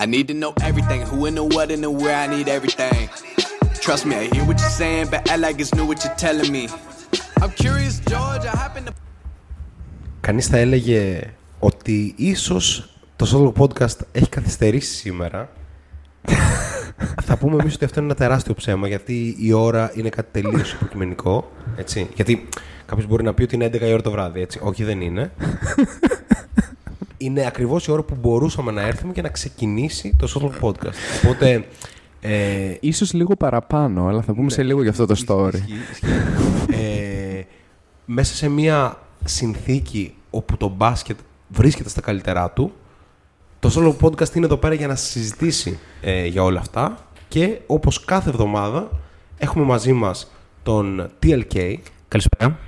I need to know everything, who and the what and the where, I need everything. Trust me, I hear what you're saying, but I like it's new what you're telling me. I'm curious, George, I happen to... Κανείς θα έλεγε ότι ίσως το solo podcast έχει καθυστερήσει σήμερα. θα πούμε εμείς ότι αυτό είναι ένα τεράστιο ψέμα, γιατί η ώρα είναι κάτι τελείως υποκειμενικό. Έτσι. Γιατί κάποιος μπορεί να πει ότι είναι 11 η ώρα το βράδυ. Έτσι. Όχι, δεν είναι. είναι ακριβώς η ώρα που μπορούσαμε να έρθουμε και να ξεκινήσει το solo podcast. Οπότε ε, ίσως λίγο παραπάνω, αλλά θα πούμε ναι, σε λίγο για αυτό το story. ε, μέσα σε μια συνθήκη όπου το μπάσκετ βρίσκεται στα καλύτερά του, το Solo Podcast είναι εδώ πέρα για να συζητήσει ε, για όλα αυτά και όπως κάθε εβδομάδα έχουμε μαζί μας τον TLK. Καλησπέρα.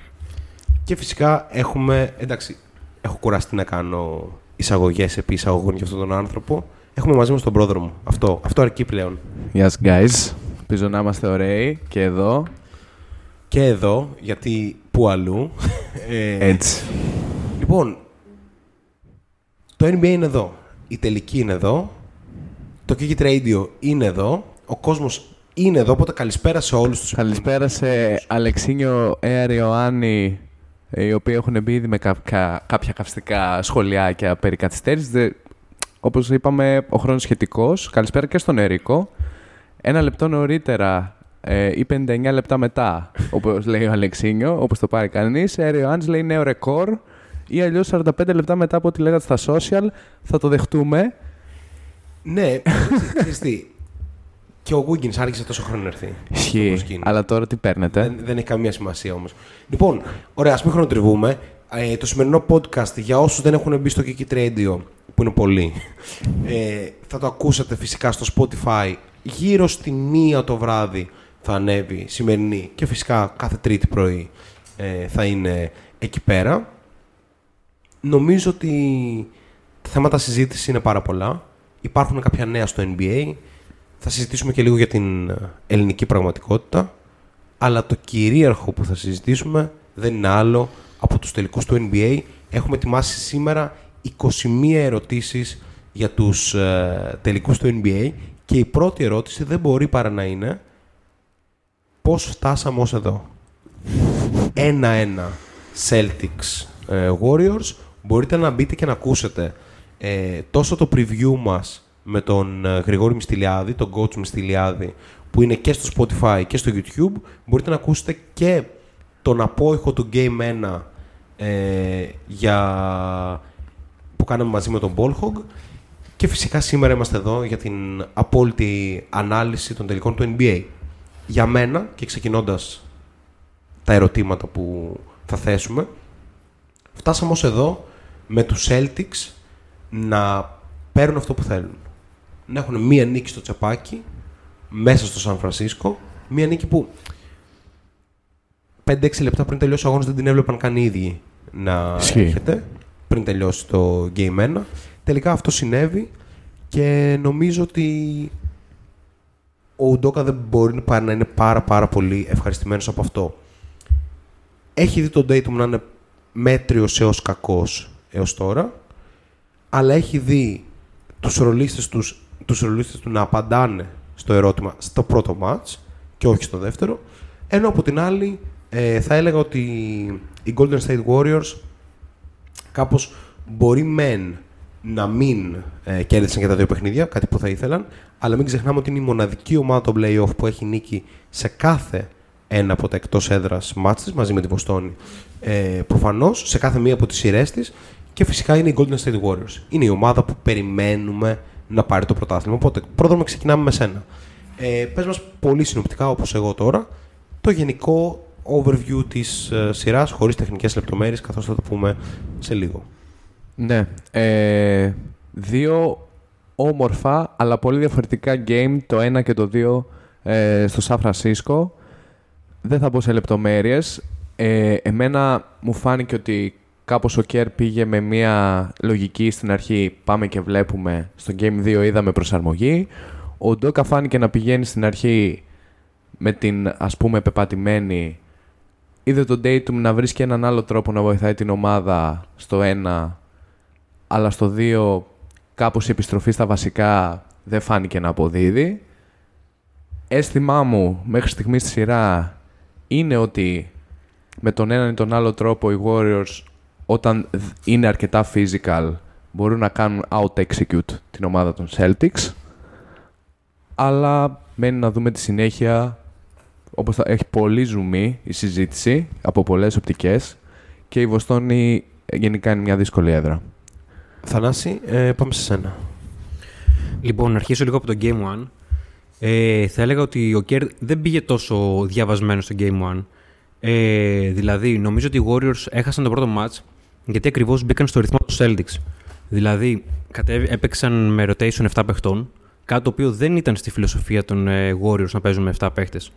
Και φυσικά έχουμε, εντάξει, έχω κουραστεί να κάνω εισαγωγές επί εισαγωγών για αυτόν τον άνθρωπο. Έχουμε μαζί μας τον πρόδρομο. Αυτό, αυτό αρκεί πλέον. Γεια σας, guys. Ελπίζω να είμαστε ωραίοι και εδώ. Και εδώ, γιατί που αλλού. Ε, Έτσι. Λοιπόν, το NBA είναι εδώ. Η τελική είναι εδώ. Το Kiki Radio είναι εδώ. Ο κόσμος είναι εδώ, οπότε καλησπέρα σε όλους τους Καλησπέρα σε Αλεξίνιο, Αέρ, Ιωάννη, ε, οι οποίοι έχουν μπει ήδη με κάποια, κάποια καυστικά σχολιάκια περί καθυστέρησης. Όπως είπαμε, ο χρόνος σχετικός. Καλησπέρα και στον Ερίκο. Ένα λεπτό νωρίτερα ε, ή 59 λεπτά μετά, όπως λέει ο Αλεξίνιο, όπως το πάρει κανείς. Έρεο Άνς λέει νέο ρεκόρ ή αλλιώς 45 λεπτά μετά από ό,τι λέγατε στα social. Θα το δεχτούμε. Ναι, τι. Και ο Γούγκιν άρχισε τόσο χρόνο να έρθει. Ισχύει. Αλλά τώρα τι παίρνετε; Δεν, δεν έχει καμία σημασία όμως. Λοιπόν, ωραία, ας μην χρονοτριβούμε. Ε, το σημερινό podcast για όσους δεν έχουν μπει στο Kiki Radio που είναι πολύ. Ε, θα το ακούσατε φυσικά στο Spotify γύρω στη μία το βράδυ θα ανέβει σημερινή και φυσικά κάθε τρίτη πρωί ε, θα είναι εκεί πέρα. Νομίζω ότι τα θέματα συζήτηση είναι πάρα πολλά. Υπάρχουν κάποια νέα στο NBA. Θα συζητήσουμε και λίγο για την ελληνική πραγματικότητα. Αλλά το κυρίαρχο που θα συζητήσουμε δεν είναι άλλο από τους τελικούς του NBA. Έχουμε ετοιμάσει σήμερα 21 ερωτήσεις για τους ε, τελικούς του NBA και η πρώτη ερώτηση δεν μπορεί παρά να είναι πώς φτάσαμε ως εδώ; Ένα-ένα Celtics ε, Warriors. Μπορείτε να μπείτε και να ακούσετε ε, τόσο το preview μας με τον ε, Γρηγόρη Μιστηλιάδη, τον coach Μιστηλιάδη, που είναι και στο Spotify και στο YouTube. Μπορείτε να ακούσετε και τον απόϊχο του Game 1 ε, για που κάναμε μαζί με τον Ballhog. Και φυσικά σήμερα είμαστε εδώ για την απόλυτη ανάλυση των τελικών του NBA. Για μένα, και ξεκινώντας τα ερωτήματα που θα θέσουμε, φτάσαμε ως εδώ με τους Celtics να παίρνουν αυτό που θέλουν. Να έχουν μία νίκη στο τσαπάκι, μέσα στο Σαν Φρανσίσκο, μία νίκη που 5-6 λεπτά πριν τελειώσει ο αγώνας δεν την έβλεπαν καν οι ίδιοι να έρχεται πριν τελειώσει το Game 1. Τελικά αυτό συνέβη και νομίζω ότι ο Ουντόκα δεν μπορεί παρά να είναι πάρα πάρα πολύ ευχαριστημένος από αυτό. Έχει δει τον Dayton να είναι μέτριος έως κακός έως τώρα, αλλά έχει δει τους ρολίστες, τους, τους ρολίστες του να απαντάνε στο ερώτημα στο πρώτο match και όχι στο δεύτερο, ενώ από την άλλη ε, θα έλεγα ότι οι Golden State Warriors κάπως μπορεί μεν να μην ε, κέρδισαν και τα δύο παιχνίδια, κάτι που θα ήθελαν, αλλά μην ξεχνάμε ότι είναι η μοναδική ομάδα των playoff που έχει νίκη σε κάθε ένα από τα εκτός έδρας μάτς της, μαζί με την Βοστόνη. Ε, Προφανώς σε κάθε μία από τις σειρές της και φυσικά είναι η Golden State Warriors. Είναι η ομάδα που περιμένουμε να πάρει το πρωτάθλημα. Οπότε, πρόδρομα ξεκινάμε με σένα. Ε, πες μας πολύ συνοπτικά, όπως εγώ τώρα, το γενικό overview της ε, σειράς, χωρίς τεχνικές λεπτομέρειες, καθώς θα το πούμε σε λίγο. Ναι. Ε, δύο όμορφα, αλλά πολύ διαφορετικά game, το ένα και το δύο ε, στο Σαν Φρανσίσκο. Δεν θα πω σε λεπτομέρειες. Ε, εμένα μου φάνηκε ότι κάπως ο Κέρ πήγε με μια λογική στην αρχή πάμε και βλέπουμε. Στο Game 2 είδαμε προσαρμογή. Ο Ντόκα φάνηκε να πηγαίνει στην αρχή με την ας πούμε πεπατημένη είδε τον Dayton να βρίσκει έναν άλλο τρόπο να βοηθάει την ομάδα στο ένα αλλά στο 2 κάπως η επιστροφή στα βασικά δεν φάνηκε να αποδίδει. Αίσθημά μου μέχρι στιγμής στη σειρά είναι ότι με τον έναν ή τον άλλο τρόπο οι Warriors όταν είναι αρκετά physical μπορούν να κάνουν out-execute την ομάδα των Celtics. Αλλά μένει να δούμε τη συνέχεια όπως θα έχει πολύ ζουμί η συζήτηση από πολλές οπτικές και η Βοστόνη γενικά είναι μια δύσκολη έδρα. Θανάση, ε, πάμε σε σένα. Λοιπόν, να αρχίσω λίγο από το Game 1. Ε, θα έλεγα ότι ο Κέρ δεν πήγε τόσο διαβασμένος στο Game 1. Ε, δηλαδή, νομίζω ότι οι Warriors έχασαν το πρώτο match γιατί ακριβώς μπήκαν στο ρυθμό του Celtics. Δηλαδή, έπαιξαν με rotation 7 παιχτών, κάτι το οποίο δεν ήταν στη φιλοσοφία των ε, Warriors να παίζουν με 7 παίχτες.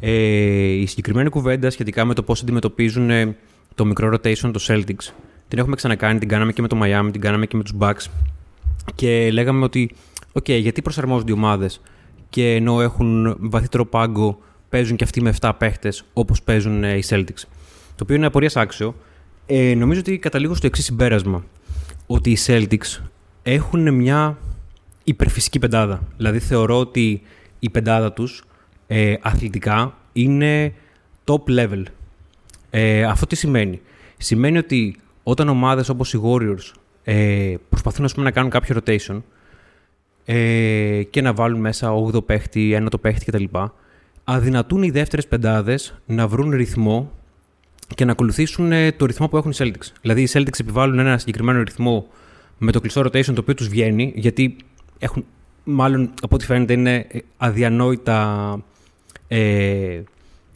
Ε, η συγκεκριμένη κουβέντα σχετικά με το πώς αντιμετωπίζουν ε, το μικρό rotation των Celtics την έχουμε ξανακάνει, την κάναμε και με το Miami, την κάναμε και με τους Bucks. Και λέγαμε ότι, οκ, γιατί προσαρμόζονται οι ομάδες και ενώ έχουν βαθύτερο πάγκο, παίζουν και αυτοί με 7 παίχτες όπως παίζουν ε, οι Celtics. Το οποίο είναι απορίας άξιο. Ε, νομίζω ότι καταλήγω στο εξής συμπέρασμα. Ότι οι Celtics έχουν μια υπερφυσική πεντάδα. Δηλαδή θεωρώ ότι η πεντάδα τους ε, αθλητικά είναι top level. Ε, αυτό τι σημαίνει. Σημαίνει ότι όταν ομάδες όπως οι Warriors ε, προσπαθούν πούμε, να κάνουν κάποιο rotation ε, και να βάλουν μέσα 8 παίχτη, 1 το παίχτη κτλ. Αδυνατούν οι δεύτερες πεντάδες να βρουν ρυθμό και να ακολουθήσουν ε, το ρυθμό που έχουν οι Celtics. Δηλαδή οι Celtics επιβάλλουν ένα συγκεκριμένο ρυθμό με το κλειστό rotation το οποίο τους βγαίνει γιατί έχουν, μάλλον από ό,τι φαίνεται είναι αδιανόητα ε,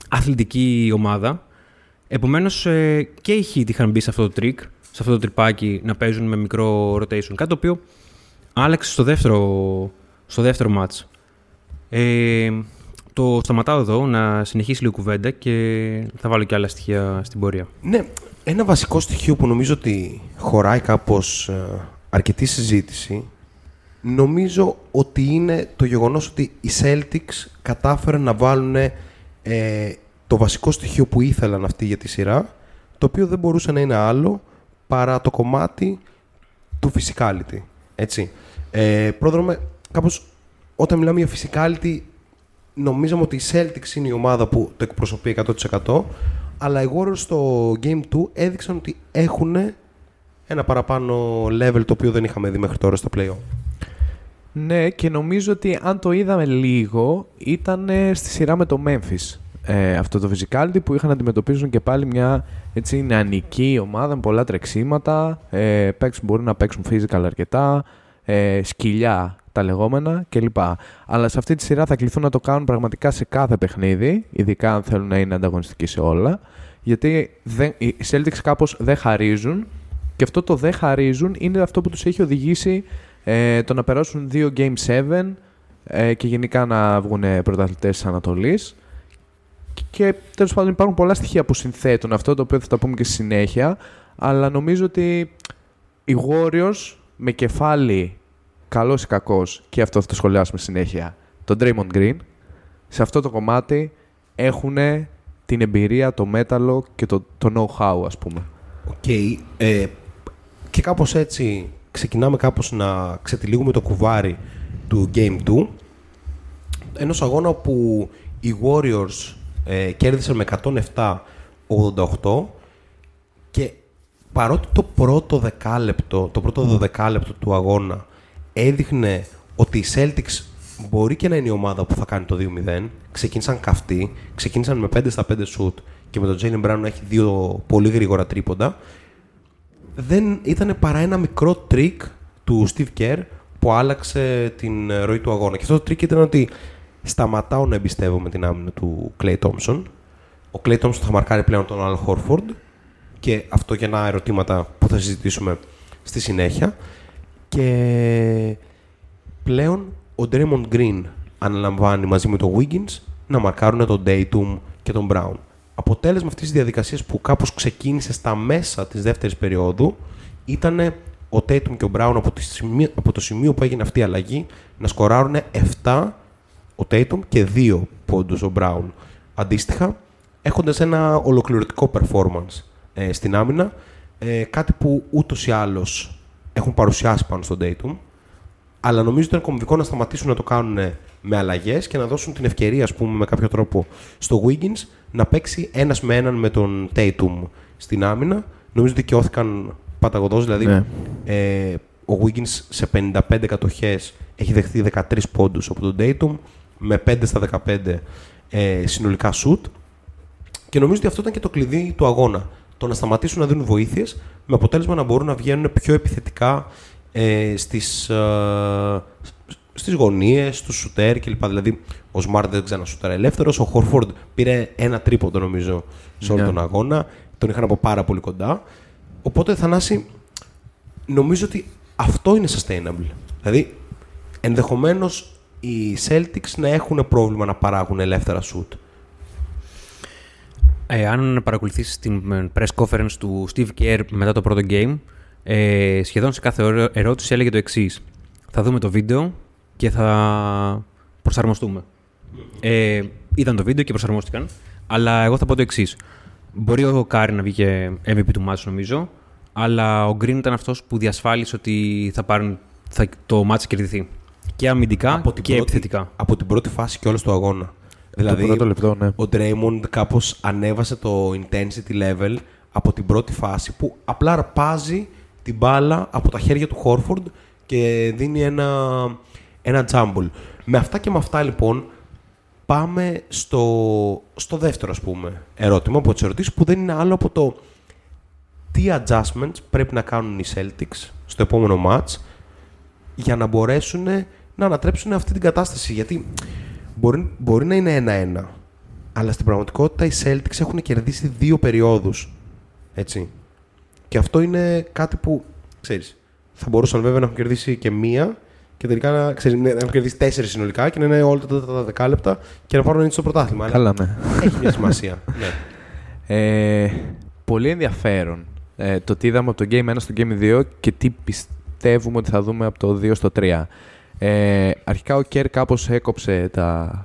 αθλητική ομάδα Επομένως ε, και οι Heat είχαν μπει σε αυτό το τρικ, σε αυτό το τριπάκι να παίζουν με μικρό rotation. Κάτι το οποίο άλλαξε στο δεύτερο, στο δεύτερο match. Ε, το σταματάω εδώ να συνεχίσει λίγο κουβέντα και θα βάλω και άλλα στοιχεία στην πορεία. Ναι, ένα βασικό στοιχείο που νομίζω ότι χωράει κάπως ε, αρκετή συζήτηση νομίζω ότι είναι το γεγονός ότι οι Celtics κατάφεραν να βάλουν ε, το βασικό στοιχείο που ήθελαν αυτοί για τη σειρά, το οποίο δεν μπορούσε να είναι άλλο παρά το κομμάτι του physicality. Έτσι. Ε, πρόδρομε, κάπως όταν μιλάμε για physicality, νομίζαμε ότι η Celtics είναι η ομάδα που το εκπροσωπεί 100%, αλλά οι Warriors στο Game 2 έδειξαν ότι έχουν ένα παραπάνω level το οποίο δεν είχαμε δει μέχρι τώρα στο play Ναι, και νομίζω ότι αν το είδαμε λίγο, ήταν στη σειρά με το Memphis. Ε, αυτό το physicality που είχαν να αντιμετωπίσουν και πάλι μια έτσι, νεανική ομάδα με πολλά τρεξίματα. Ε, παίξουν, μπορούν να παίξουν physical αρκετά, ε, σκυλιά τα λεγόμενα κλπ. Αλλά σε αυτή τη σειρά θα κληθούν να το κάνουν πραγματικά σε κάθε παιχνίδι, ειδικά αν θέλουν να είναι ανταγωνιστικοί σε όλα. Γιατί δεν, οι Celtics κάπως δεν χαρίζουν και αυτό το δεν χαρίζουν είναι αυτό που τους έχει οδηγήσει ε, το να περάσουν δύο Game 7 ε, και γενικά να βγουν πρωταθλητές της Ανατολής και τέλος πάντων υπάρχουν πολλά στοιχεία που συνθέτουν αυτό, το οποίο θα τα πούμε και στη συνέχεια. Αλλά νομίζω ότι οι Warriors με κεφάλι καλός ή κακός, και αυτό θα το σχολιάσουμε συνέχεια, τον Draymond Green, σε αυτό το κομμάτι έχουν την εμπειρία, το μέταλλο και το, το know-how, ας πούμε. Ok. Okay. Ε, και κάπως έτσι ξεκινάμε κάπως να ξετυλίγουμε το κουβάρι του Game 2 ενός αγώνα που οι Warriors ε, κέρδισαν με 107-88 και παρότι το πρώτο δεκάλεπτο, το πρώτο δωδεκάλεπτο του αγώνα έδειχνε ότι οι Celtics μπορεί και να είναι η ομάδα που θα κάνει το 2-0, ξεκίνησαν καυτοί, ξεκίνησαν με 5 στα 5 σουτ και με τον Jaylen Brown να έχει δύο πολύ γρήγορα τρίποντα, δεν ήταν παρά ένα μικρό τρικ του Steve Kerr που άλλαξε την ροή του αγώνα. Και αυτό το τρικ ήταν ότι σταματάω να εμπιστεύομαι την άμυνα του Klay Thompson. Ο Klay Thompson θα μαρκάρει πλέον τον Al Horford και αυτό για ένα ερωτήματα που θα συζητήσουμε στη συνέχεια. Και πλέον ο Draymond Green αναλαμβάνει μαζί με τον Wiggins να μαρκάρουν τον Tatum και τον Brown. Αποτέλεσμα αυτής της διαδικασίας που κάπως ξεκίνησε στα μέσα της δεύτερης περίοδου ήταν ο Tatum και ο Brown από το σημείο, από το σημείο που έγινε αυτή η αλλαγή να σκοράρουν 7 ο Tatum και δύο πόντους ο Brown αντίστοιχα, έχοντας ένα ολοκληρωτικό performance ε, στην άμυνα, ε, κάτι που ούτως ή άλλως έχουν παρουσιάσει πάνω στον Tatum. Αλλά νομίζω ότι ήταν κομβικό να σταματήσουν να το κάνουν με αλλαγές και να δώσουν την ευκαιρία, ας πούμε, με κάποιο τρόπο στο Wiggins να παίξει ένας με έναν με τον Tatum στην άμυνα. Νομίζω ότι δικαιώθηκαν παταγωδός, δηλαδή Ναι. ε, ο Wiggins σε 55 κατοχές έχει δεχτεί 13 πόντους από τον Tatum με 5 στα 15 ε, συνολικά shoot. Και νομίζω ότι αυτό ήταν και το κλειδί του αγώνα. Το να σταματήσουν να δίνουν βοήθειες με αποτέλεσμα να μπορούν να βγαίνουν πιο επιθετικά ε, στις, ε, στις γωνίες, στους σουτέρ κλπ. Δηλαδή, ο Smart δεν ξανασουτέρα ελεύθερος, ο Χόρφορντ πήρε ένα τρίποντο νομίζω σε όλο Ναι. τον αγώνα. Τον είχαν από πάρα πολύ κοντά. Οπότε, Θανάση, νομίζω ότι αυτό είναι sustainable. Δηλαδή, ενδεχομένως οι Celtics να έχουν πρόβλημα να παράγουν ελεύθερα shoot. Ε, αν παρακολουθήσει την ε, press conference του Steve Kerr μετά το πρώτο game, ε, σχεδόν σε κάθε ερω- ερώτηση έλεγε το εξής. Θα δούμε το βίντεο και θα προσαρμοστούμε. Ε, είδαν το βίντεο και προσαρμόστηκαν. Αλλά εγώ θα πω το εξής. Μπορεί ο Κάρι να βγήκε MVP του ματς νομίζω, αλλά ο Green ήταν αυτός που διασφάλισε ότι θα πάρουν, θα, το ματς θα κερδιθεί. Και αμυντικά την και πρώτη- επιθετικά. Από την πρώτη φάση και όλο του αγώνα. Δηλαδή, το πρώτο λεπτό, ναι. ο Draymond κάπως ανέβασε το intensity level από την πρώτη φάση που απλά αρπάζει την μπάλα από τα χέρια του Χόρφορντ και δίνει ένα, ένα jumble. Με αυτά και με αυτά λοιπόν πάμε στο, στο δεύτερο ας πούμε ερώτημα από τις ερωτήσεις που δεν είναι άλλο από το τι adjustments πρέπει να κάνουν οι Celtics στο επόμενο match για να μπορέσουν να ανατρέψουν αυτή την κατάσταση. Γιατί μπορεί, μπορεί να είναι ένα-ένα, αλλά στην πραγματικότητα οι Celtics έχουν κερδίσει δύο περιόδους. Έτσι. Και αυτό είναι κάτι που, ξέρεις, θα μπορούσαν βέβαια να έχουν κερδίσει και μία και τελικά να, ξέρεις, να έχουν κερδίσει τέσσερις συνολικά και να είναι όλα τα, τα, τα δεκάλεπτα και να πάρουν έτσι στο πρωτάθλημα. Αλλά Καλά, ναι. Έχει μια σημασία. ναι. Ε, πολύ ενδιαφέρον ε, το τι είδαμε από το Game 1 στο Game 2 και τι πιστεύουμε ότι θα δούμε από το 2 στο 3. Ε, αρχικά ο Κέρ κάπως έκοψε τα,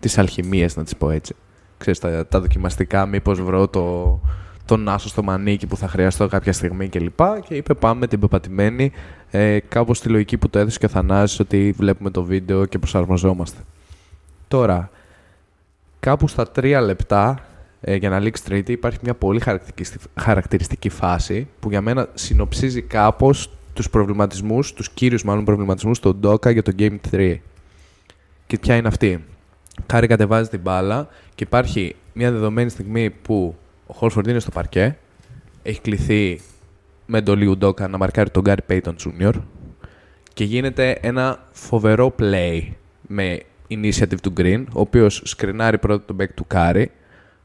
τις αλχημίες, να τις πω έτσι. Ξέρεις, τα, τα δοκιμαστικά, μήπως βρω το, τον άσο στο μανίκι που θα χρειαστώ κάποια στιγμή κλπ. Και, και είπε πάμε την πεπατημένη, ε, κάπως στη λογική που το έδωσε και ο Θανάσης ότι βλέπουμε το βίντεο και προσαρμοζόμαστε. Τώρα, κάπου στα τρία λεπτά ε, για να λήξει τρίτη υπάρχει μια πολύ χαρακτηριστική, χαρακτηριστική φάση που για μένα συνοψίζει κάπως τους προβληματισμούς, τους κύριους μάλλον προβληματισμούς στον Ντόκα για το Game 3. Και ποια είναι αυτή; Κάρι κατεβάζει την μπάλα και υπάρχει μια δεδομένη στιγμή που ο Χόλφορντ είναι στο παρκέ, έχει κληθεί με εντολή Ουντόκα να μαρκάρει τον Γκάρι Πέιτον Jr. και γίνεται ένα φοβερό play με initiative του Green, ο οποίος σκρινάρει πρώτα τον back του Κάρι,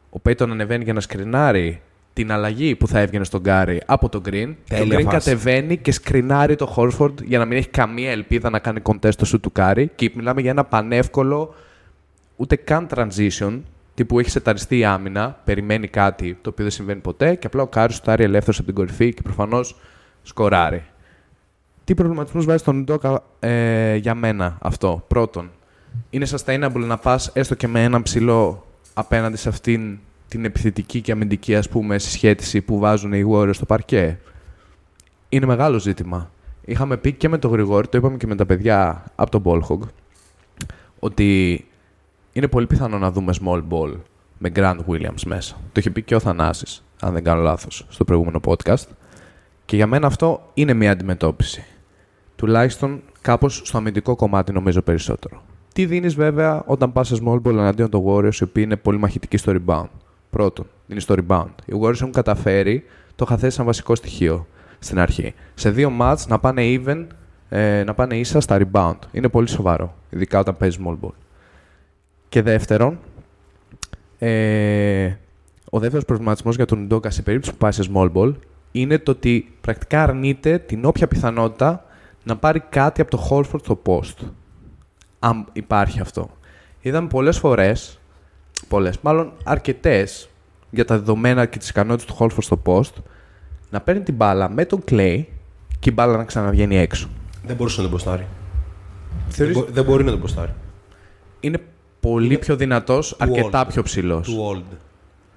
ο Πέιτον ανεβαίνει για να σκρινάρει την αλλαγή που θα έβγαινε στον Κάρι από τον Green. Και ο Τέλεια Green φάση. κατεβαίνει και σκρινάρει το Χόρφορντ για να μην έχει καμία ελπίδα να κάνει contest στο σουτ του Κάρι. Και μιλάμε για ένα πανεύκολο ούτε καν transition, τύπου έχει σεταριστεί η άμυνα, περιμένει κάτι το οποίο δεν συμβαίνει ποτέ και απλά ο Κάρι σουτάρει ελεύθερος από την κορυφή και προφανώς σκοράρει. Τι προβληματισμούς βάζει στον Ουντόκα ε, για μένα αυτό; Πρώτον, είναι sustainable να πας έστω και με έναν ψηλό απέναντι σε αυτήν την επιθετική και αμυντική ας πούμε συσχέτιση που βάζουν οι Warriors στο παρκέ; Είναι μεγάλο ζήτημα. Είχαμε πει και με τον Γρηγόρη, το είπαμε και με τα παιδιά από τον Ballhog, ότι είναι πολύ πιθανό να δούμε small ball με Grant Williams μέσα. Το είχε πει και ο Θανάσης, αν δεν κάνω λάθος, στο προηγούμενο podcast. Και για μένα αυτό είναι μια αντιμετώπιση. Τουλάχιστον κάπως στο αμυντικό κομμάτι νομίζω περισσότερο. Τι δίνεις βέβαια όταν πας σε small ball εναντίον των Warriors οι οποίοι είναι πολύ μαχητικοί στο rebound; Πρώτον, είναι στο rebound. Οι Warriors έχουν καταφέρει, το είχα θέσει σαν βασικό στοιχείο στην αρχή. Σε δύο mats να πάνε even, ε, να πάνε ίσα στα rebound. Είναι πολύ σοβαρό, ειδικά όταν παίζει small ball. Και δεύτερον, ε, ο δεύτερος προβληματισμός για τον Ντόκα σε περίπτωση που πάει σε small ball είναι το ότι πρακτικά αρνείται την όποια πιθανότητα να πάρει κάτι από το Holford στο post. Αν υπάρχει αυτό. Είδαμε πολλές φορές, πολλές, μάλλον αρκετές, για τα δεδομένα και τις ικανότητες του Holford στο post, να παίρνει την μπάλα με τον Clay και η μπάλα να ξαναβγαίνει έξω. Δεν μπορούσε να τον ποστάρει. Δεν, Θεωρείς- μπο- δεν μπορεί να τον ποστάρει. Είναι πολύ Είναι πιο δυνατός, too αρκετά old. πιο ψηλός. Του old.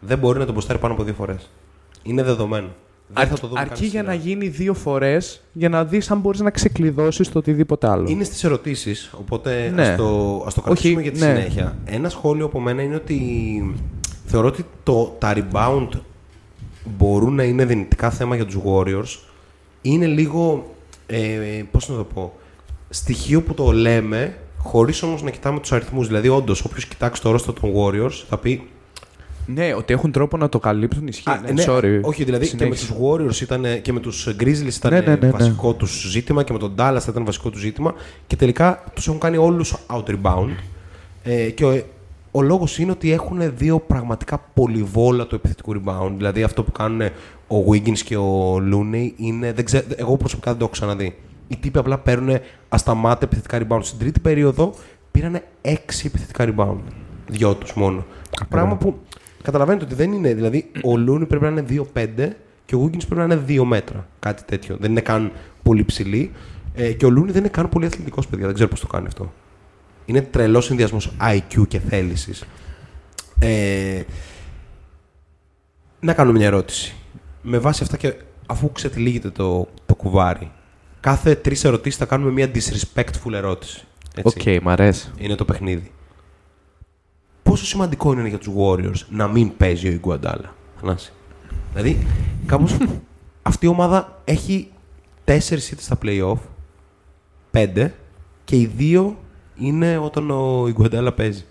Δεν μπορεί να τον ποστάρει πάνω από δύο φορές. Είναι δεδομένο. Δεν θα το δούμε Αρκεί καν για σειρά. να γίνει δύο φορές για να δεις αν μπορείς να ξεκλειδώσεις το οτιδήποτε άλλο. Είναι στις ερωτήσεις, οπότε Ναι. ας, το, ας το κρατήσουμε Όχι, για τη ναι. συνέχεια. Ένα σχόλιο από μένα είναι ότι θεωρώ ότι το, τα rebound μπορούν να είναι δυνητικά θέμα για τους Warriors. Είναι λίγο, ε, πώς να το πω, στοιχείο που το λέμε χωρίς όμως να κοιτάμε τους αριθμούς. Δηλαδή, όντως, όποιος κοιτάξει το ρόστο των Warriors θα πει Ναι, ότι έχουν τρόπο να το καλύψουν ισχύει. Α, ναι, ναι, sorry. Όχι, δηλαδή Συνέχισε. και με τους Warriors ήταν και με τους Grizzlies ήταν Ναι, ναι, ναι, ναι. βασικό τους ζήτημα και με τον Dallas ήταν βασικό τους ζήτημα και τελικά τους έχουν κάνει όλους out rebound. Ε, και ο, ο λόγος είναι ότι έχουν δύο πραγματικά πολυβόλατο επιθετικού rebound. Δηλαδή αυτό που κάνουν ο Wiggins και ο Looney είναι. Δεν ξέρω, εγώ προσωπικά δεν το έχω ξαναδεί. Οι τύποι απλά παίρνουν ασταμάτα επιθετικά rebound. Στην τρίτη περίοδο πήραν έξι επιθετικά rebound. Δυο τους μόνο. Πράγμα που καταλαβαίνετε ότι δεν είναι. Δηλαδή, ο Λούνι πρέπει να είναι 2-5 και ο Wiggins πρέπει να είναι 2 μέτρα. Κάτι τέτοιο. Δεν είναι καν πολύ ψηλή. Ε, και ο Λούνι δεν είναι καν πολύ αθλητικός, παιδιά. Δεν ξέρω πώς το κάνει αυτό. Είναι τρελός συνδυασμός IQ και θέλησης. Ε, να κάνω μια ερώτηση. Με βάση αυτά και αφού ξετυλίγεται το, το κουβάρι, κάθε τρεις ερωτήσεις θα κάνουμε μια disrespectful ερώτηση. Έτσι. Οκ, μ' αρέσει. Είναι το παιχνίδι. Πόσο σημαντικό είναι για τους Warriors να μην παίζει ο Ιγκουαντάλα. Θανάση; Δηλαδή, κάπως αυτή η ομάδα έχει τέσσερις ήττες στα play-off, πέντε, και οι δύο είναι όταν ο Ιγκουαντάλα παίζει.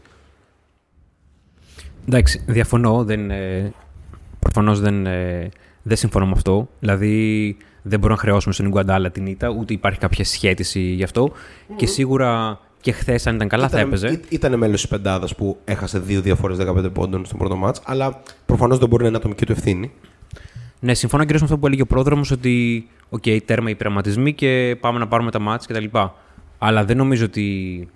Εντάξει, διαφωνώ. Δεν, ε, προφανώς δεν, ε, δεν συμφωνώ με αυτό. Δηλαδή, δεν μπορούμε να χρεώσουμε στον Ιγκουαντάλα την ήττα, ούτε υπάρχει κάποια σχέτιση γι' αυτό. Και σίγουρα και χθες, αν ήταν καλά, θα έπαιζε. Ήταν, ήταν μέλος της πεντάδας που έχασε δύο διαφορές 15 πόντων στο πρώτο ματς, αλλά προφανώς δεν μπορεί να είναι ατομική του ευθύνη. Ναι, συμφωνώ κυρίως με αυτό που έλεγε ο Πρόδρομος ότι οκ, τέρμα οι πειραματισμοί και πάμε να πάρουμε τα ματς κτλ. Αλλά δεν νομίζω ότι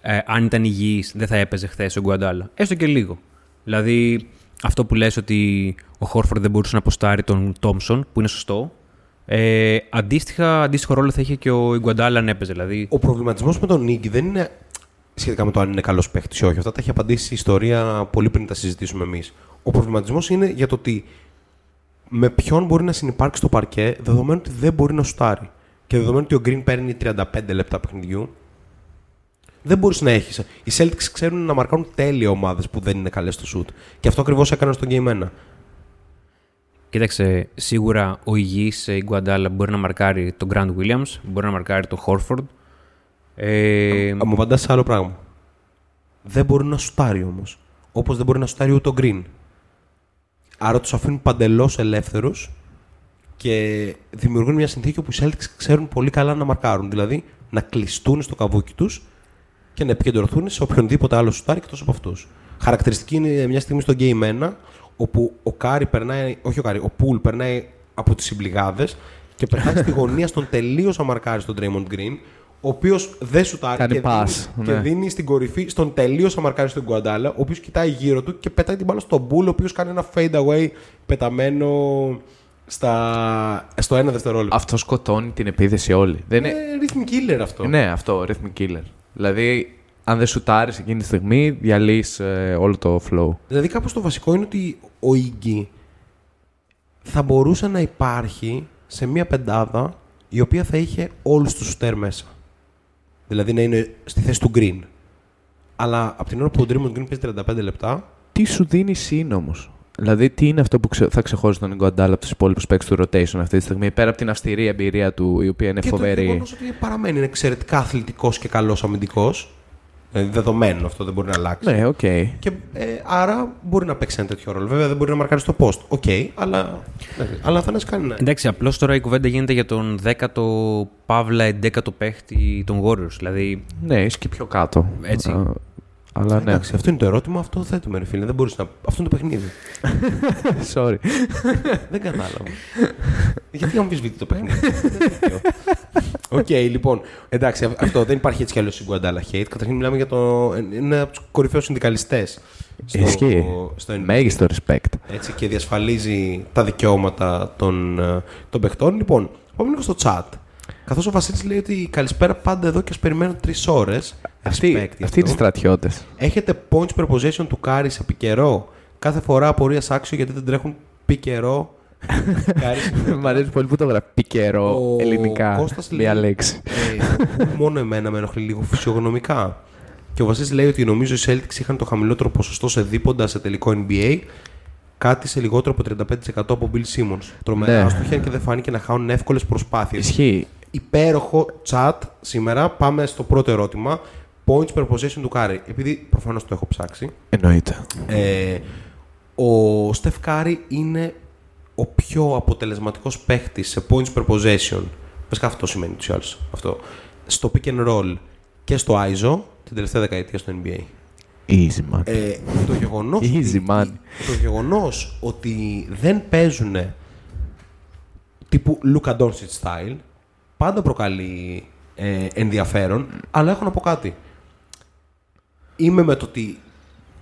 ε, αν ήταν υγιής δεν θα έπαιζε χθες ο Γκουαντάλα. Έστω και λίγο. Δηλαδή αυτό που λες ότι ο Χόρφορντ δεν μπορούσε να ποστάρει τον Τόμσον, που είναι σωστό. Ε, αντίστοιχα, αντίστοιχο ρόλο θα είχε και ο Γκουαντάλα αν έπαιζε. Δηλαδή, Ο προβληματισμός με τον Ίγκι δεν είναι σχετικά με το αν είναι καλός παίχτης ή όχι. Αυτά τα έχει απαντήσει η ιστορία πολύ πριν τα συζητήσουμε εμείς. Ο προβληματισμός είναι για το ότι με ποιον μπορεί να συνεπάρξει στο παρκέ δεδομένου ότι δεν μπορεί να σουτάρει. Και δεδομένου ότι ο Green παίρνει 35 λεπτά παιχνιδιού, δεν μπορείς να έχεις. Οι Celtics ξέρουν να μαρκάρουν τέλεια ομάδες που δεν είναι καλές στο σουτ. Και αυτό ακριβώς έκαναν στο Game 1. Κοίταξε, σίγουρα ο υγιής ε, Γκουαντάλα μπορεί να μαρκάρει τον Grant Williams, μπορεί να μαρκάρει τον Χόρφορντ. Ε, Α, Μου απαντά σε άλλο πράγμα. Δεν μπορεί να σουτάρει όμως. Όπως δεν μπορεί να σουτάρει ούτε ο Green. Άρα τους αφήνουν παντελώς ελεύθερους και δημιουργούν μια συνθήκη όπου οι Celtics ξέρουν πολύ καλά να μαρκάρουν. Δηλαδή να κλειστούν στο καβούκι τους και να επικεντρωθούν σε οποιονδήποτε άλλο σουτάρει εκτός από αυτούς. Χαρακτηριστική είναι μια στιγμή στο Game 1 όπου ο Κάρι περνάει, όχι ο Κάρι, ο Πουλ περνάει από τις συμπληγάδες και περνάει στη γωνία στον τελείως αμαρκάρι στον Draymond Green, ο οποίος δεν σουτάρει Κάνει και, pass, δίνει, ναι. και δίνει στην κορυφή στον τελείως αμαρκάρι στον Γκουαντάλα, ο οποίος κοιτάει γύρω του και πετάει την μπάλα στον Πουλ, ο οποίος κάνει ένα fade away πεταμένο στα... στο ένα δευτερόλεπτο. Αυτό σκοτώνει την επίθεση όλη. Δεν είναι... Είναι rhythm killer αυτό. Ναι, αυτό, rhythm killer. Δηλαδή, αν δεν σουτάρεις εκείνη τη στιγμή, διαλύεις όλο το flow. Δηλαδή κάπως το βασικό είναι ότι ο Ίγκη θα μπορούσε να υπάρχει σε μια πεντάδα η οποία θα είχε όλους τους σουτέρ μέσα. Δηλαδή να είναι στη θέση του Green. Αλλά από την ώρα που ο Draymond Green παίζει 35 λεπτά, Τι σου δίνει συν όμως; Δηλαδή, τι είναι αυτό που ξε- θα ξεχωρίσει τον Γκουαντάλα από τους υπόλοιπους παίκτες του rotation αυτή τη στιγμή, πέρα από την αυστηρή εμπειρία του, η οποία είναι και το φοβερή; γεγονός ότι παραμένει είναι εξαιρετικά αθλητικός και καλός αμυντικός. Δηλαδή δεδομένο αυτό δεν μπορεί να αλλάξει. Ναι, οκ. Και ε, άρα μπορεί να παίξει ένα τέτοιο ρόλο. Βέβαια δεν μπορεί να μαρκάρει στο post. OK, αλλά, ναι, αλλά θα να κάνει ναι. Εντάξει, απλώς τώρα η κουβέντα γίνεται για τον 10ο παύλα 11ο παίχτη των Warriors. Δηλαδή, Ναι, είσαι και πιο κάτω. Έτσι. Α, αλλά ναι. Εντάξει, αυτό είναι το ερώτημα, αυτό θέτουμε, ρε φίλε. Δεν μπορείς να... Αυτό είναι το παιχνίδι. Sorry. δεν κατάλαβα. Γιατί αμφισβητεί το παιχνίδι. Οκ, λοιπόν. Εντάξει, αυ- αυτό δεν υπάρχει έτσι κι αλλιώς Γκουαντάλα hate. Καταρχήν μιλάμε για το. Είναι από τους κορυφαίους συνδικαλιστές. Ισχύει. στο NBA. Μέγιστο respect. Έτσι, και διασφαλίζει τα δικαιώματα των, ε, των παιχτών. Λοιπόν, πάμε λίγο στο chat. Καθώς ο Βασίλης λέει ότι καλησπέρα πάντα εδώ και ας περιμένω τρεις ώρες. Αυτοί, αυτοί είναι στρατιώτες. Έχετε points per possession του Κάρις σε πικερό. Κάθε φορά απορίας άξιο γιατί δεν τρέχουν πικερό Κάρις Μ' αρέσει πολύ που το γράφει. Πικερό, Ο ελληνικά. Κώστας Μία λέει- λέξη. Ε, μόνο εμένα με ενοχλεί λίγο φυσιογνωμικά. Και ο Βασίλης λέει ότι νομίζω οι Celtics είχαν το χαμηλότερο ποσοστό σε δίποντα σε τελικό NBA. Κάτι σε λιγότερο από 35% από Bill Simmons. Τρομερά Ναι. άστοχοι αν και δεν φάνηκε να χάνουν εύκολες προσπάθειες. Ισχύει. Υπέροχο chat σήμερα. Πάμε στο πρώτο ερώτημα. Points per possession του Κάρι. Επειδή προφανώς το έχω ψάξει. Εννοείται. Ε, ο Στεφ Κάρι είναι ο πιο αποτελεσματικός παίχτης σε points per possession. Βασικά αυτό σημαίνει τους άλλους. Αυτό. Στο pick and roll και στο ISO την τελευταία δεκαετία στο NBA. Easy man. Ε, το, γεγονός Easy, ότι, man. το γεγονός ότι δεν παίζουν τύπου Luka Doncic style πάντα προκαλεί ε, ενδιαφέρον, αλλά έχω να πω κάτι. Είμαι με το ότι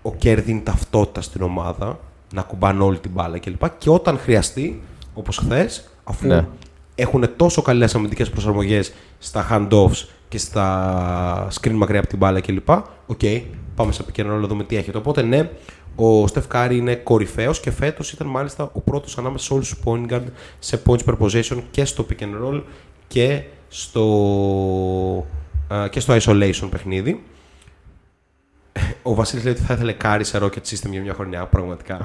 ο Κέρ δίνει ταυτότητα στην ομάδα, να κουμπάνε όλη την μπάλα κλπ. Και όταν χρειαστεί, όπως χθες, αφού Ναι. έχουν τόσο καλές αμυντικές προσαρμογές στα handoffs και στα screen μακριά από την μπάλα κλπ. Οκ, πάμε σε pick and roll να δούμε τι έχετε. Οπότε ναι, ο Στεφ Κάρι είναι κορυφαίος και φέτος ήταν μάλιστα ο πρώτος ανάμεσα σε όλους τους point guard σε points per possession και στο pick and roll και στο, α, και στο isolation παιχνίδι. Ο Βασίλης λέει ότι θα ήθελε Κάρι σε Rocket System για μια χρονιά. Πραγματικά.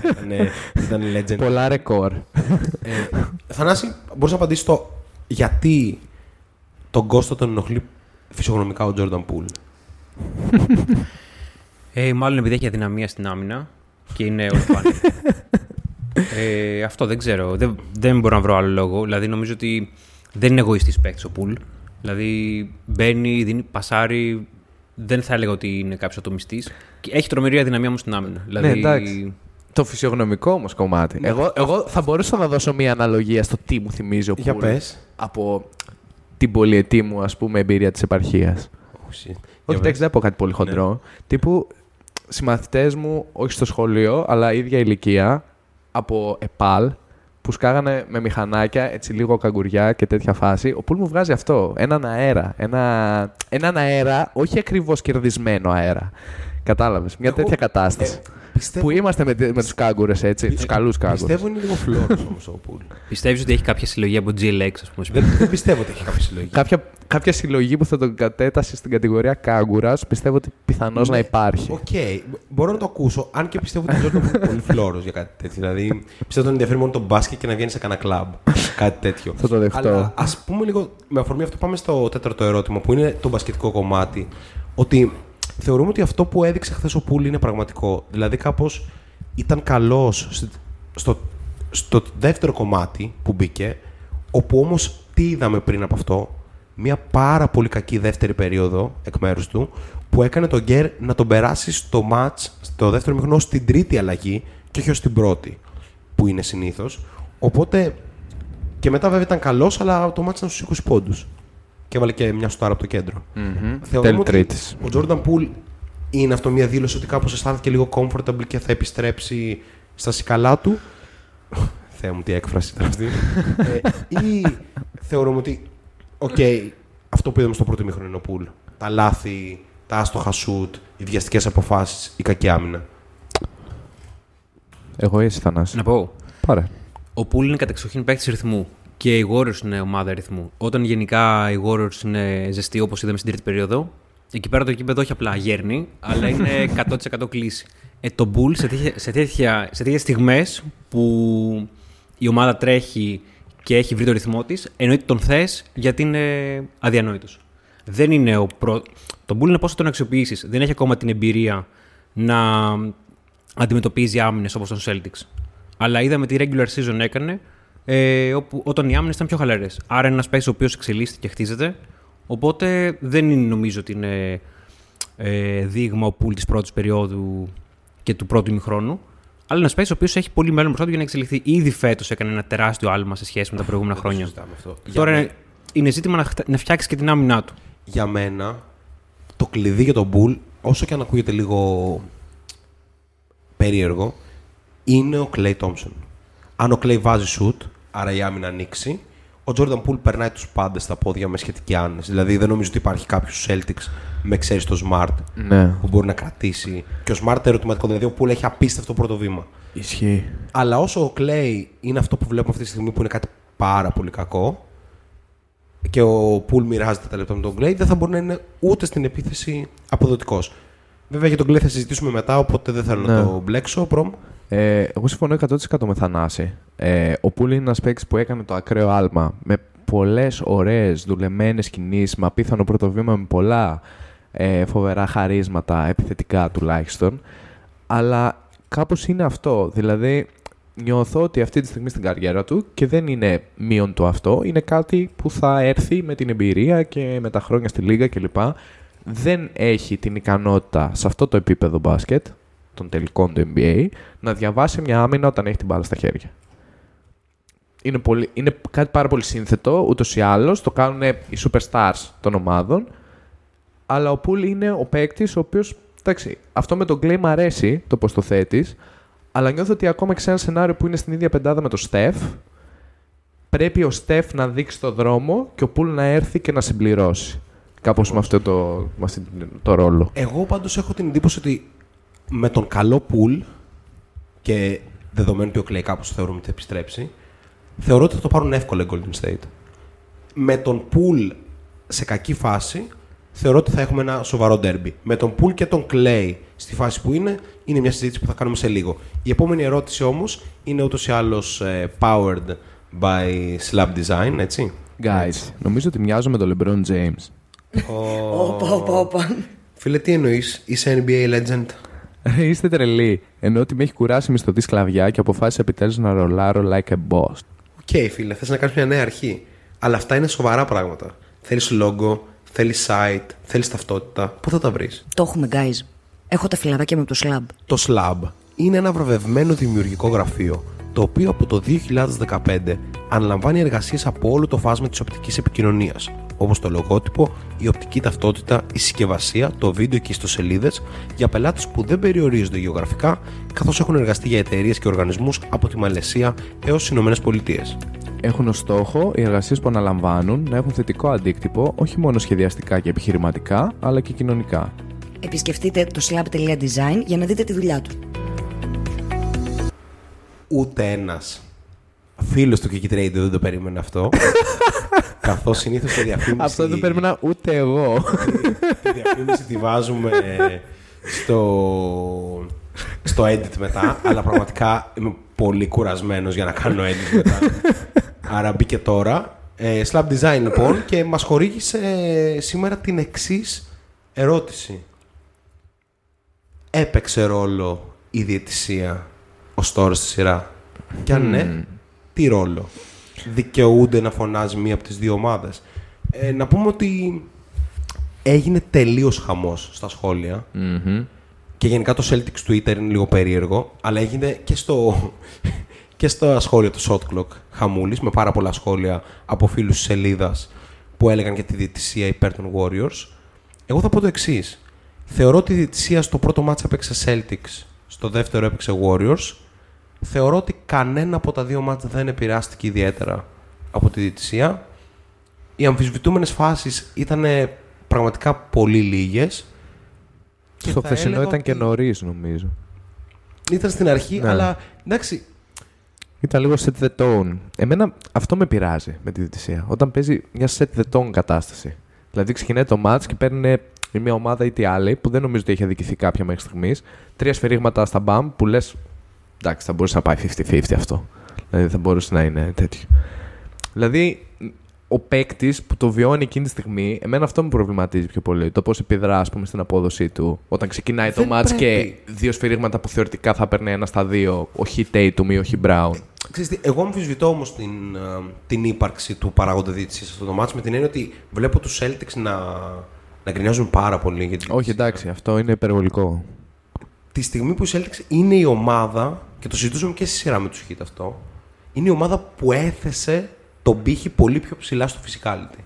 ήταν, ήταν legend. Πολλά ρεκόρ. Ε, Θανάση, μπορείς να απαντήσεις το γιατί τον Κώστα τον ενοχλεί φυσιογνωμικά ο Jordan Poole; Ε, μάλλον επειδή έχει αδυναμία στην άμυνα και είναι όλο πάνε. ε, αυτό δεν ξέρω. Δεν, δεν μπορώ να βρω άλλο λόγο. Δηλαδή νομίζω ότι δεν είναι εγωιστής παίκτης ο Πουλ. Δηλαδή μπαίνει, δίνει πασάρι. Δεν θα έλεγα ότι είναι κάποιος ατομιστής. Έχει τρομερή αδυναμία όμως στην άμυνα. Δηλαδή, Ναι, εντάξει. Το φυσιογνωμικό όμως κομμάτι. Εγώ, εγώ θα μπορούσα να δώσω μία αναλογία στο τι μου θυμίζει ο Για Πουλ πες. από την πολυετή μου ας πούμε εμπειρία της επαρχίας. Όχι, Όχι, εντάξει, δεν πω κάτι πολύ χοντρό. Τύπου συμμαθητές μου, όχι στο σχολείο, αλλά ίδια ηλικία, από ΕΠΑΛ, που σκάγανε με μηχανάκια, έτσι λίγο καγκουριά και τέτοια φάση. Ο Πουλ μου βγάζει αυτό. Έναν αέρα. Ένα, έναν αέρα, όχι ακριβώς κερδισμένο αέρα. Κατάλαβες. Μια Εγώ- τέτοια κατάσταση. Πιστεύω, Που είμαστε με, με τους κάγκουρες, έτσι. Τους καλούς κάγκουρες. πιστεύω είναι λίγο φλώρος όμως ο Poole. Πιστεύεις ότι έχει κάποια συλλογή από GLX, ας πούμε. δεν, δεν πιστεύω ότι έχει κάποια συλλογή. Κάποια, κάποια συλλογή που θα τον κατέτασσε στην κατηγορία κάγκουρας, πιστεύω ότι πιθανώς Ναι, να υπάρχει. Οκ, μπορώ να το ακούσω, αν και πιστεύω ότι ο Jordan Poole είναι πολύ φλώρος για κάτι τέτοιο. Δηλαδή, πιστεύω ότι τον ενδιαφέρει μόνο τον μπάσκετ και να βγαίνει σε κανένα κλαμπ. κάτι τέτοιο. Θα το δεχτώ. Αλλά ας πούμε λίγο, με αφορμή αυτό, πάμε στο τέταρτο ερώτημα που είναι το μπασκετικό κομμάτι. Ότι θεωρούμε ότι αυτό που έδειξε χθες ο Πούλ είναι πραγματικό. Δηλαδή, κάπως ήταν καλός στο, στο δεύτερο κομμάτι που μπήκε, όπου όμως τι είδαμε πριν από αυτό, μια πάρα πολύ κακή δεύτερη περίοδο εκ μέρους του, που έκανε τον Γκέρ να τον περάσει στο match, στο δεύτερο μηχρονό, στην τρίτη αλλαγή και όχι ως την πρώτη, που είναι συνήθως. Οπότε και μετά βέβαια ήταν καλός, αλλά το μάτι ήταν στους 20 πόντους. Και έβαλε και μια σουτάρα από το κέντρο. Μμμ. Θεωρούμε Τέλη ότι τρίτης. Ο Jordan Poole είναι αυτό μια δήλωση ότι κάπως αισθάνθηκε λίγο comfortable και θα επιστρέψει στα σικαλά του. Θεέ μου, τι έκφραση ήταν αυτή. ε, ή θεωρούμε ότι, οκ, αυτό που είδαμε στο πρώτο ημίχρονο είναι ο Poole. Τα λάθη, τα άστοχα σουτ, οι βιαστικές αποφάσεις, η κακή άμυνα. Εγώ εσύ Θανάσης. Να πω. Πάρε. Ο Πούλ είναι κατεξοχήν παίκτης ρυθμού. Και οι Warriors είναι ομάδα ρυθμού. Όταν γενικά οι Warriors είναι ζεστοί, όπως είδαμε στην τρίτη περίοδο, εκεί πέρα το κήπεδο όχι απλά γέρνει, αλλά είναι 100% κλείσει. Ε, το Bull σε, τέτοια, σε, τέτοια, σε τέτοιες στιγμές που η ομάδα τρέχει και έχει βρει το ρυθμό της, εννοείται τον θες γιατί είναι αδιανόητος. Δεν είναι ο προ... Το Bull είναι πώς θα τον αξιοποιήσεις. Δεν έχει ακόμα την εμπειρία να αντιμετωπίζει άμυνες όπως τον Celtics. Αλλά είδαμε τι regular season έκανε ε, όπου, όταν οι άμυνες ήταν πιο χαλαρές. Άρα είναι ένας παίκτης ο οποίος εξελίσσεται και χτίζεται. Οπότε δεν είναι, νομίζω ότι είναι ε, δείγμα ο πουλ της πρώτης περίοδου και του πρώτου ημιχρόνου. Αλλά ένας παίκτης ο οποίος έχει πολύ μέλλον μπροστά του για να εξελιχθεί. Ήδη φέτος έκανε ένα τεράστιο άλμα σε σχέση με τα προηγούμενα Δεν το χρόνια. συζητάμε αυτό. Για Τώρα μέ- είναι, είναι ζήτημα να, χτα- να φτιάξεις και την άμυνά του. για μένα το κλειδί για τον Bull, όσο και αν ακούγεται λίγο περίεργο, είναι ο Clay Thompson. Αν ο Clay βάζει shoot, άρα η άμυνα ανοίξει, ο Jordan Poole περνάει τους πάντες στα πόδια με σχετική άνεση. Δηλαδή δεν νομίζω ότι υπάρχει κάποιος Celtics με ξέρεις το Smart Ναι. που μπορεί να κρατήσει. Και ο Smart ερωτηματικό, δηλαδή ο Poole έχει απίστευτο πρώτο βήμα. Ισχύει. Αλλά όσο ο Clay είναι αυτό που βλέπουμε αυτή τη στιγμή που είναι κάτι πάρα πολύ κακό και ο Πουλ μοιράζεται τα λεπτά με τον Clay, δεν θα μπορεί να είναι ούτε στην επίθεση αποδοτικός. Βέβαια για τον Clay θα συζητήσουμε μετά, οπότε δεν θέλω να Ναι. το μπλέξω. Προμ. Ε, εγώ συμφωνώ 100% με Θανάση. Ε, ο Πούλ είναι ένας παίκτης που έκανε το ακραίο άλμα με πολλές ωραίες δουλεμένες κινήσεις, με απίθανο πρώτο βήμα, με πολλά ε, φοβερά χαρίσματα, επιθετικά τουλάχιστον. Αλλά κάπως είναι αυτό. Δηλαδή, νιώθω ότι αυτή τη στιγμή στην καριέρα του και δεν είναι μείον του αυτό, είναι κάτι που θα έρθει με την εμπειρία και με τα χρόνια στη λίγα κλπ. Δεν έχει την ικανότητα σε αυτό το επίπεδο μπάσκετ, των τελικών του NBA, να διαβάσει μια άμυνα όταν έχει την μπάλα στα χέρια. Είναι, πολύ, είναι κάτι πάρα πολύ σύνθετο, ούτως ή άλλως. Το κάνουν οι superstars των ομάδων. Αλλά ο Πουλ είναι ο παίκτης ο οποίος. Εντάξει, αυτό με τον Clay μου αρέσει το πώς το θέτεις. Αλλά νιώθω ότι ακόμα και σε ένα σενάριο που είναι στην ίδια πεντάδα με τον Στεφ, πρέπει ο Στεφ να δείξει το δρόμο και ο Πουλ να έρθει και να συμπληρώσει. Κάπως με αυτό το, με αυτό το ρόλο. Εγώ πάντως έχω την εντύπωση ότι με τον καλό Πουλ και δεδομένου ότι ο Clay κάπως θεωρούμε ότι θα επιστρέψει, θεωρώ ότι θα το πάρουν εύκολα οι Golden State. Με τον Πουλ σε κακή φάση, θεωρώ ότι θα έχουμε ένα σοβαρό derby. Με τον Πουλ και τον Clay στη φάση που είναι, είναι μια συζήτηση που θα κάνουμε σε λίγο. Η επόμενη ερώτηση όμως είναι ούτως ή άλλως ε, powered by Slab Design, έτσι. Guys, νομίζω ότι μοιάζω με τον LeBron James. Όπα, όπα, όπα. Φίλε, τι εννοείς, είσαι NBA legend; Ρε, Είστε τρελοί. Εννοώ ότι με έχει κουράσει η μισθωτή σκλαβιά και αποφάσισα επιτέλους να ρολάρω like a boss. OK, φίλε, θες να κάνεις μια νέα αρχή. Αλλά αυτά είναι σοβαρά πράγματα. Θέλεις logo, θέλεις site, θέλεις ταυτότητα. Πού θα τα βρεις; Το έχουμε, guys. Έχω τα φιλαράκια με το Slab. Το Slab είναι ένα βραβευμένο δημιουργικό γραφείο, το οποίο από το 2015 αναλαμβάνει εργασίες από όλο το φάσμα της οπτικής επικοινωνίας, όπως το λογότυπο, η οπτική ταυτότητα, η συσκευασία, το βίντεο και οι ιστοσελίδες για πελάτες που δεν περιορίζονται γεωγραφικά, καθώς έχουν εργαστεί για εταιρείες και οργανισμούς από τη Μαλαισία έως τις Ηνωμένες Πολιτείες. Έχουν ως στόχο οι εργασίες που αναλαμβάνουν να έχουν θετικό αντίκτυπο όχι μόνο σχεδιαστικά και επιχειρηματικά, αλλά και κοινωνικά. Επισκεφτείτε το slab.design για να δείτε τη δουλειά του. Ούτε ένας φίλος του Kiki Radio δεν το περίμενε αυτό. Καθώς συνήθως τη διαφήμιση. Αυτό δεν περίμενα ούτε εγώ. Τη διαφήμιση τη βάζουμε στο, στο edit μετά. αλλά πραγματικά είμαι πολύ κουρασμένος για να κάνω edit μετά. Άρα μπήκε τώρα. Ε, Slab Design λοιπόν και μας χορήγησε σήμερα την εξής ερώτηση. Έπαιξε ρόλο η διαιτησία; Ως τώρα στη σειρά. Και αν ναι, τι ρόλο. Δικαιούνται να φωνάζει μία από τις δύο ομάδες; Ε, να πούμε ότι έγινε τελείως χαμός στα σχόλια. Και γενικά το Celtics Twitter είναι λίγο περίεργο, αλλά έγινε και στο, και στο σχόλιο του Shot Clock χαμούλης, με πάρα πολλά σχόλια από φίλους της σελίδας που έλεγαν για τη διαιτησία υπέρ των Warriors. Εγώ θα πω το εξής. Θεωρώ ότι η διαιτησία στο πρώτο μάτς έπαιξε Celtics, στο δεύτερο έπαιξε Warriors. Θεωρώ ότι κανένα από τα δύο μάτς δεν επηρεάστηκε ιδιαίτερα από τη διαιτησία. Οι αμφισβητούμενες φάσεις ήταν πραγματικά πολύ λίγες. Και Στο θα χθεσινό έλεγα ήταν και ότι νωρίς, νομίζω. Ήταν στην αρχή, Ναι. αλλά εντάξει. Ήταν λίγο set the tone. Εμένα αυτό με πειράζει με τη διαιτησία. Όταν παίζει μια set the tone κατάσταση. Δηλαδή ξεκινάει το match και παίρνει η μία ομάδα ή τη άλλη που δεν νομίζω ότι έχει αδικηθεί κάποια μέχρι στιγμής. Τρία σφυρίγματα στα μπαμ που λες. Εντάξει, θα μπορούσε να πάει 50-50 αυτό. Δηλαδή θα μπορούσε να είναι τέτοιο. Δηλαδή ο παίκτης που το βιώνει εκείνη τη στιγμή, εμένα αυτό με προβληματίζει πιο πολύ. Το πώς επιδρά, ας πούμε, στην απόδοσή του. Όταν ξεκινάει το Δεν match και πρέπει. δύο σφυρίγματα που θεωρητικά θα παίρνει ένα στα δύο, όχι Tatum ή όχι Brown. Ξέρεις τι, εγώ αμφισβητώ όμως την, ε, την ύπαρξη του παράγοντα διαιτησία σε αυτό το μάτς με την έννοια ότι βλέπω τους Celtics να, να γκρινιάζουν πάρα πολύ για την Όχι, διαιτησία. εντάξει, αυτό είναι υπερβολικό. Τη στιγμή που οι Celtics είναι η ομάδα, και το συζητούσαμε και στη σειρά με του Heat αυτό, είναι η ομάδα που έθεσε τον πύχη πολύ πιο ψηλά στο physicality.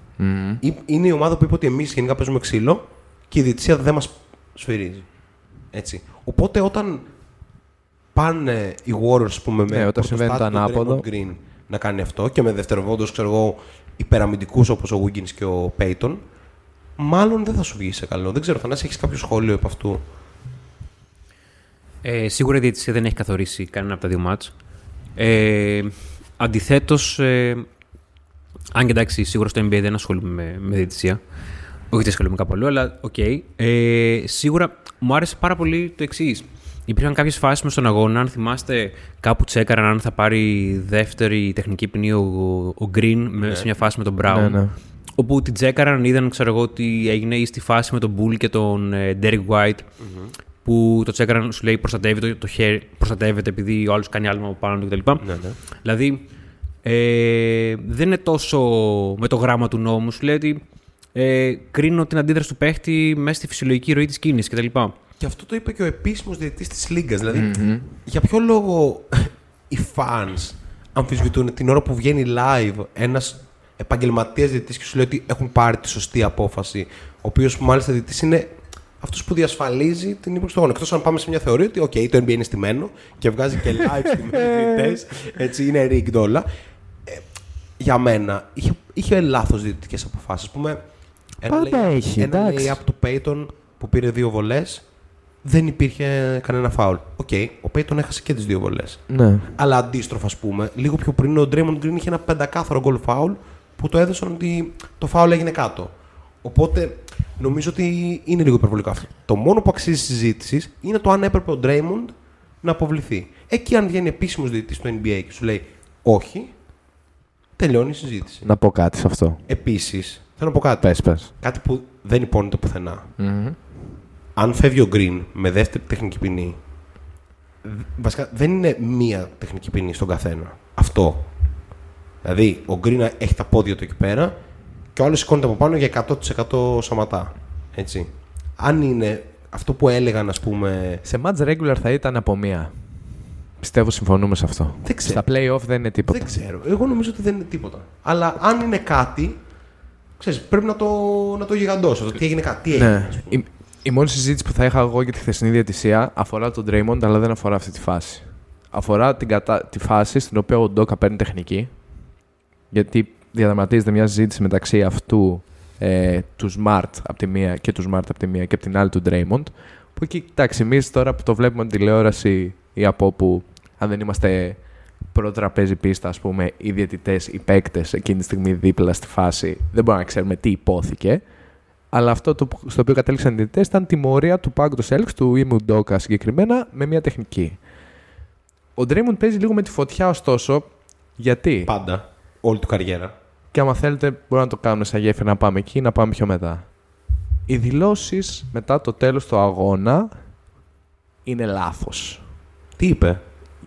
Ή- Είναι η ομάδα που είπε ότι εμείς γενικά παίζουμε ξύλο και η διαιτησία δεν μας σφυρίζει. Έτσι. Οπότε όταν πάνε οι Warriors, ας πούμε, με Ναι, όταν συμβαίνει το πρωτοστάτη τον ανάποδο. Draymond Green να κάνει αυτό και με δευτεροβόντως, ξέρω εγώ, υπεραμυντικούς όπως ο Wiggins και ο Payton, μάλλον δεν θα σου βγει σε καλό. Δεν ξέρω, Θανάση, έχεις κάποιο σχόλιο από αυτού; Ε, σίγουρα η διαιτησία δεν έχει καθορίσει κανένα από τα δύο μάτς. Ε, Αντιθέτως, ε, αν και εντάξει, σίγουρα στο NBA δεν ασχολούμαι με, με διαιτησία. Όχι ότι ασχολούμαι κάπου αλλού, αλλά οκ. Ε, σίγουρα μου άρεσε πάρα πολύ το εξής. Υπήρχαν κάποιες φάσεις με στον αγώνα. Αν θυμάστε, κάπου τσέκαραν αν θα πάρει δεύτερη τεχνική ποινή ο, ο Green με, σε μια φάση με τον Brown. Ναι, ναι. Όπου την τσέκαραν, είδαν ξέρω εγώ ότι έγινε ή στη φάση με τον Poole και τον ε, Derek White. Που το τσέκαραν, σου λέει προστατεύεται το, το χέρι, προστατεύεται επειδή ο άλλος κάνει άλμα από πάνω του κτλ. Ναι, ναι. Δηλαδή, ε, δεν είναι τόσο με το γράμμα του νόμου. Σου λέει ότι ε, κρίνω την αντίδραση του παίχτη μέσα στη φυσιολογική ροή της κίνησης κτλ. Και αυτό το είπε και ο επίσημος διαιτητής της Λίγκας. Δηλαδή, για ποιο λόγο οι fans αμφισβητούν την ώρα που βγαίνει live ένας επαγγελματίας διαιτητής και σου λέει ότι έχουν πάρει τη σωστή απόφαση. Ο οποίος μάλιστα διαιτητής είναι αυτό που διασφαλίζει την ύπαρξη του αγώνα. Εκτός αν πάμε σε μια θεωρία ότι okay, το NBA είναι στημένο και βγάζει και live στημένου διαιτητές. Έτσι είναι rigged όλα. Ε, για μένα είχε, είχε λάθος διαιτητικές αποφάσεις. Α πούμε, ένα Πάντα lay- έχει, Ένα εντάξει. lay-up του Peyton που πήρε δύο βολές, δεν υπήρχε κανένα φάουλ. Οκ, ο Peyton έχασε και τις δύο βολές. Ναι. Αλλά αντίστροφα, ας πούμε, λίγο πιο πριν ο Draymond Green είχε ένα πεντακάθαρο γκολ φάουλ που το έδωσαν ότι το φάουλ έγινε κάτω. Οπότε νομίζω ότι είναι λίγο υπερβολικό αυτό. Το μόνο που αξίζει συζήτηση είναι το αν έπρεπε ο Draymond να αποβληθεί. Εκεί, αν βγαίνει επίσημος διαιτητής στο NBA και σου λέει όχι, τελειώνει η συζήτηση. Να πω κάτι σε αυτό. Επίσης, θέλω να πω κάτι. Πες, πες. Κάτι που δεν υπόνεται πουθενά. Αν φεύγει ο Green με δεύτερη τεχνική ποινή, δ- βασικά δεν είναι μία τεχνική ποινή στον καθένα. Αυτό. Δηλαδή, ο Green έχει τα πόδια του εκεί πέρα και ο άλλος σηκώνεται από πάνω για 100% σωματά. Έτσι. Αν είναι αυτό που έλεγαν, ας πούμε. Σε match regular θα ήταν από μία. Πιστεύω συμφωνούμε σε αυτό. Δεν ξέρω. Στα play-off δεν είναι τίποτα. Δεν ξέρω. Εγώ νομίζω ότι δεν είναι τίποτα. Αλλά αν είναι κάτι. Ξέρεις, πρέπει να το, να το γιγαντώσω. Το τι έγινε κάτι. Τι έγινε. Ναι. ας πούμε. Η, η μόνη συζήτηση που θα είχα εγώ για τη χθεσινή διαιτησία αφορά τον Draymond, αλλά δεν αφορά αυτή τη φάση. Αφορά την κατα... τη φάση στην οποία ο Ντόκα παίρνει τεχνική. Γιατί διαδραματίζεται μια συζήτηση μεταξύ αυτού ε, του Smart από τη μία και του Smart από τη μία και από την άλλη του Draymond. Που εκεί, κοιτάξτε, εμείς τώρα που το βλέπουμε την τηλεόραση ή από όπου, αν δεν είμαστε πρώτο τραπέζι πίστα, ας πούμε, οι διαιτητές, οι παίκτες εκείνη τη στιγμή δίπλα στη φάση, δεν μπορούμε να ξέρουμε τι υπόθηκε. Αλλά αυτό το, που- στο οποίο κατέληξαν οι διαιτητές ήταν τιμωρία του Πάγκος Έλξ, του Ήμου Ντόκα συγκεκριμένα, με μια τεχνική. Ο Ντρέιμοντ παίζει λίγο με τη φωτιά, ωστόσο, γιατί; Πάντα. Όλη του καριέρα. Και άμα θέλετε, μπορούμε να το κάνουμε σαν γέφυρα να πάμε εκεί ή να πάμε πιο μετά. Οι δηλώσεις μετά το τέλος του αγώνα είναι λάθος. Τι είπε;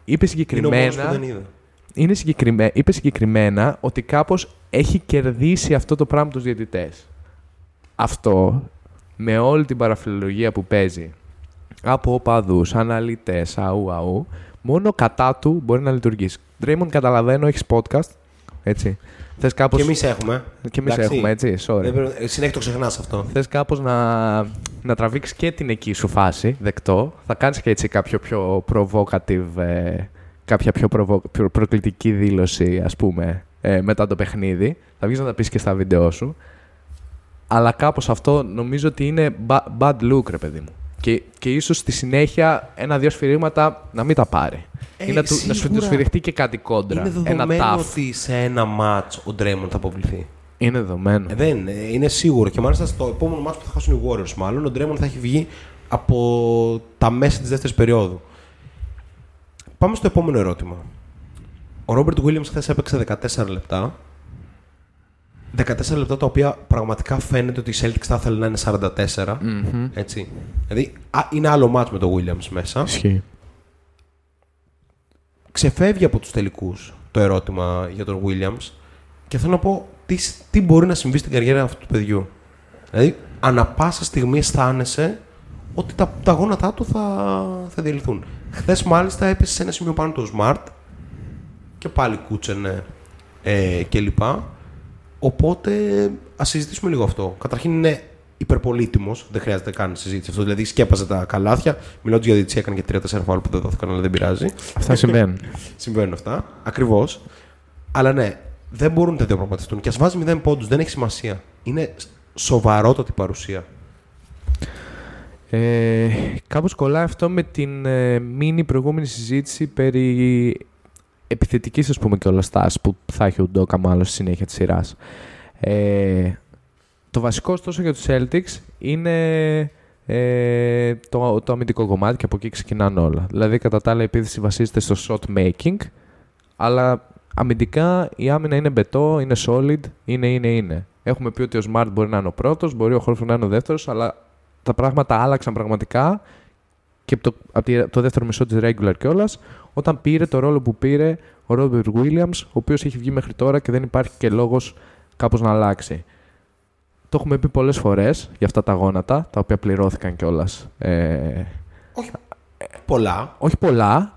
Είπε Είναι ο μόνος που συγκεκριμένα, δεν είδα. είναι συγκεκριμέ- είπε συγκεκριμένα ότι κάπως έχει κερδίσει αυτό το πράγμα τους διαιτητές. Αυτό, με όλη την παραφιλολογία που παίζει, από οπαδούς, αναλυτές, αού, αού, μόνο κατά του μπορεί να λειτουργήσει. Draymond, καταλαβαίνω, έχεις podcast, έτσι. Θες κάπως... Και εμείς έχουμε. Και εμείς Εντάξει. έχουμε, έτσι, sorry. Δεν πρέπει- ε, Συνέχεια το ξεχνάς αυτό. Θες κάπως να, να τραβήξεις και την εκεί σου φάση, δεκτό. Θα κάνεις και έτσι κάποιο πιο provocative, ε, κάποια πιο, προβο, πιο προκλητική δήλωση, ας πούμε, ε, μετά το παιχνίδι. Θα βγεις να τα πεις και στα βίντεό σου. Αλλά κάπως αυτό νομίζω ότι είναι ba- bad look, ρε παιδί μου. Και, και ίσως στη συνέχεια ένα-δύο σφυρίγματα να μην τα πάρει. Ε, ή να, του, να σου σίγουρα. του σφυριχτεί και κάτι κόντρα. Είναι ένα δεδομένο tough. ότι σε ένα μάτς ο Ντρέμον θα αποβληθεί. Είναι δεδομένο. Ε, δεν, ε, είναι σίγουρο. Και μάλιστα στο επόμενο μάτς που θα χάσουν οι Warriors, μάλλον ο Ντρέμον θα έχει βγει από τα μέσα της δεύτερης περίοδου. Πάμε στο επόμενο ερώτημα. Ο Ρόμπερτ Williams χθες έπαιξε 14 λεπτά. 14 λεπτά τα οποία πραγματικά φαίνεται ότι η Celtics θα ήθελε να είναι 44. Έτσι. Δηλαδή α, είναι άλλο μάτς με τον Williams μέσα. Ισχύει. Ξεφεύγει από τους τελικούς το ερώτημα για τον Williams και θέλω να πω τι, τι μπορεί να συμβεί στην καριέρα αυτού του παιδιού. Δηλαδή, ανα πάσα στιγμή αισθάνεσαι ότι τα, τα γόνατά του θα, θα διαλυθούν. Χθες μάλιστα έπεσε σε ένα σημείο πάνω το Smart και πάλι κούτσενε ε, κλπ. Οπότε ας συζητήσουμε λίγο αυτό. Καταρχήν είναι υπερπολίτημο, δεν χρειάζεται καν συζήτηση αυτό. Δηλαδή σκέπαζε τα καλάθια. Μιλώντας για διετησία, έκανε και 3-4 φάουλ που δεν δόθηκαν, αλλά δεν πειράζει. Αυτά συμβαίνουν. Συμβαίνουν αυτά. Ακριβώς. Αλλά ναι, δεν μπορούν τα δύο να πραγματευτούν. Και ας βάζει 0 πόντους, δεν έχει σημασία. Είναι σοβαρότατη παρουσία. Ε, κάπως κολλάει αυτό με την ε, μίνι προηγούμενη συζήτηση περί επιθετικής ας πούμε και όλα στάσης που θα έχει ο Ντόκα μάλλον στη συνέχεια της σειράς. Ε, το βασικό ωστόσο για τους Celtics είναι ε, το, το αμυντικό κομμάτι και από εκεί ξεκινάνε όλα. Δηλαδή κατά τα άλλα η επίθεση βασίζεται στο shot making αλλά αμυντικά η άμυνα είναι μπετό, είναι solid, είναι, είναι, είναι. Έχουμε πει ότι ο Smart μπορεί να είναι ο πρώτος, μπορεί ο Horford να είναι ο δεύτερος, αλλά τα πράγματα άλλαξαν πραγματικά και το, από τη- το δεύτερο μισό της regular κιόλας, όταν πήρε το ρόλο που πήρε ο Robert Williams, ο οποίος έχει βγει μέχρι τώρα και δεν υπάρχει και λόγος κάπως να αλλάξει. Το έχουμε πει πολλές φορές για αυτά τα γόνατα, τα οποία πληρώθηκαν κιόλας. Ε, Πολλά. όχι πολλά,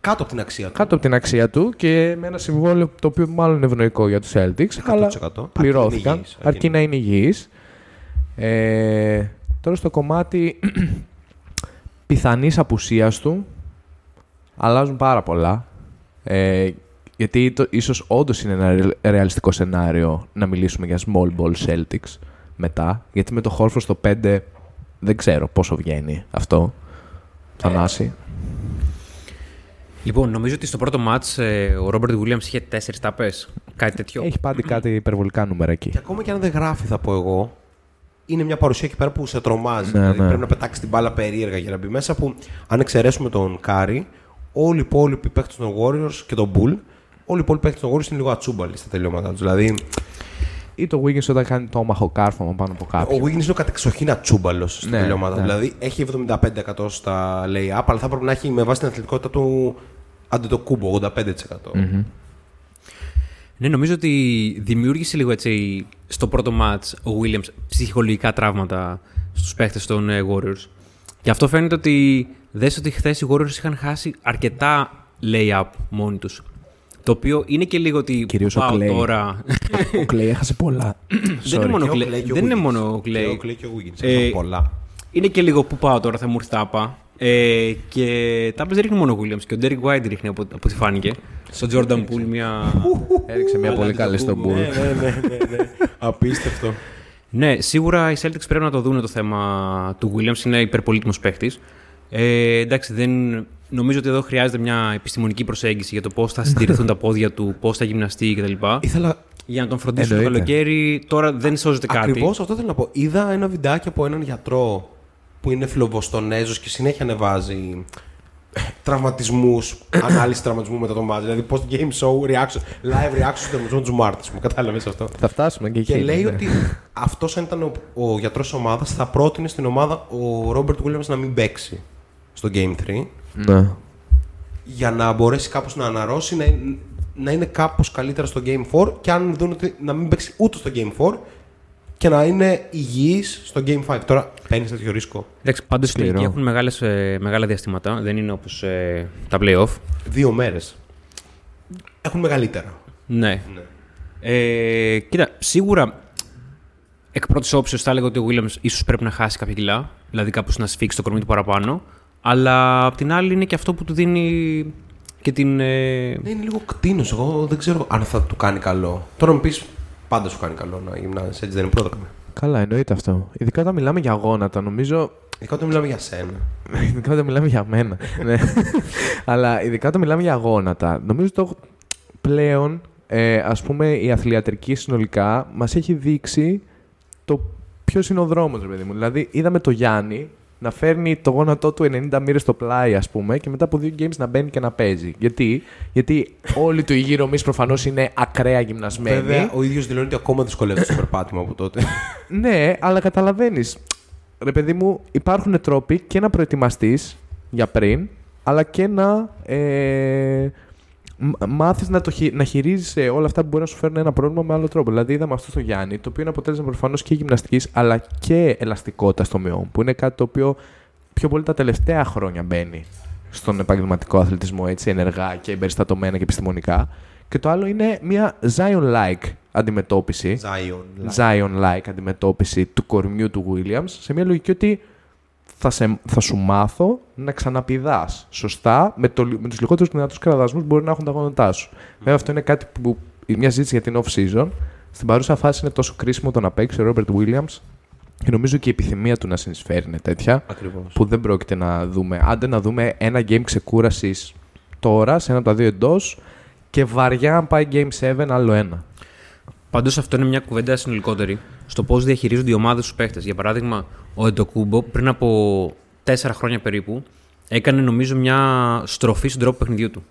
Κάτω από την αξία του. κάτω από την αξία του και με ένα συμβόλαιο το οποίο μάλλον είναι ευνοϊκό για τους Celtics, αλλά 100%. πληρώθηκαν, Αρκεί να είναι υγιής, αρκεί να είναι υγιείς. Ε, τώρα στο κομμάτι πιθανής απουσίας του αλλάζουν πάρα πολλά. Ε, γιατί το, ίσως όντως είναι ένα ρε- ρεαλιστικό σενάριο να μιλήσουμε για small ball Celtics μετά. Γιατί με το Horford στο 5 δεν ξέρω πόσο βγαίνει αυτό. Θανάση. Λοιπόν, νομίζω ότι στο πρώτο μάτς ε, ο Ρόμπερτ Williams είχε τέσσερις τάπες. Κάτι τέτοιο. Έχει πάντα κάτι υπερβολικά νούμερα εκεί. Και ακόμα και αν δεν γράφει, θα πω εγώ, είναι μια παρουσία εκεί πέρα που σε τρομάζει. Ναι, δηλαδή ναι. πρέπει να πετάξει την μπάλα περίεργα για να μπει μέσα. Που αν εξαιρέσουμε τον Κάρι, όλοι οι υπόλοιποι παίχτε των Warriors και τον Poole, όλοι οι υπόλοιποι παίχτε των Warriors είναι λίγο ατσούμπαλοι στα τελειώματά τους. Δηλαδή, Ή το Wiggins όταν κάνει το όμαχο κάρφωμα πάνω από ο κάποιον. Wiggins είναι ο κατεξοχήν ατσούμπαλος στα Ναι, τελειώματα. ναι. Δηλαδή έχει 75% στα lay-up, αλλά θα πρέπει να έχει με βάση την αθλητικότητα του άντε το κούμπο, 85%. Ναι, νομίζω ότι δημιούργησε λίγο έτσι στο πρώτο μάτς ο Williams ψυχολογικά τραύματα στους παίχτες των ε, Warriors. Γι' αυτό φαίνεται ότι δες ότι χθες οι Warriors είχαν χάσει αρκετά lay-up μόνοι τους. Το οποίο είναι και λίγο ότι Κυρίως ο πάω Clay. τώρα. Ο Κλέη έχασε πολλά. δεν είναι μόνο Και ο ο Clay Clay. και ο Δεν είναι Wiggins. μόνο ο Και Clay. ο Clay και ο Wiggins. Ε, Έχουν πολλά. Είναι και λίγο που πάω τώρα, θα μου έρθει τάπα. Ε, και τα δεν ρίχνει μόνο ο Williams και ο Derek White ρίχνει από, από ό,τι φάνηκε. Στο Jordan Poole μια. Έριξε μια πολύ καλή στον Bull. Ναι, ναι, ναι, ναι, ναι. Απίστευτο. Ναι, σίγουρα οι Celtics πρέπει να το δουν το θέμα του Williams. Είναι υπερπολίτημο παίχτη. Ε, εντάξει, δεν... νομίζω ότι εδώ χρειάζεται μια επιστημονική προσέγγιση για το πώς θα συντηρηθούν τα πόδια του, πώς θα γυμναστεί κτλ. Ήθελα Για να τον φροντίσουν το Εννοείται. καλοκαίρι. Τώρα δεν σώζεται κάτι. Ακριβώς αυτό θέλω να πω. Είδα ένα βιντεάκι από έναν γιατρό που είναι φιλοβοστονέζος και συνέχεια ανεβάζει τραυματισμούς, ανάλυση τραυματισμού μετά το μάτι. Δηλαδή post game show reaction, live reaction στον τραυματισμό του Μάρτιν. Μου κατάλαβες αυτό. Θα φτάσουμε και εκεί. Και λέει ναι. ότι αυτός, αν ήταν ο, ο γιατρός της ομάδας, θα πρότεινε στην ομάδα ο Ρόμπερτ Williams να μην παίξει στο Game 3 Ναι. για να μπορέσει κάπως να αναρρώσει, να, είναι- να είναι κάπως καλύτερα στο Game 4 και αν δουν ότι να μην παίξει ούτε στο Game 4 και να είναι υγιής στο Game 5. Τώρα παίρνεις τέτοιο ρίσκο. Εντάξει, πάντως οι Σκληρό. τελικοί έχουν μεγάλες, ε, μεγάλα διαστήματα. Δεν είναι όπως τα playoff. Δύο μέρες. Έχουν μεγαλύτερα. Ναι. Ε, κοίτα, σίγουρα εκ πρώτης όψεως θα έλεγα ότι ο Williams ίσως πρέπει να χάσει κάποια κιλά. Δηλαδή κάπως να σφίξει το κορμί του παραπάνω. Αλλά απ' την άλλη είναι και αυτό που του δίνει και την. ε, Ναι, είναι λίγο κτίνος. Εγώ δεν ξέρω αν θα του κάνει καλό. Τώρα μου πεις πάντα σου κάνει καλό να γυμνάζεις έτσι δεν είναι πρόδοκμα. Καλά, εννοείται αυτό. Ειδικά όταν μιλάμε για γόνατα, νομίζω. Ειδικά όταν μιλάμε για σένα. ειδικά όταν μιλάμε για μένα. ναι. Αλλά ειδικά όταν μιλάμε για γόνατα, νομίζω το πλέον, ε, ας πούμε, η αθλιατρική συνολικά μας έχει δείξει το ποιος είναι ο δρόμος, ρε παιδί μου. Δηλαδή, είδαμε το Γιάννη να φέρνει το γόνατό του 90 μοίρες στο πλάι, ας πούμε, και μετά από δύο games να μπαίνει και να παίζει. Γιατί, Γιατί όλοι του οι γύρω εμείς προφανώς είναι ακραία γυμνασμένοι. Βέβαια, ο ίδιος δηλώνει ότι ακόμα δυσκολεύεται στο περπάτημα από τότε. Ναι, αλλά καταλαβαίνεις. Ρε παιδί μου, υπάρχουν τρόποι και να προετοιμαστείς για πριν, αλλά και να ε, μάθεις να, το χει- να χειρίζεσαι όλα αυτά που μπορεί να σου φέρουν ένα πρόβλημα με άλλο τρόπο. Δηλαδή, είδαμε αυτό στο Γιάννη, το οποίο είναι αποτέλεσμα προφανώς και γυμναστικής, αλλά και ελαστικότητας στο μειών, που είναι κάτι το οποίο πιο πολύ τα τελευταία χρόνια μπαίνει στον επαγγελματικό αθλητισμό έτσι, ενεργά και εμπεριστατωμένα και επιστημονικά. Και το άλλο είναι μια Zion-like αντιμετώπιση. Zion. Zion-like αντιμετώπιση του κορμιού του Williams σε μια λογική ότι θα, σε, θα σου μάθω να ξαναπηδάς σωστά με, το, με τους λιγότερους δυνατούς κραδασμούς που μπορεί να έχουν τα γόνατά σου. Βέβαια αυτό είναι κάτι που μια ζήτηση για την off-season στην παρούσα φάση είναι τόσο κρίσιμο το να παίξει ο Robert Williams Και νομίζω και η επιθυμία του να συνεισφέρει είναι τέτοια. Ακριβώς. Που δεν πρόκειται να δούμε. Άντε να δούμε ένα game ξεκούρασης τώρα, σε ένα από τα δύο εντός. Και βαριά, αν πάει Game 7, άλλο ένα. Πάντως αυτό είναι μια κουβέντα συνολικότερη στο πώς διαχειρίζονται οι ομάδες τους παίχτες. Για παράδειγμα, ο Εντοκούμπο πριν από 4 χρόνια περίπου έκανε νομίζω μια στροφή στον τρόπο παιχνιδιού του.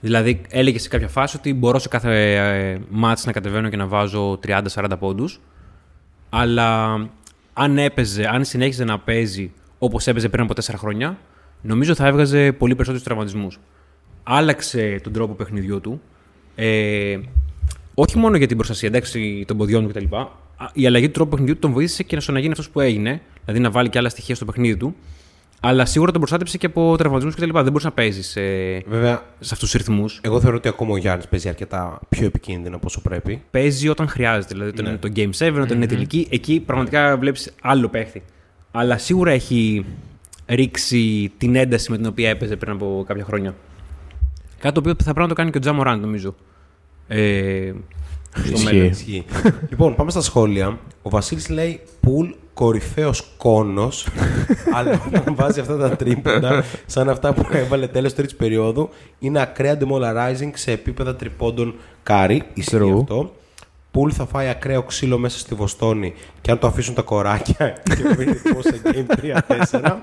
Δηλαδή έλεγε σε κάποια φάση ότι μπορώ σε κάθε ε, μάτς να κατεβαίνω και να βάζω 30-40 πόντους αλλά αν έπαιζε, αν συνέχιζε να παίζει όπως έπαιζε πριν από 4 χρόνια νομίζω θα έβγαζε πολύ περισσότερους τραυματισμούς. Άλλαξε τον τρόπο παιχνιδιού του ε, όχι μόνο για την προστασία εντάξει, των ποδιών του κτλ. Α, Η αλλαγή του τρόπου παιχνιδιού του τον βοήθησε και στο να γίνει αυτός που έγινε, δηλαδή να βάλει και άλλα στοιχεία στο παιχνίδι του. Αλλά σίγουρα τον προστάτεψε και από τραυματισμούς κτλ. Δεν μπορούσε να παίζεις σε, Βέβαια, σε αυτούς τους ρυθμούς. εγώ θεωρώ ότι ακόμα ο Γιάννης παίζει αρκετά πιο επικίνδυνα από όσο πρέπει. Παίζει όταν χρειάζεται. Δηλαδή όταν Ναι. είναι το Game 7, όταν είναι τελική, εκεί πραγματικά βλέπεις άλλο παίχτη. Αλλά σίγουρα έχει ρίξει την ένταση με την οποία έπαιζε πριν από κάποια χρόνια. Κάτι το οποίο θα πρέπει να το κάνει και ο Τζαμοράν, νομίζω. Ε, στο Ισχύει. μέλλον. Ισχύει. λοιπόν, πάμε στα σχόλια. Ο Βασίλης λέει πουλ κορυφαίος κόνος, αλλά όταν βάζει αυτά τα τρίποντα, σαν αυτά που έβαλε τέλος τρίτης περίοδου, είναι ακραία demolarizing σε επίπεδα τριπώντων κάρι. Ισχύει True. αυτό. Πουλ θα φάει ακραίο ξύλο μέσα στη Βοστόνη και αν το αφήσουν τα κοράκια και βρει ρυθμό σε game 3-4.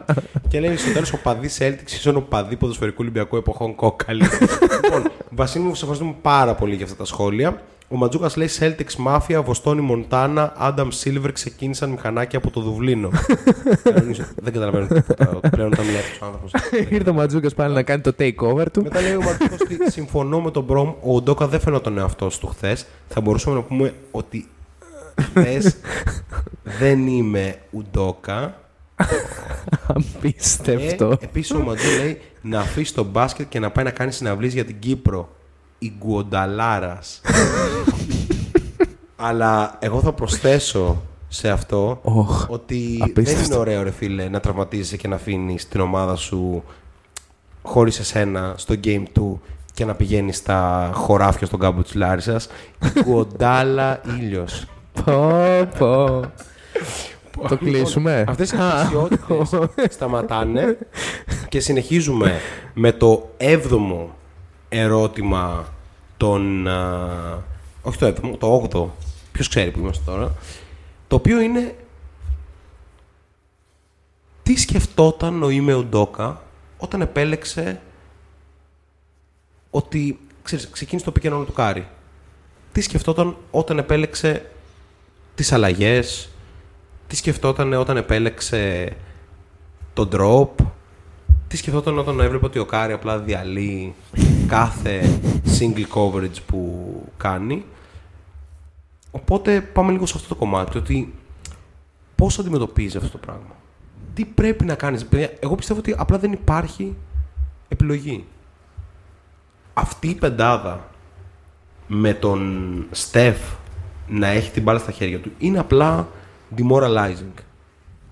και λέει στο τέλος ο παδί Celtics ίσον ο παδί ποδοσφαιρικού Ολυμπιακού εποχών κόκαλη. λοιπόν, Βασίλη μου, σε ευχαριστούμε πάρα πολύ για αυτά τα σχόλια. Ο Ματζούκας λέει Celtics Mafia, Βοστόνη Μοντάνα, Adam Silver ξεκίνησαν μηχανάκια από το Δουβλίνο. Κανονίζω- Δεν καταλαβαίνω τίποτα πλέον όταν μιλάει αυτό ο άνθρωπος. Ήρθε ο Ματζούκας πάλι να κάνει το takeover του. Μετά λέει ο Ματζούκας ότι συμφωνώ με τον Μπρομ, ο Ουντόκα δεν φαίνεται τον εαυτός του χθες. Θα μπορούσαμε να πούμε ότι χθες δεν είμαι Ουντόκα. Απίστευτο. Και επίσης ο Ματζού λέει να αφήσει το μπάσκετ και να πάει να κάνει συναυλίες για την Κύπρο. Η Γκουονταλάρα. Αλλά εγώ θα προσθέσω σε αυτό Οχ, ότι απίστευτο. δεν είναι ωραίο ρε φίλε να τραυματίζεσαι και να αφήνεις την ομάδα σου χωρίς εσένα στο game του και να πηγαίνεις στα χωράφια στον κάμπο της Λάρισας. Η Γκουοντάλα ήλιος. Πω, πω. Το κλείσουμε. Αυτές οι αξιότητες σταματάνε και συνεχίζουμε με το έβδομο ερώτημα των... α, όχι το έβδομο, το όγδοο. Ποιος ξέρει που είμαστε τώρα. Το οποίο είναι τι σκεφτόταν ο Είμαι Ουντόκα όταν επέλεξε ότι ξέρεις, ξεκίνησε το pick and roll του Κάρι. Τι σκεφτόταν όταν επέλεξε τις αλλαγές, τι σκεφτόταν όταν επέλεξε το drop, τι σκεφτόταν όταν έβλεπε ότι ο Κάρι απλά διαλύει κάθε single coverage που κάνει. Οπότε πάμε λίγο σε αυτό το κομμάτι, ότι πώς αντιμετωπίζει αυτό το πράγμα. Τι πρέπει να κάνεις; Παιδιά, εγώ πιστεύω ότι απλά δεν υπάρχει επιλογή. Αυτή η πεντάδα με τον Στεφ να έχει την μπάλα στα χέρια του είναι απλά demoralizing.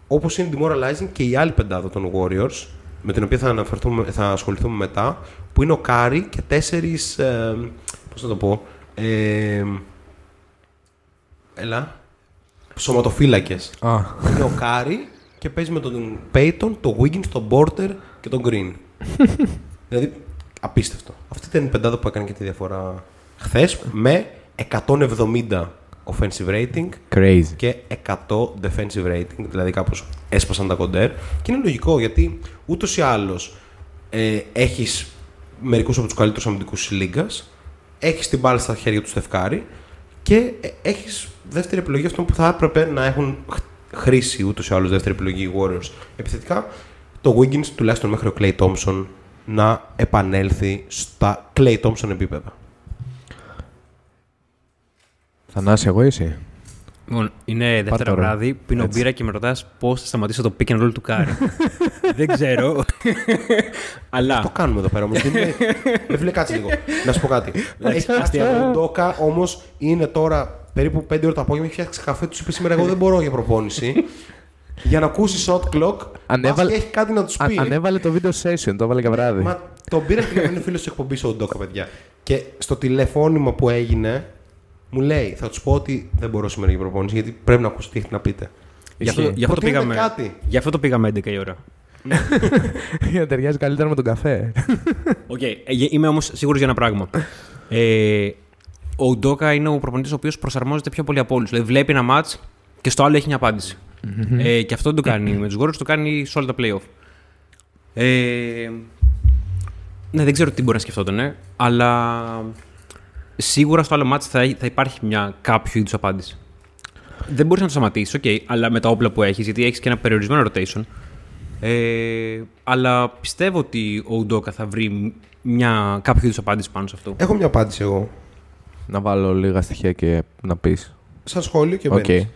Όπως είναι demoralizing και η άλλη πεντάδα των Warriors, με την οποία θα, αναφερθούμε, θα ασχοληθούμε μετά, που είναι ο Κάρι και τέσσερις, ε, πώς να το πω, ε, έλα, σωματοφύλακες. Α, Είναι ο Κάρι και παίζει με τον Peyton, τον Wiggins, τον Porter και τον Green. δηλαδή, απίστευτο. Αυτή ήταν η πεντάδα που έκανε και τη διαφορά χθες με 170 offensive rating crazy. και 100 defensive rating, δηλαδή κάπως έσπασαν τα κοντέρ. Και είναι λογικό γιατί ούτως ή άλλως ε, έχεις μερικούς από τους καλύτερους αμυντικούς της λίγκας, έχεις την μπάλα στα χέρια του Στεφκάρη και ε, έχεις δεύτερη επιλογή αυτών που θα έπρεπε να έχουν χ- χρήσει ούτως ή άλλως δεύτερη επιλογή οι Warriors επιθετικά. Τον Wiggins τουλάχιστον μέχρι ο Clay Thompson να επανέλθει στα Clay Thompson επίπεδα. Θανάση, εγώ εσύ. Λοιπόν, είναι δεύτερα το ρε. βράδυ, πίνω Έτσι. μπύρα και με ρωτάς πώς θα σταματήσω το pick and roll του Κάρι. Δεν ξέρω. Το Αλλά κάνουμε εδώ πέρα όμως. Δεν φίλε, κάτσε λίγο. Να σου πω κάτι. Έχει αστεία. Ο Ουντόκα όμως είναι τώρα περίπου 5 ώρα το απόγευμα. Έχει φτιάξει καφέ. Τους είπες σήμερα: Εγώ δεν μπορώ για προπόνηση. για να ακούσει shot clock. Ανέβαλε- Ανέβαλε... έχει κάτι να τους Α, πει. ανέβαλε το video session, το έβαλε και βράδυ. Μα τον πήρε τηλέφωνο, είναι φίλος της εκπομπής ο Ουντόκα, παιδιά. Και στο τηλεφώνημα που έγινε, μου λέει: Θα τους πω ότι δεν μπορώ σήμερα για προπόνηση γιατί πρέπει να ακούσω τι έχετε να πείτε. Γι' αυτό, Ισχύει. γι αυτό το Προτείνετε πήγαμε, κάτι. γι' αυτό το πήγαμε 11 η ώρα. Για να ταιριάζει καλύτερα με τον καφέ. Οκ, ε, είμαι όμως σίγουρος για ένα πράγμα. Ε, ο Ουντόκα είναι ο προπονητής ο οποίος προσαρμόζεται πιο πολύ από όλους. Δηλαδή βλέπει ένα ματ και στο άλλο έχει μια απάντηση. Ε, και αυτό δεν το κάνει με τους Warriors, το κάνει σε όλα τα playoff. Ε, ναι, δεν ξέρω τι μπορεί να σκεφτόταν, ναι, αλλά σίγουρα στο άλλο ματς θα, θα υπάρχει μια κάποιο είδους απάντηση. Δεν μπορείς να το σταματήσεις, οκ, αλλά με τα όπλα που έχεις, γιατί έχεις και ένα περιορισμένο rotation. Ε, αλλά πιστεύω ότι ο Ουντόκα θα βρει μια, κάποιο είδους απάντηση πάνω σε αυτό. Έχω μια απάντηση εγώ. να βάλω λίγα στοιχεία και να πεις. Σαν σχόλιο και Οκ. μπαίνεις.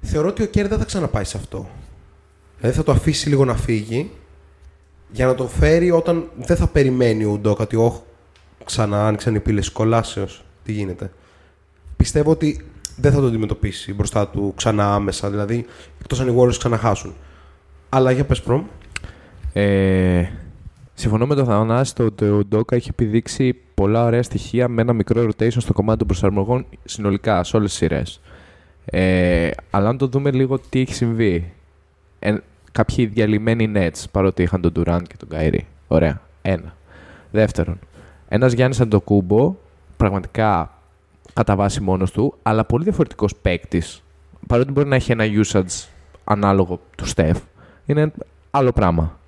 Θεωρώ ότι ο Κέρ δεν θα ξαναπάει σε αυτό. Δηλαδή θα το αφήσει λίγο να φύγει για να το φέρει όταν δεν θα περιμένει ο Ουντόκα ότι ωχ, ξανά άνοιξαν οι πύλες κολάσεως. Τι γίνεται. Πιστεύω ότι δεν θα το αντιμετωπίσει μπροστά του ξανά άμεσα. Δηλαδή, εκτός αν οι Warriors ξαναχάσουν. Αλλά για πες προμ. Ε, συμφωνώ με τον Θανάση το ότι ο Ντόκα έχει επιδείξει πολλά ωραία στοιχεία με ένα μικρό rotation στο κομμάτι των προσαρμογών συνολικά σε όλες τις σειρές. Ε, αλλά αν το δούμε λίγο τι έχει συμβεί. Ε, κάποιοι διαλυμένοι Nets παρότι είχαν τον Durant και τον Kyrie. Ωραία. Ένα. Δεύτερον, ένας Γιάννης Αντοκούμπο πραγματικά κατά βάση μόνος του, αλλά πολύ διαφορετικός παίκτης. Παρότι μπορεί να έχει ένα usage ανάλογο του Steph, είναι άλλο πράγμα.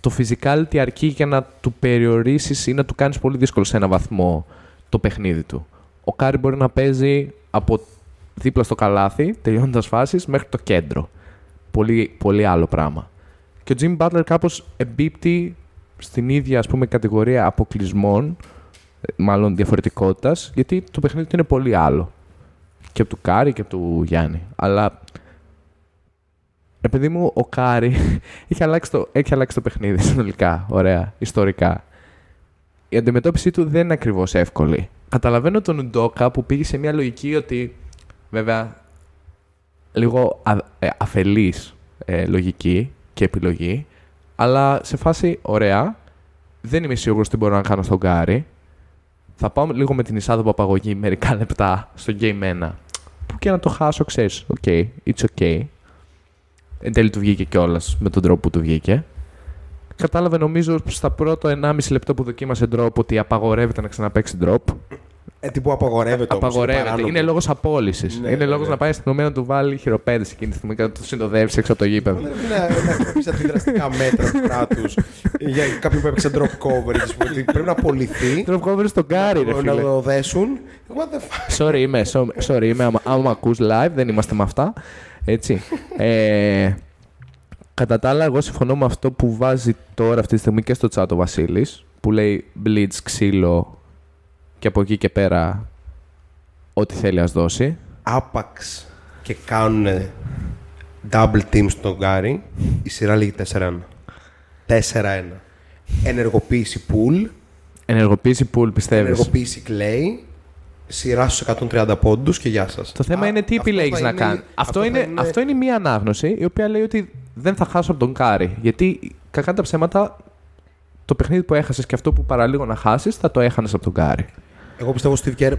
Το physicality αρκεί για να του περιορίσεις ή να του κάνεις πολύ δύσκολο σε ένα βαθμό το παιχνίδι του. Ο Κάρι μπορεί να παίζει από δίπλα στο καλάθι, τελειώνοντας φάσεις, μέχρι το κέντρο. Πολύ, πολύ άλλο πράγμα. Και ο Jimmy Butler κάπως εμπίπτει στην ίδια ας πούμε, κατηγορία αποκλεισμών, ε, μάλλον διαφορετικότητας, γιατί το παιχνίδι του είναι πολύ άλλο. Και από του Κάρι και από του Γιάννη. Αλλά επειδή μου, ο Κάρι έχει αλλάξει, το, έχει αλλάξει το παιχνίδι συνολικά. Ωραία, ιστορικά. Η αντιμετώπιση του δεν είναι ακριβώς εύκολη. Καταλαβαίνω τον Ουντόκα που πήγε σε μια λογική ότι, βέβαια, λίγο α, ε, αφελής ε, λογική και επιλογή, αλλά σε φάση ωραία, δεν είμαι σίγουρος τι μπορώ να κάνω στον Κάρι. Θα πάω λίγο με την εις άτοπον απαγωγή μερικά λεπτά στο Game 1. Που και να το χάσω, ξέρεις, οκ, it's okay. Εν τέλει του βγήκε κιόλας με τον τρόπο που του βγήκε. Κατάλαβε νομίζω στα πρώτα 1,5 λεπτό που δοκίμασε drop ότι απαγορεύεται να ξαναπαίξει drop. Ε, τι που απαγορεύεται όμως, Απαγορεύεται. παράνομο. Είναι λόγος απόλυσης. Ναι, είναι ναι, λόγος ναι. να πάει αστυνομία να του βάλει χειροπέδες εκείνη τη στιγμή και να τον συνοδεύσει έξω από το γήπεδο. Να, να χρησιμοποιήσει αντιδραστικά μέτρα του κράτους για κάποιον που έπαιξε drop coverage. ας πούμε, ότι πρέπει να απολυθεί. Drop cover στον Γκάρι, ρε να φίλε. το δέσουν. What the fuck; Sorry είμαι, so- sorry είμαι. Άμα, άμα ακούς live, δεν είμαστε με αυτά. Έτσι. ε, κατά τα άλλα, εγώ συμφωνώ με αυτό που βάζει τώρα αυτή τη στιγμή και στο chat ο Βασίλης, που λέει Blitz ξύλο και από εκεί και πέρα ό,τι θέλει ας δώσει. Άπαξ και κάνουν double team στον Κάρι, η σειρά λήγει 4-1. 4-1. Ενεργοποίηση pool, Ενεργοποίηση Poole πιστεύεις; ενεργοποίηση Clay, σειρά στους 130 πόντους και γεια σας. Το θέμα Α, είναι τι αυτό επιλέγεις θα να είναι- κάνεις. Αυτό, θα είναι, αυτό είναι μία ανάγνωση η οποία λέει ότι δεν θα χάσω από τον Κάρι. Γιατί κακά τα ψέματα το παιχνίδι που έχασες και αυτό που παραλίγο να χάσεις θα το έχανες από τον Κάρι. Εγώ πιστεύω ότι ο Steve Kerr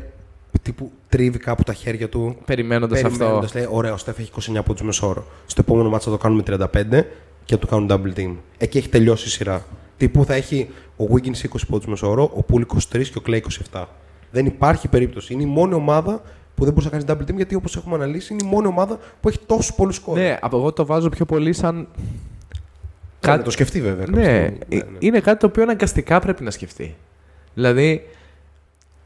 τύπου τρίβει κάπου τα χέρια του Περιμένοντας αυτό. Περιμένοντας, λέει, ωραία, ο Στεφ έχει 29 πόντους μεσόωρο. Στο επόμενο μάτσα θα το κάνουμε 35 και θα του κάνουν double team. Εκεί έχει τελειώσει η σειρά. Τύπου θα έχει ο Wiggins 20 πόντους μεσόωρο, ο Poole 23 και ο Clay 27. Δεν υπάρχει περίπτωση. Είναι η μόνη ομάδα που δεν μπορεί να κάνει double team γιατί όπως έχουμε αναλύσει είναι η μόνη ομάδα που έχει τόσους πολλούς κόρε. Ναι, από εγώ το βάζω πιο πολύ σαν. Κάτι... Να το σκεφτεί βέβαια. κάποια Ναι, στιγμή. ε, είναι κάτι το οποίο αναγκαστικά πρέπει να σκεφτεί. Δηλαδή,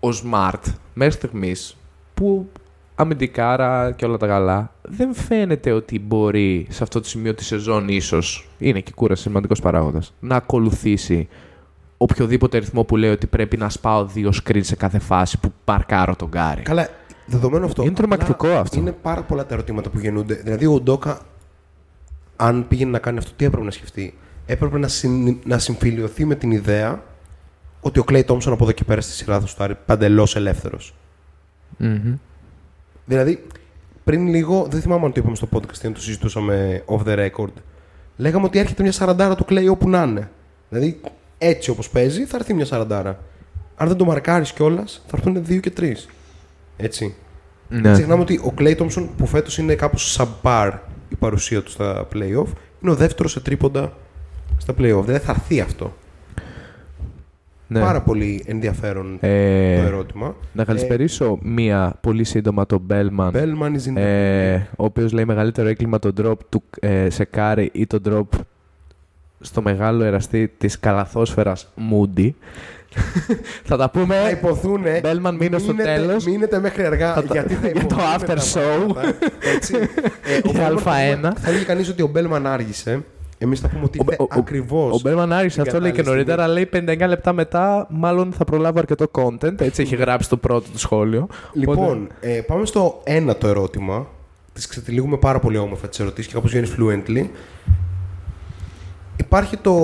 ο Smart μέχρι στιγμής που αμυντικάρα και όλα τα καλά, δεν φαίνεται ότι μπορεί σε αυτό το σημείο της σεζόν ίσως, είναι και κούραση σημαντικός παράγοντας, να ακολουθήσει οποιοδήποτε ρυθμό που λέει ότι πρέπει να σπάω δύο screen σε κάθε φάση που παρκάρω τον Γκάρι. Καλά, δεδομένο αυτό. Είναι τρομακτικό απλά αυτό. Είναι πάρα πολλά τα ερωτήματα που γεννούνται. Δηλαδή, ο Ντόκα, αν πήγαινε να κάνει αυτό, τι έπρεπε να σκεφτεί; Έπρεπε να, συν, να συμφιλειωθεί με την ιδέα ότι ο Κλέι Τόμσον από εδώ και πέρα στη σειρά θα στάρει παντελώς ελεύθερος. Μμμ. Δηλαδή, πριν λίγο, δεν θυμάμαι αν το είπαμε στο podcast ή αν το συζητούσαμε off the record. Λέγαμε ότι έρχεται μια σαραντάρα του Κλέι όπου να είναι. Δηλαδή, έτσι όπως παίζει, θα έρθει μια σαραντάρα. Αν δεν το μαρκάρεις κιόλας, θα έρθουν δύο και τρεις. Έτσι. Ναι. Ξεχνάμε ότι ο Clay Thompson που φέτος είναι κάπως subpar η παρουσία του στα playoff. Είναι ο δεύτερος σε τρίποντα στα playoff. Δεν θα έρθει αυτό. Ναι. Πάρα πολύ ενδιαφέρον Ε, το ερώτημα. Να καλησπερίσω μία πολύ σύντομα τον Bellman. Bellman is in the Ε, ο οποίος λέει μεγαλύτερο έγκλημα το drop του ε, σε κάρι ή το drop στο μεγάλο εραστή της καλαθόσφαιρας Moody. θα τα πούμε. Θα υποθούνε. Bellman, μείνω στο μείνετε- τέλος. Μείνετε μέχρι αργά. Θα τα- γιατί θα για το υποθούν after τα show. πράγματα, Έτσι. Ε, ο Για Bellman θα Α1. πούμε- Θα έλεγε κανείς ότι ο Μπέλμαν άργησε. Εμείς θα πούμε ότι Ο- ήρθε ο- ο- ακριβώς. Ο Μπέρμαν άρχισε την αυτό λέει και κατάλληλη νωρίτερα, λέει 59 λεπτά μετά, μάλλον θα προλάβω αρκετό content. Έτσι έχει γράψει το πρώτο του σχόλιο. Λοιπόν, ε, πάμε στο ένα το ερώτημα. Τις ξετυλίγουμε πάρα πολύ όμορφα τις ερωτήσεις και κάπως βγαίνει fluently. Υπάρχει το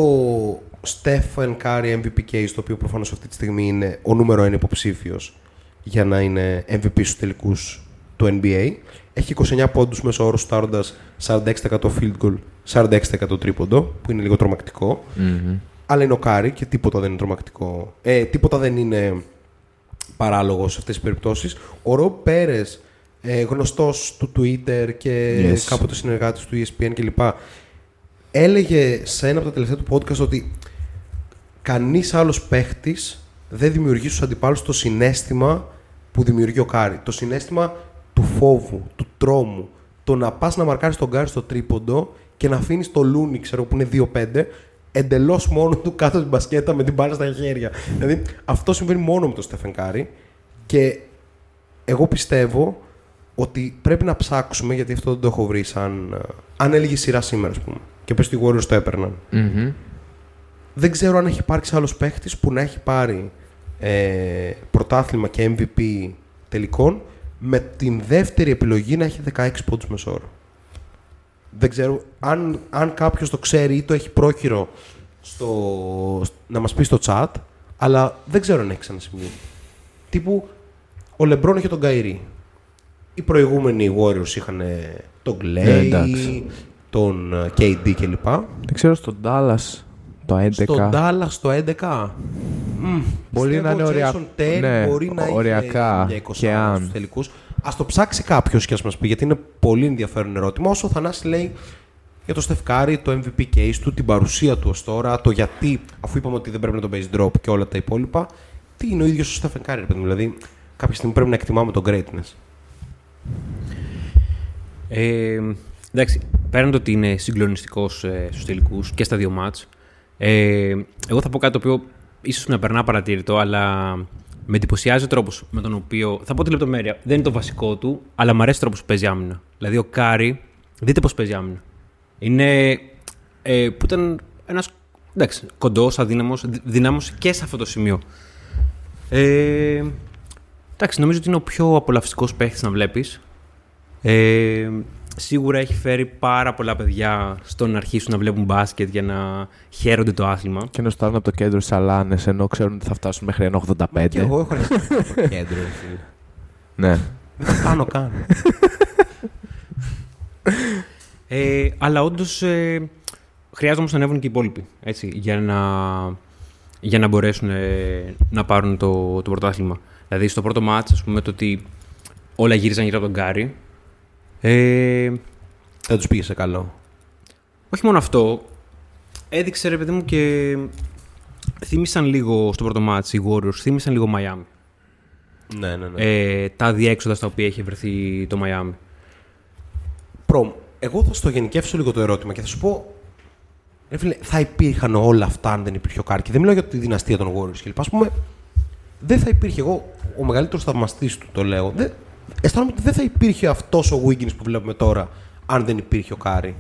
Stephen Curry MVP case, το οποίο προφανώς αυτή τη στιγμή είναι ο νούμερο 1 υποψήφιος για να είναι MVP στους τελικούς του NBA. Έχει 29 πόντους μέσο όρο σουτάροντας 46% field goal, 46% τρίποντο, που είναι λίγο τρομακτικό. Αλλά είναι ο Κάρι και τίποτα δεν είναι τρομακτικό. Ε, τίποτα δεν είναι παράλογο σε αυτές τις περιπτώσεις. Ο Rob Perez, ε, γνωστός του Twitter και Yes. κάποτε συνεργάτης του E ESPN κλπ. Έλεγε σε ένα από τα τελευταία του podcast ότι κανείς άλλος παίχτης δεν δημιουργεί στους αντιπάλους το συναίσθημα που δημιουργεί ο Κάρι. Το συναίσθημα του φόβου, του τρόμου. Το να πας να μαρκάρεις τον Κάρι στο τρίποντο και να αφήνεις το Λούνι, ξέρω που είναι 2-5, εντελώς μόνο του κάτω την μπασκέτα με την μπάλα στα χέρια. δηλαδή αυτό συμβαίνει μόνο με τον Στέφεν Κάρι και εγώ πιστεύω ότι πρέπει να ψάξουμε, γιατί αυτό δεν το έχω βρει σαν. ε, Αν έλεγε σειρά σήμερα, ας πούμε, και πες ότι οι Warriors το έπαιρναν. Μμμ. Δεν ξέρω αν έχει υπάρξει άλλος παίχτης που να έχει πάρει ε, πρωτάθλημα και MVP τελικών με την δεύτερη επιλογή να έχει 16 πόντους μεσόωρο. Δεν ξέρω αν, αν κάποιος το ξέρει ή το έχει πρόχειρο στο, να μας πει στο chat, αλλά δεν ξέρω αν έχει ξανασυμβεί. Τύπου ο Λεμπρόν είχε τον Καϊρή. Οι προηγούμενοι Warriors είχαν τον Ε, Clay, εντάξει. τον ε, KD κλπ. Δεν ξέρω στον Dallas το 11. Στον Dallas το 11. Μμ, Μπορεί πιστεύω να είναι ο ωρια- Jason Terry ναι, μπορεί να οριακά είχε μια 20 και αν. στους τελικούς. Ας το ψάξει κάποιος και ας μας πει, γιατί είναι πολύ ενδιαφέρον ερώτημα. Όσο ο Θανάσης λέει για το Στεφκάρη, το MVP case του, την παρουσία του ως τώρα, το γιατί, αφού είπαμε ότι δεν πρέπει να τον παίζει drop και όλα τα υπόλοιπα, τι είναι ο ίδιος ο Στέφεν Κάρι, ρε παιδί μου. Δηλαδή, κάποια στιγμή πρέπει να εκτιμάμε τον greatness. Ε, εντάξει, πέραν το ότι είναι συγκλονιστικός ε, στους τελικούς και στα δύο μάτς, ε, εγώ θα πω κάτι το οποίο ίσως να περνά απαρατήρητο, αλλά με εντυπωσιάζει ο τρόπος με τον οποίο. Θα πω τη λεπτομέρεια. Δεν είναι το βασικό του, αλλά μου αρέσει ο τρόπος που παίζει άμυνα. Δηλαδή, ο Κάρι, δείτε πώς παίζει άμυνα. Είναι. Ε, που ήταν ένας κοντός, αδύναμος, δυνάμος και σε αυτό το σημείο. Ε, εντάξει, νομίζω ότι είναι ο πιο απολαυστικός παίχτης να βλέπεις. Ε, σίγουρα έχει φέρει πάρα πολλά παιδιά στο να αρχίσουν να βλέπουν μπάσκετ για να χαίρονται το άθλημα. Και να στάρουν από το κέντρο στι αλάνε ενώ ξέρουν ότι θα φτάσουν μέχρι 1,85. Και εγώ έχω αρχίσει στο κέντρο, ρε φίλε. Ναι. Δεν θα κάνω καν. Ε, αλλά όντως ε, χρειάζεται όμω να ανέβουν και οι υπόλοιποι έτσι, για, να, για να μπορέσουν ε, να πάρουν το, το πρωτάθλημα. Δηλαδή στο πρώτο μάτς, ας πούμε, το ότι όλα γύριζαν γύρω από τον Γκάρι. Ε, Δεν τους πήγε σε καλό. όχι μόνο αυτό, έδειξε ρε παιδί μου και θύμισαν λίγο στο πρώτο μάτς οι Warriors, θύμισαν λίγο Miami. Ναι, ναι, ναι. Ε, τα διέξοδα στα οποία έχει βρεθεί το Miami. Προμ, εγώ θα στο γενικεύσω λίγο το ερώτημα και θα σου πω. Ρε φίλε, θα υπήρχαν όλα αυτά αν δεν υπήρχε ο Κάρι. Δεν μιλάω για τη δυναστεία των Warriors κλπ. Α πούμε, δεν θα υπήρχε. Εγώ, ο μεγαλύτερος θαυμαστής του το λέω. Δεν, αισθάνομαι ότι δεν θα υπήρχε αυτός ο Wiggins που βλέπουμε τώρα αν δεν υπήρχε ο Κάρι.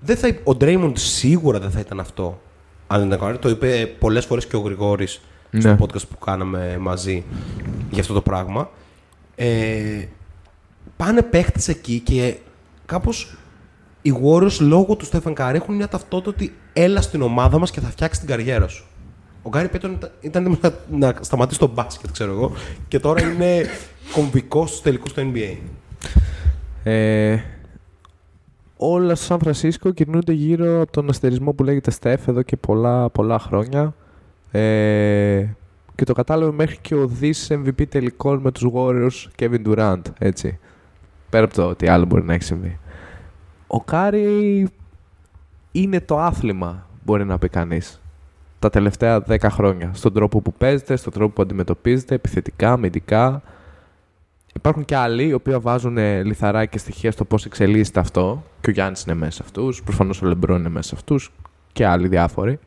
Δεν θα, υ- ο Draymond σίγουρα δεν θα ήταν αυτό αν δεν ήταν ο Κάρι. Το είπε πολλές φορές και ο Γρηγόρης στο Ναι. podcast που κάναμε μαζί για αυτό το πράγμα. Ε, πάνε παίχτες εκεί και κάπως οι Warriors λόγω του Στέφαν Κάρι έχουν μια ταυτότητα ότι έλα στην ομάδα μας και θα φτιάξει την καριέρα σου. Ο Γκάρι Πέιτον ήταν, ήταν έτοιμος να, να σταματήσει το μπάσκετ, ξέρω εγώ, και τώρα είναι κομβικός στους τελικούς του NBA. Ε, όλα στο Σαν Φρανσίσκο κινούνται γύρω από τον αστερισμό που λέγεται Στεφ εδώ και πολλά, πολλά χρόνια. Ε, και το κατάλαβε μέχρι και ο δις MVP τελικών με τους Warriors Kevin Durant, έτσι. Πέρα από το ό,τι άλλο μπορεί να έχει συμβεί. Ο Κάρι είναι το άθλημα, μπορεί να πει κανείς. Τα τελευταία 10 χρόνια. Στον τρόπο που παίζεται, στον τρόπο που αντιμετωπίζεται, επιθετικά, αμυντικά. Υπάρχουν και άλλοι οι οποίοι βάζουν ε, λιθάρια και στοιχεία στο πώς εξελίσσεται αυτό. Και ο Γιάννης είναι μέσα σε αυτούς. Προφανώς ο Λεμπρόν είναι μέσα σε αυτούς. Και άλλοι διάφοροι.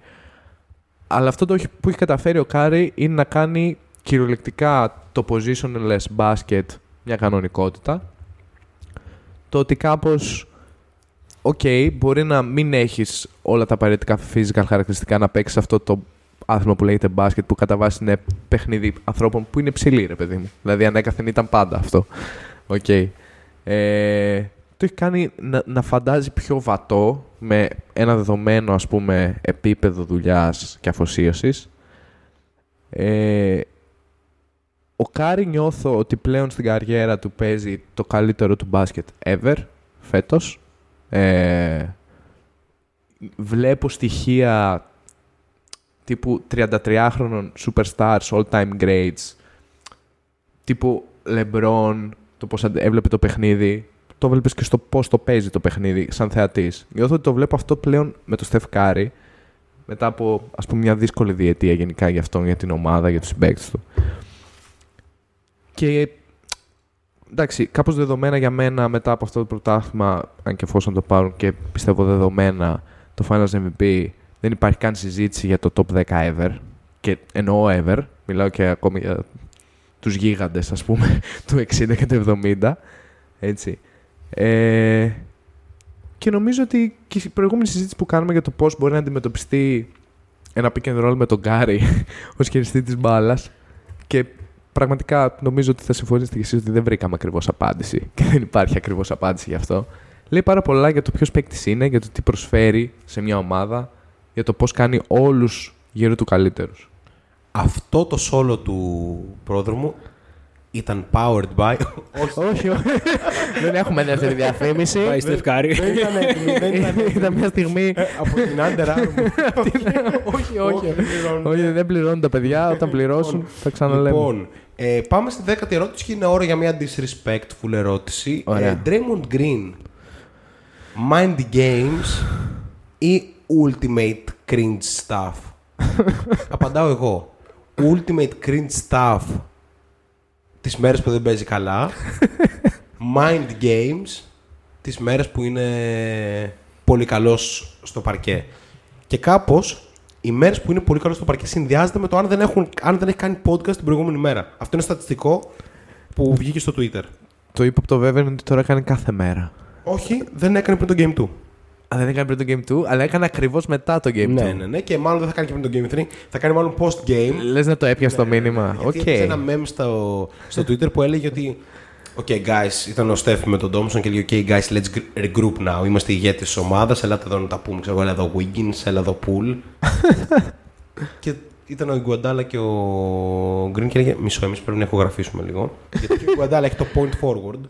Αλλά αυτό το που έχει καταφέρει ο Κάρι είναι να κάνει κυριολεκτικά το positionless μπάσκετ μια κανονικότητα. Το ότι κάπως οκ, μπορεί να μην έχεις όλα τα απαραίτητα physical χαρακτηριστικά να παίξεις αυτό το άθλημα που λέγεται μπάσκετ που κατά βάση είναι παιχνίδι ανθρώπων που είναι ψηλοί ρε παιδί μου. Δηλαδή ανέκαθεν ήταν πάντα αυτό. Οκ. Ε, το έχει κάνει να, να φαντάζει πιο βατό με ένα δεδομένο ας πούμε επίπεδο δουλειάς και αφοσίωσης. Ε, ο Κάρι νιώθω ότι πλέον στην καριέρα του παίζει το καλύτερο του μπάσκετ ever φέτος. Ε, βλέπω στοιχεία τύπου 33χρονων superstars, all-time greats, τύπου LeBron, το πώς έβλεπε το παιχνίδι, το βλέπεις και στο πώς το παίζει το παιχνίδι σαν θεατής. Νιώθω ότι το βλέπω αυτό πλέον με το Steph Curry, μετά από ας πούμε μια δύσκολη διετία γενικά για αυτόν, για την ομάδα, για τους συμπαίκτες του. Και εντάξει, κάπως δεδομένα για μένα μετά από αυτό το πρωτάθλημα, αν και εφόσον το πάρουν και πιστεύω δεδομένα το Finals MVP, δεν υπάρχει καν συζήτηση για το top 10 ever. Και εννοώ ever, μιλάω και ακόμη για τους γίγαντες ας πούμε του 60 και του 70. Έτσι. Ε, και νομίζω ότι και η προηγούμενη συζήτηση που κάνουμε για το πώς μπορεί να αντιμετωπιστεί ένα pick and roll με τον Γκάρι ως χειριστή της μπάλας. και πραγματικά νομίζω ότι θα συμφωνήσετε και εσείς ότι δεν βρήκαμε ακριβώς απάντηση και δεν υπάρχει ακριβώς απάντηση γι' αυτό. Λέει πάρα πολλά για το ποιος παίκτης είναι, για το τι προσφέρει σε μια ομάδα, για το πώς κάνει όλους γύρω του καλύτερους. Αυτό το solo του πρόδρομου ήταν powered by. όχι, όχι. δεν έχουμε δεύτερη διαφήμιση. Πάει Steph Curry. Δεν ήταν έτοιμη. Δεν ήταν έτοιμη. Ήταν μια στιγμή. Ε, Από την Under Armour. όχι, όχι. δεν πληρώνουν. Όχι, δεν πληρώνουν τα παιδιά. Όταν πληρώσουν, θα ξαναλέμε. Λοιπόν, ε, πάμε στη δέκατη ερώτηση και είναι ώρα για μια disrespectful ερώτηση. Ωραία. Ε, Draymond Green, Mind Games ή Ultimate Cringe Stuff. Απαντάω εγώ. Ultimate Cringe Stuff τις μέρες που δεν παίζει καλά. Mind Games τις μέρες που είναι πολύ καλός στο παρκέ. Και κάπως οι μέρες που είναι πολύ καλός στο παρκέ συνδυάζεται με το αν δεν, έχουν, αν δεν έχει κάνει podcast την προηγούμενη μέρα. Αυτό είναι στατιστικό που βγήκε στο Twitter. Το ύποπτο βέβαια είναι ότι τώρα κάνει κάθε μέρα. Όχι, δεν έκανε πριν το Game 2. Α, δεν έκανε πριν το Game 2, αλλά έκανε ακριβώς μετά το Game 2. Ναι, ναι, ναι. Και μάλλον δεν θα κάνει και πριν το Game 3. Θα κάνει μάλλον post-game. Λες να το έπιασε το μήνυμα. Ναι, Γιατί Οκ. έπαιζε ένα meme στο, στο Twitter που έλεγε ότι OK, guys, ήταν ο Στέφ με τον Thompson και λέει OK, guys, let's gr- regroup now. Είμαστε ηγέτες της ομάδας. Ελάτε εδώ να τα πούμε. Ξέρω, εγώ, έλα εδώ Wiggins, έλα εδώ Poole. και ήταν ο Iguodala και ο Green και έλεγε Μισό, εμείς πρέπει να ηχογραφήσουμε λίγο. Γιατί και ο Iguodala έχει το point forward.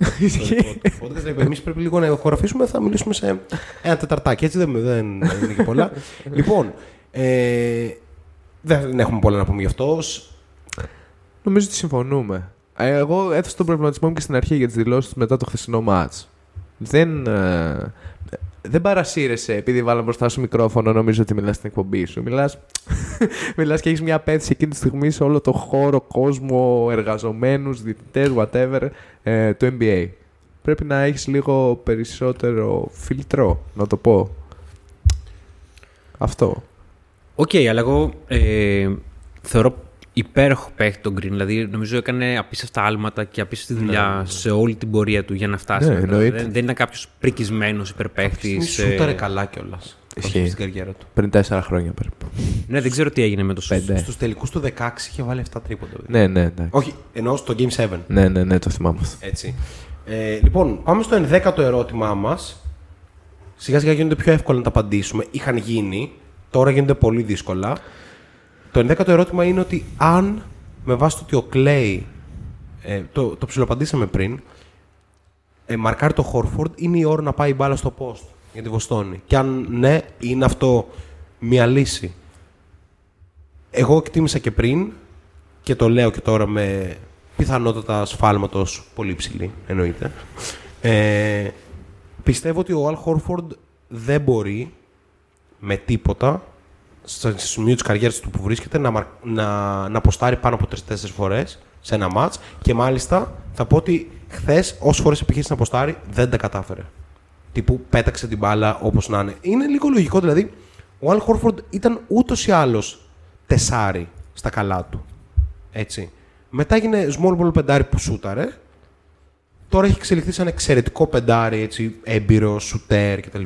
το podcast λέει Εμείς πρέπει λίγο να ηχογραφήσουμε, θα μιλήσουμε σε ένα τεταρτάκι. Έτσι δεν, δεν είναι και πολλά. λοιπόν, ε, δεν έχουμε πολλά να πούμε γι' αυτό. Νομίζω ότι συμφωνούμε. Ε, Εγώ έθεσα τον προβληματισμό μου και στην αρχή για τις δηλώσεις μετά το χθεσινό μάτς. Δεν, ε, δεν παρασύρεσαι επειδή βάλαμε μπροστά σου μικρόφωνο, νομίζω ότι μιλάς στην εκπομπή σου. Μιλάς, μιλάς και έχεις μια απαίτηση εκείνη τη στιγμή σε όλο το χώρο, κόσμο, εργαζομένους, διαιτητές, whatever, ε, του NBA. Πρέπει να έχεις λίγο περισσότερο φίλτρο, να το πω. Αυτό. Οκ, αλλά εγώ ε, θεωρώ υπέροχο παίχτη τον Green. Δηλαδή, νομίζω έκανε απίστευτα άλματα και απίστευτη δουλειά σε όλη την πορεία του για να φτάσει. Ναι, μέχρι εδώ. εννοείται. δεν, δεν είναι κάποιος προικισμένος υπερπαίχτης. Αυτή σούταρε καλά κιόλας. Ισχύει. Στην καριέρα του. Πριν τέσσερα χρόνια περίπου. Ναι, δεν ξέρω τι έγινε με το σουτ. Πέντε. Στους τελικούς του 16 είχε βάλει 7 τρίποντα. Ναι, ναι, ναι. Όχι, εννοώ στο Game 7. Ναι, ναι, ναι, το θυμάμαι αυτό. Έτσι. Ε, λοιπόν, πάμε στο 11ο ερώτημά μας. Σιγά σιγά γίνονται πιο εύκολα να τα απαντήσουμε. Είχαν γίνει, τώρα γίνονται πολύ δύσκολα. Το 11ο ερώτημα είναι ότι αν με βάση το ότι ο Clay, ε, το, το ψιλοαπαντήσαμε πριν, ε, μαρκάρει το Χόρφορντ, είναι η ώρα να πάει η μπάλα στο post για τη Βοστόνη. Και αν ναι, είναι αυτό μια λύση. Εγώ εκτίμησα και πριν και το λέω και τώρα με πιθανότατα σφάλματος πολύ ψηλή, εννοείται. Ε, Πιστεύω ότι ο Αλ Χόρφορντ δεν μπορεί με τίποτα στο σημείο της καριέρας του που βρίσκεται να, μαρ- να, να αποστάρει πάνω από 3-4 φορές σε ένα μάτς και μάλιστα θα πω ότι χθες, όσες φορές επιχείρησε να αποστάρει, δεν τα κατάφερε. Τύπου πέταξε την μπάλα όπως να είναι. Είναι λίγο λογικό δηλαδή. Ο Αλ Χόρφορντ ήταν ούτως ή άλλως τεσάρι στα καλά του. Έτσι. Μετά έγινε small ball πεντάρι που σούταρε. Τώρα έχει εξελιχθεί σαν εξαιρετικό πεντάρι, έτσι, έμπειρο, σουτέρ κτλ.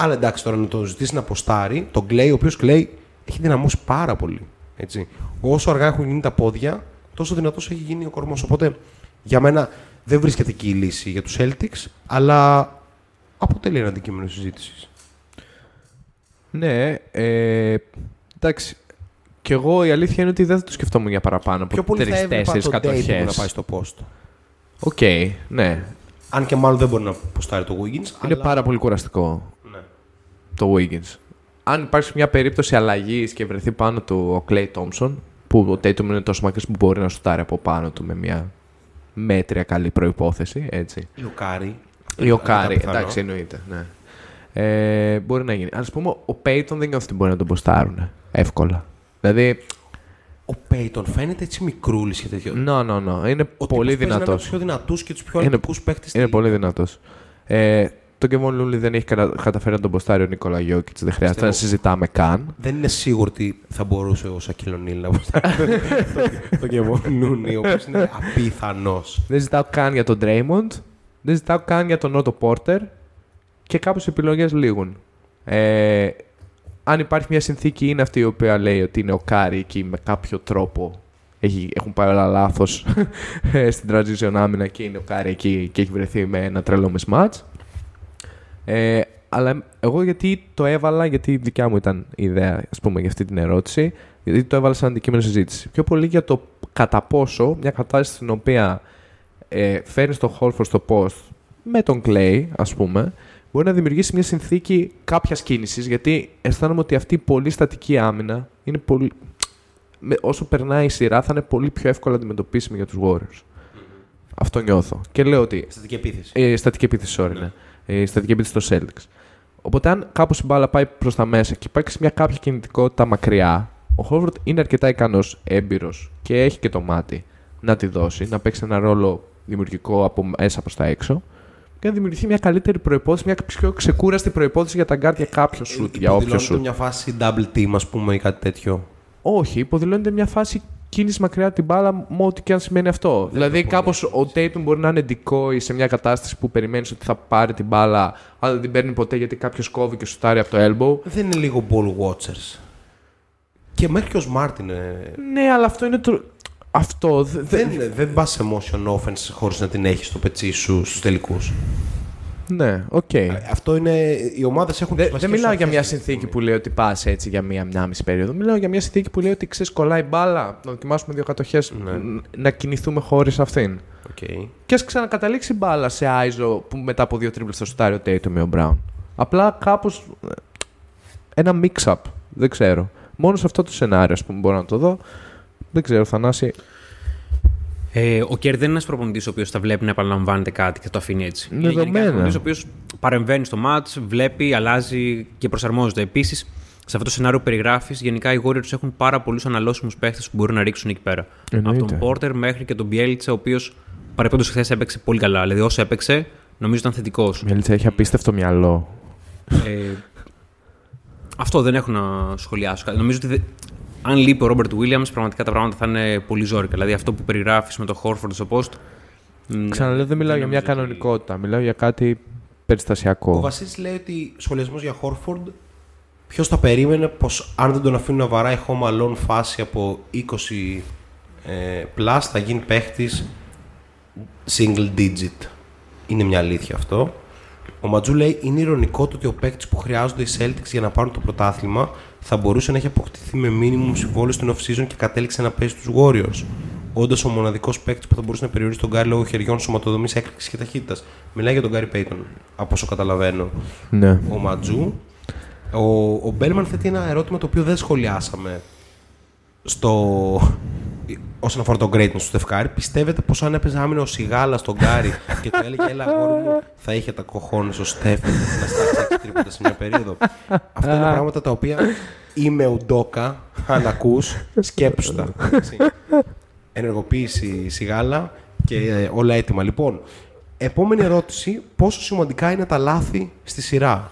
Αλλά εντάξει, τώρα να το ζητήσει να αποστάρει, τον Κλέη, ο οποίος Κλέη έχει δυναμώσει πάρα πολύ. Έτσι. Όσο αργά έχουν γίνει τα πόδια, τόσο δυνατός έχει γίνει ο κορμός. Οπότε για μένα δεν βρίσκεται εκεί η λύση για τους Celtics, αλλά αποτελεί ένα αντικείμενο συζήτησης. Ναι, ε, εντάξει. Κι εγώ η αλήθεια είναι ότι δεν θα το σκεφτόμουν για παραπάνω Πιο από πολύ θα έβλεπα τρεις-τέσσερις τον Tatum κατοχές. να πάει στο post. OK, ναι. Αν και μάλλον δεν μπορεί να ποστάρει το Wiggins. Είναι αλλά... πάρα πολύ κουραστικό Ναι. Το Wiggins. Αν υπάρξει μια περίπτωση αλλαγής και βρεθεί πάνω του ο Klay Thompson, που ο Tatum είναι τόσο μακρύς που μπορεί να σουτάρει από πάνω του με μια μέτρια καλή προϋπόθεση, έτσι. Ή ο Κάρι. Ή ο Αρκετά Κάρι, πιθανό. εντάξει, εννοείται. Ναι. Ε, μπορεί να γίνει. Α πούμε, ο Payton δεν νιώθει ότι μπορεί να τον ποστάρουν εύκολα. Δηλαδή, Ο Πέιτον φαίνεται έτσι μικρούλης και τέτοιο. no, no, no. Είναι Ο πολύ τύπος παίζει να δυνατό. Είναι από τους πιο δυνατούς και τους πιο Είναι- αθλητικούς παίκτες. Είναι πολύ δυνατός. Ε, το Kevon Looney δεν έχει κατα- καταφέρει να τον ποστάρει ο Νίκολα Γιόκιτς. Δεν χρειάζεται να Πιστεύω- συζητάμε καν. Δεν είναι σίγουρο ότι θα μπορούσε ο Σακίλ Ο'Νίλ να ποστάρει τον Κέβον Λούνι, ο οποίος είναι απίθανος. Δεν συζητάω καν για τον Draymond. Δεν συζητάω καν για τον Otto Porter. Και κάποιες επιλογές λήγουν. Ε, αν υπάρχει μια συνθήκη, είναι αυτή η οποία λέει ότι είναι ο Κάρι εκεί με κάποιο τρόπο. Έχει, έχουν πάει όλα λάθος στην transition άμυνα και είναι ο Κάρι εκεί και έχει βρεθεί με ένα τρελό mismatch. Ε, αλλά εγώ γιατί το έβαλα, γιατί η δικιά μου ήταν η ιδέα ας πούμε, για αυτή την ερώτηση, γιατί το έβαλα σαν αντικείμενο συζήτηση. Πιο πολύ για το κατά πόσο μια κατάσταση στην οποία ε, φέρνεις τον Χόλφορ στο post με τον Clay, ας πούμε, μπορεί να δημιουργήσει μια συνθήκη κάποιας κίνησης, γιατί αισθάνομαι ότι αυτή η πολύ στατική άμυνα είναι πολύ. με- όσο περνάει η σειρά, θα είναι πολύ πιο εύκολα αντιμετωπίσιμη για τους Warriors. Αυτό νιώθω. Και λέω ότι Στατική επίθεση. ε, στατική επίθεση, sorry, ναι. Ε, στατική επίθεση στο Celtics. Οπότε, αν κάπως η μπάλα πάει προς τα μέσα και υπάρξει μια κάποια κινητικότητα μακριά, ο Χόβορντ είναι αρκετά ικανός, έμπειρος και έχει και το μάτι να τη δώσει, να παίξει ένα ρόλο δημιουργικό από μέσα προς τα έξω και να δημιουργηθεί μια καλύτερη προϋπόθεση, μια πιο ξεκούραστη προϋπόθεση για τα γκάρτ για κάποιο σουτ, για όποιο Υποδηλώνεται σουτ. μια φάση double team, ας πούμε, ή κάτι τέτοιο; Όχι, υποδηλώνεται μια φάση κίνηση μακριά από την μπάλα με ό,τι και αν σημαίνει αυτό. δηλαδή, το κάπως ο Tatum μπορεί να είναι decoy σε μια κατάσταση που περιμένεις ότι θα πάρει την μπάλα, αλλά δεν την παίρνει ποτέ γιατί κάποιος κόβει και σουτάρει από το elbow. Δεν είναι λίγο ball watchers. Και μέχρι και ο Smart είναι. Ναι, αλλά αυτό είναι το. Αυτό. δε- δε- Δεν, είναι- δεν πας σε motion offense χωρίς να την έχεις στο πετσί σου στους τελικούς. Ναι, οκ. Αυτό είναι. Οι ομάδες έχουν Δεν τις δεν βασικές μιλάω για αρχές μια αυτή τη συνθήκη στιγμή. που λέει ότι πας έτσι για μία, μία μισή περίοδο. Μιλάω για μια συνθήκη που λέει ότι ξέρεις, κολλάει μπάλα, να δοκιμάσουμε δύο κατοχές, Ναι. να κινηθούμε χωρίς αυτήν. Οκ. Και ας ξανακαταλήξει μπάλα σε iso που μετά από δύο τρίπλες θα σουτάρει ο Tatum ή ο Brown. Απλά κάπως. Ένα mix-up. Δεν ξέρω. Μόνο σε αυτό το σενάριο, ας πούμε, μπορώ να το δω. Δεν ξέρω, Θανάση. Ε, ο Kerr δεν είναι ένας προπονητής ο οποίος θα βλέπει να επαναλαμβάνεται κάτι και θα το αφήνει έτσι. Είναι Δεδομένα. γενικά ένας προπονητής ο οποίος παρεμβαίνει στο match, βλέπει, αλλάζει και προσαρμόζεται. Επίσης, σε αυτό το σενάριο που περιγράφεις, γενικά οι Warriors έχουν πάρα πολλούς αναλώσιμους παίχτες που μπορούν να ρίξουν εκεί πέρα. Εννοείται. Από τον Πόρτερ μέχρι και τον Μπιέλτσα, ο οποίος παρεπιπτόντως χθες έπαιξε πολύ καλά. Δηλαδή, όσο έπαιξε, νομίζω ήταν θετικός. Ο Μιέλτσα έχει απίστευτο μυαλό. Ε, αυτό δεν έχω να σχολιάσω. κάτι. Νομίζω ότι δε- αν λείπει ο Ρόμπερτ Βίλιαμς, πραγματικά τα πράγματα θα είναι πολύ ζώρικα. Δηλαδή αυτό που περιγράφεις με το Χόρφορντ στο post. μ, Ξαναλέω, δεν μιλάω για μια νομίζω ότι- κανονικότητα. Μιλάω για κάτι Ο περιστασιακό. Βασίλης λέει ότι σχολιασμός για Χόρφορντ. Ποιος θα περίμενε πως αν δεν τον αφήνουν να βαράει home alone φάση από 20 ε, plus θα γίνει παίχτης single digit. Είναι μια αλήθεια αυτό. Ο Ματζού λέει είναι ηρωνικό το ότι ο παίκτης που χρειάζονται οι Celtics για να πάρουν το πρωτάθλημα θα μπορούσε να έχει αποκτηθεί με minimum συμβόλαιο στην off-season και κατέληξε να παίζει στου Warriors. Όντα ο μοναδικός παίκτης που θα μπορούσε να περιορίσει τον Γκάρι λόγω χεριών, σωματοδομής, έκρηξης και ταχύτητας. Μιλάει για τον Γκάρι Πέιτον, από όσο καταλαβαίνω. Ναι. Ο Ματζού. Ο, ο Μπέλμαν θέτει ένα ερώτημα το οποίο δεν σχολιάσαμε στο, όσον αφορά το greatness του Στεφκάρη, πιστεύετε πως αν έπαιζε άμυνα ο Σιγάλα στον Γκάρι και του έλεγε Έλα, αγόρι μου, θα είχε τα κοχώνες ο Στέφ να στάξει έξι τρίποτα σε μια περίοδο. Αυτά είναι πράγματα τα οποία είμαι ουντόκα, αν ακούς, σκέψου τα. έτσι. Ενεργοποίηση Σιγάλα και ε, όλα έτοιμα. Λοιπόν, επόμενη ερώτηση. Πόσο σημαντικά είναι τα λάθη στη σειρά.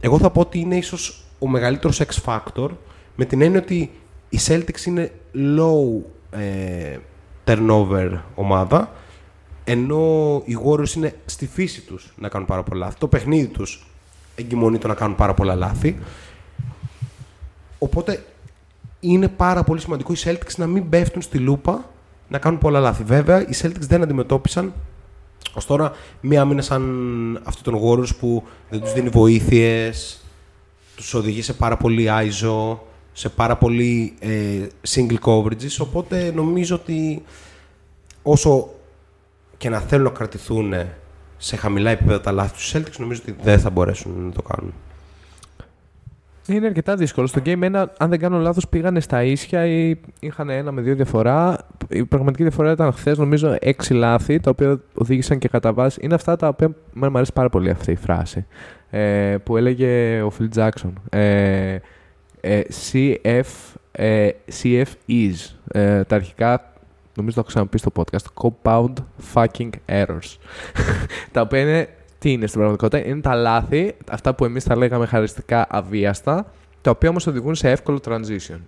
Εγώ θα πω ότι είναι ίσως ο μεγαλύτερος X Factor με την έννοια ότι η Celtics είναι low ε, turnover ομάδα ενώ οι Warriors είναι στη φύση τους να κάνουν πάρα πολλά λάθη. Το παιχνίδι τους εγκυμονεί το να κάνουν πάρα πολλά λάθη. Οπότε είναι πάρα πολύ σημαντικό οι Celtics να μην πέφτουν στη λούπα να κάνουν πολλά λάθη. Βέβαια, οι Celtics δεν αντιμετώπισαν ως τώρα μία άμυνα σαν αυτή των Warriors που δεν τους δίνει βοήθειες, τους οδηγεί σε πάρα πολύ ISO, σε πάρα πολύ ε, single coverages, οπότε νομίζω ότι όσο και να θέλουν να κρατηθούν σε χαμηλά επίπεδα τα λάθη του Celtics, νομίζω ότι δεν θα μπορέσουν να το κάνουν. Είναι αρκετά δύσκολο. Στο Game 1, αν δεν κάνω λάθο, πήγανε στα ίσια ή είχαν ένα με δύο διαφορά. Η πραγματική διαφορά ήταν χθε, νομίζω, έξι λάθη, τα οποία οδήγησαν και κατά βάση. Είναι αυτά τα οποία μου αρέσει πάρα πολύ αυτή η φράση ε, που έλεγε ο Phil Jackson. Ε, ε, CF, ε, CF is. Ε, τα αρχικά, νομίζω το έχω ξαναπεί στο podcast, compound fucking errors. τα οποία είναι, τι είναι στην πραγματικότητα, είναι τα λάθη, αυτά που εμείς τα λέγαμε χαριστικά αβίαστα, τα οποία όμως οδηγούν σε εύκολο transition.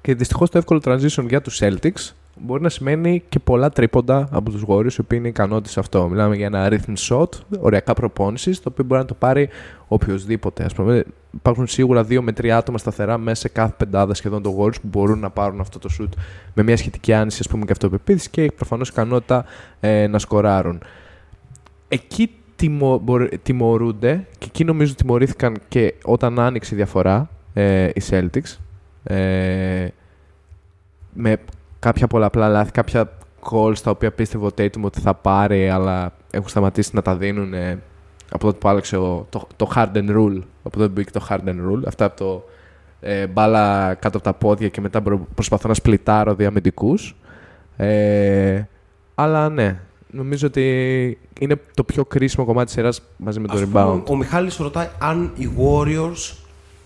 Και δυστυχώς το εύκολο transition για τους Celtics μπορεί να σημαίνει και πολλά τρίποντα από τους Warriors, οι οποίοι είναι ικανότητες σε αυτό. Μιλάμε για ένα rhythm shot, οριακά προπόνησης, το οποίο μπορεί να το πάρει οποιοδήποτε. Ας πούμε, υπάρχουν σίγουρα δύο με τρία άτομα σταθερά μέσα σε κάθε πεντάδα σχεδόν των Warriors που μπορούν να πάρουν αυτό το shoot με μια σχετική άνεση ας πούμε, και αυτοπεποίθηση και προφανώς ικανότητα ε, να σκοράρουν. Εκεί τιμω, μπορ- τιμωρούνται και εκεί νομίζω τιμωρήθηκαν και όταν άνοιξε η διαφορά ε, οι Celtics. Ε, με κάποια πολλαπλά λάθη, κάποια calls τα οποία πίστευε ο Tatum ότι θα πάρει, αλλά έχουν σταματήσει να τα δίνουν ε, από τότε που άλλαξε ο, το, το Harden Rule. Από τότε που μπήκε το Harden Rule. Αυτά από το ε, μπάλα κάτω από τα πόδια και μετά προ- προσπαθώ να σπλιτάρω διαμυντικούς. Ε, αλλά ναι, νομίζω ότι είναι το πιο κρίσιμο κομμάτι της σειράς μαζί με το Ας πούμε, rebound. Ο Μιχάλης ρωτάει αν οι Warriors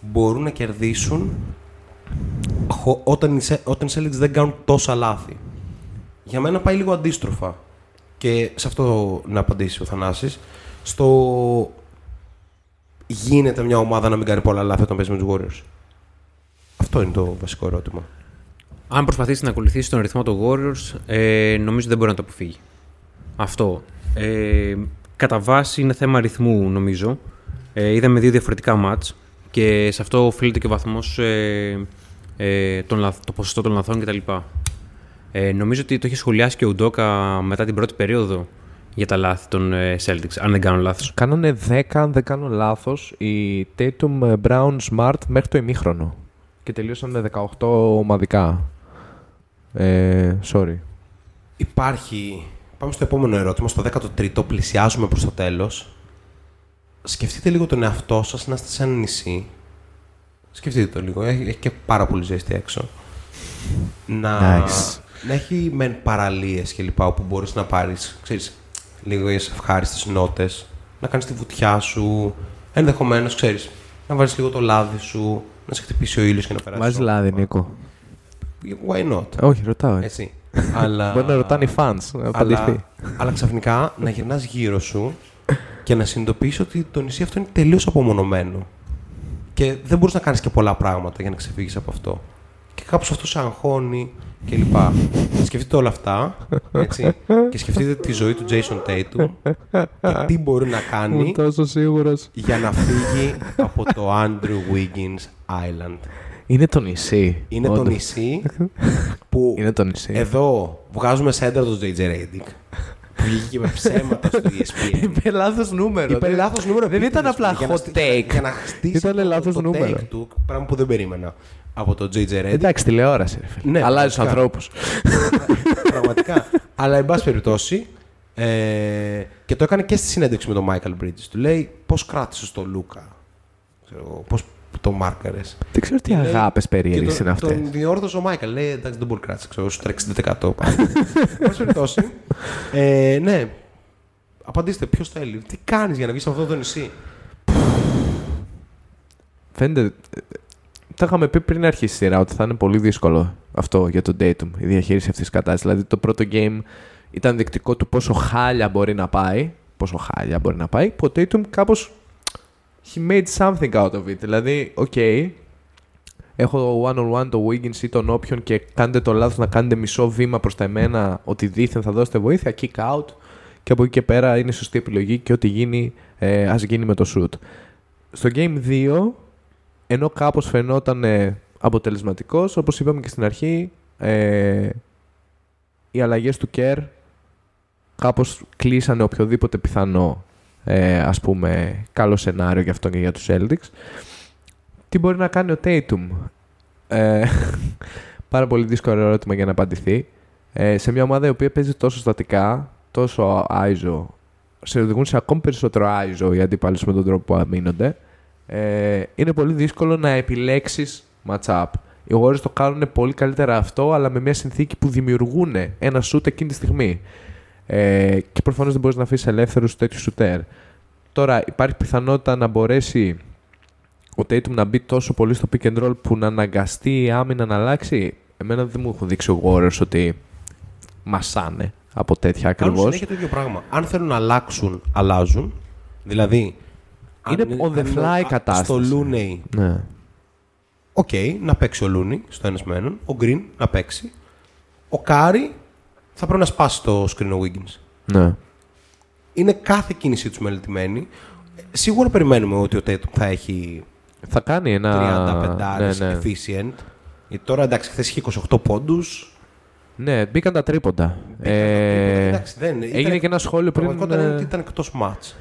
μπορούν να κερδίσουν χω- όταν οι, Σε- όταν οι Celtics δεν κάνουν τόσα λάθη. Για μένα πάει λίγο αντίστροφα. Και σε αυτό να απαντήσει ο Θανάσης. Στο γίνεται μια ομάδα να μην κάνει πολλά λάθη όταν παίζει με τους Warriors. Αυτό είναι το βασικό ερώτημα. Αν προσπαθήσει να ακολουθήσει τον ρυθμό των Warriors, ε, νομίζω δεν μπορεί να το αποφύγει. Αυτό. Ε, κατά βάση είναι θέμα ρυθμού, νομίζω. Ε, είδαμε δύο διαφορετικά μάτς και σε αυτό οφείλεται και ο βαθμός, ε, ε, των λαθ- το ποσοστό των λαθών κτλ. Ε, νομίζω ότι το είχε σχολιάσει και ο Ουντόκα μετά την πρώτη περίοδο για τα λάθη των ε, Celtics, αν δεν κάνω λάθος. Κάνανε 10, αν δεν κάνω λάθος, οι Tatum, Brown, Smart μέχρι το ημίχρονο. Και τελείωσαν με 18 ομαδικά. Ε, sorry. Υπάρχει. Πάμε στο επόμενο ερώτημα, στο 13ο, πλησιάζουμε προς το τέλος. Σκεφτείτε λίγο τον εαυτό σας να είστε σε ένα νησί. Σκεφτείτε το λίγο, έχει, έχει και πάρα πολύ ζέστη έξω. Να, Nice. να έχει μεν παραλίες και λοιπά, όπου μπορείς να πάρεις, ξέρεις, λίγο ευχάριστες νότες, να κάνεις τη βουτιά σου, ενδεχομένως, ξέρεις, να βάλεις λίγο το λάδι σου, να σε χτυπήσει ο ήλιος και να περάσεις. Βάζεις λάδι, Νίκο. Why not, Όχι, ρωτάω. έτσι. έτσι. Αλλά... Μπορεί να ρωτάνε οι fans. Να απαντηθεί. Αλλά, αλλά ξαφνικά να γυρνάς γύρω σου και να συνειδητοποιήσει ότι το νησί αυτό είναι τελείως απομονωμένο. Και δεν μπορείς να κάνεις και πολλά πράγματα για να ξεφύγεις από αυτό. Και κάπως αυτό σε αγχώνει κλπ. Σκεφτείτε όλα αυτά, έτσι, και σκεφτείτε τη ζωή του Jason Tatum και τι μπορεί να κάνει Είμαι τόσο σίγουρος. για να φύγει από το Andrew Wiggins Island. Είναι το νησί. Είναι το Όντως. νησί που Είναι το νησί. εδώ βγάζουμε σέντερ το JJ Redick. Που βγήκε και με ψέματα στο ESPN. Είπε λάθος νούμερο. Είπε λάθος νούμερο. Δεν ήταν επίτηδες, απλά για να hot στήσει- take. Για να χτίσει Ήταν το- λάθος το νούμερο. take του, πράγμα που δεν περίμενα από το JJ Redick. Εντάξει, τηλεόραση. Ρε, φίλε. Ναι, Αλλάζει τους πραγματικά. ανθρώπους. Πραγματικά. Αλλά, εν πάση περιπτώσει, ε, και το έκανε και στη συνέντευξη με τον Michael Bridges. Του λέει πώς κράτησες το Λούκα. Ξέρω, Πώς το μάρκαρες. Δεν ξέρω τι Και λέει- αγάπες Και περίεργε τον- είναι αυτές. Τον διόρθωσε ο Μάικλ. Λέει εντάξει, δεν μπορεί να κράτησε. Ξέρω, σου τρέξει 10%. Εν πάση περιπτώσει. ε, ναι. Απαντήστε, ποιος θέλει. Τι κάνεις για να βγεις σε αυτό το νησί; Φαίνεται. ε, Τα είχαμε πει πριν αρχίσει η σειρά ότι θα είναι πολύ δύσκολο αυτό για τον Datum, η διαχείριση αυτής της κατάστασης. Δηλαδή το πρώτο game ήταν δεικτικό του πόσο χάλια μπορεί να πάει. Πόσο χάλια μπορεί να πάει. Που ο Datum κάπως. He made something out of it. Δηλαδή, οκ. έχω one-on-one το Wiggins ή τον όποιον και κάνετε το λάθος να κάνετε μισό βήμα προς τα εμένα ότι δήθεν θα δώσετε βοήθεια, kick out και από εκεί και πέρα είναι σωστή επιλογή και ό,τι γίνει ε, ας γίνει με το shoot. Στο Game 2, ενώ κάπως φαινόταν ε, αποτελεσματικός, όπως είπαμε και στην αρχή, ε, οι αλλαγές του Kerr κάπως κλείσανε οποιοδήποτε πιθανό ε, ας πούμε καλό σενάριο για αυτόν και για τους Celtics. Τι μπορεί να κάνει ο Tatum; Ε, πάρα πολύ δύσκολο ερώτημα για να απαντηθεί. Ε, σε μια ομάδα η οποία παίζει τόσο στατικά, τόσο άιζο, σε οδηγούν σε ακόμη περισσότερο άιζο οι αντίπαλοι με τον τρόπο που αμήνονται, ε, είναι πολύ δύσκολο να επιλέξεις match-up. Οι Warriors το κάνουν πολύ καλύτερα αυτό, αλλά με μια συνθήκη που δημιουργούν ένα shoot εκείνη τη στιγμή. Ε, και προφανώς δεν μπορείς να αφήσεις ελεύθερους τέτοιου shooter. Τώρα υπάρχει πιθανότητα να μπορέσει ο Tatum να μπει τόσο πολύ στο pick and roll που να αναγκαστεί η άμυνα να αλλάξει; Εμένα δεν μου έχουν δείξει ο Warriors ότι μασάνε από τέτοια Κάνουν ακριβώς. συνέχεια το ίδιο πράγμα. Αν θέλουν να αλλάξουν, αλλάζουν. Δηλαδή. Είναι αν- on the αν είναι fly α- κατάσταση. Στο Looney, Ναι. οκ, να παίξει ο Looney στο ένα με έναν. Ο Green να παίξει. Ο Κάρι θα πρέπει να σπάσει το screen ο Wiggins. ναι. Είναι κάθε κίνησή τους μελετημένη. Ε, Σίγουρα περιμένουμε ότι ο Tatum θα έχει Θα κάνει ένα. 35 ναι, ναι. efficient. Γιατί τώρα εντάξει, χθες είχε 28 πόντους. ναι, μπήκαν τα τρίποντα. Ε, εντάξει, δεν, έγινε ήταν- και ένα σχόλιο πριν. Πραγματικότητα είναι ε, ότι ήταν εκτός μάτς.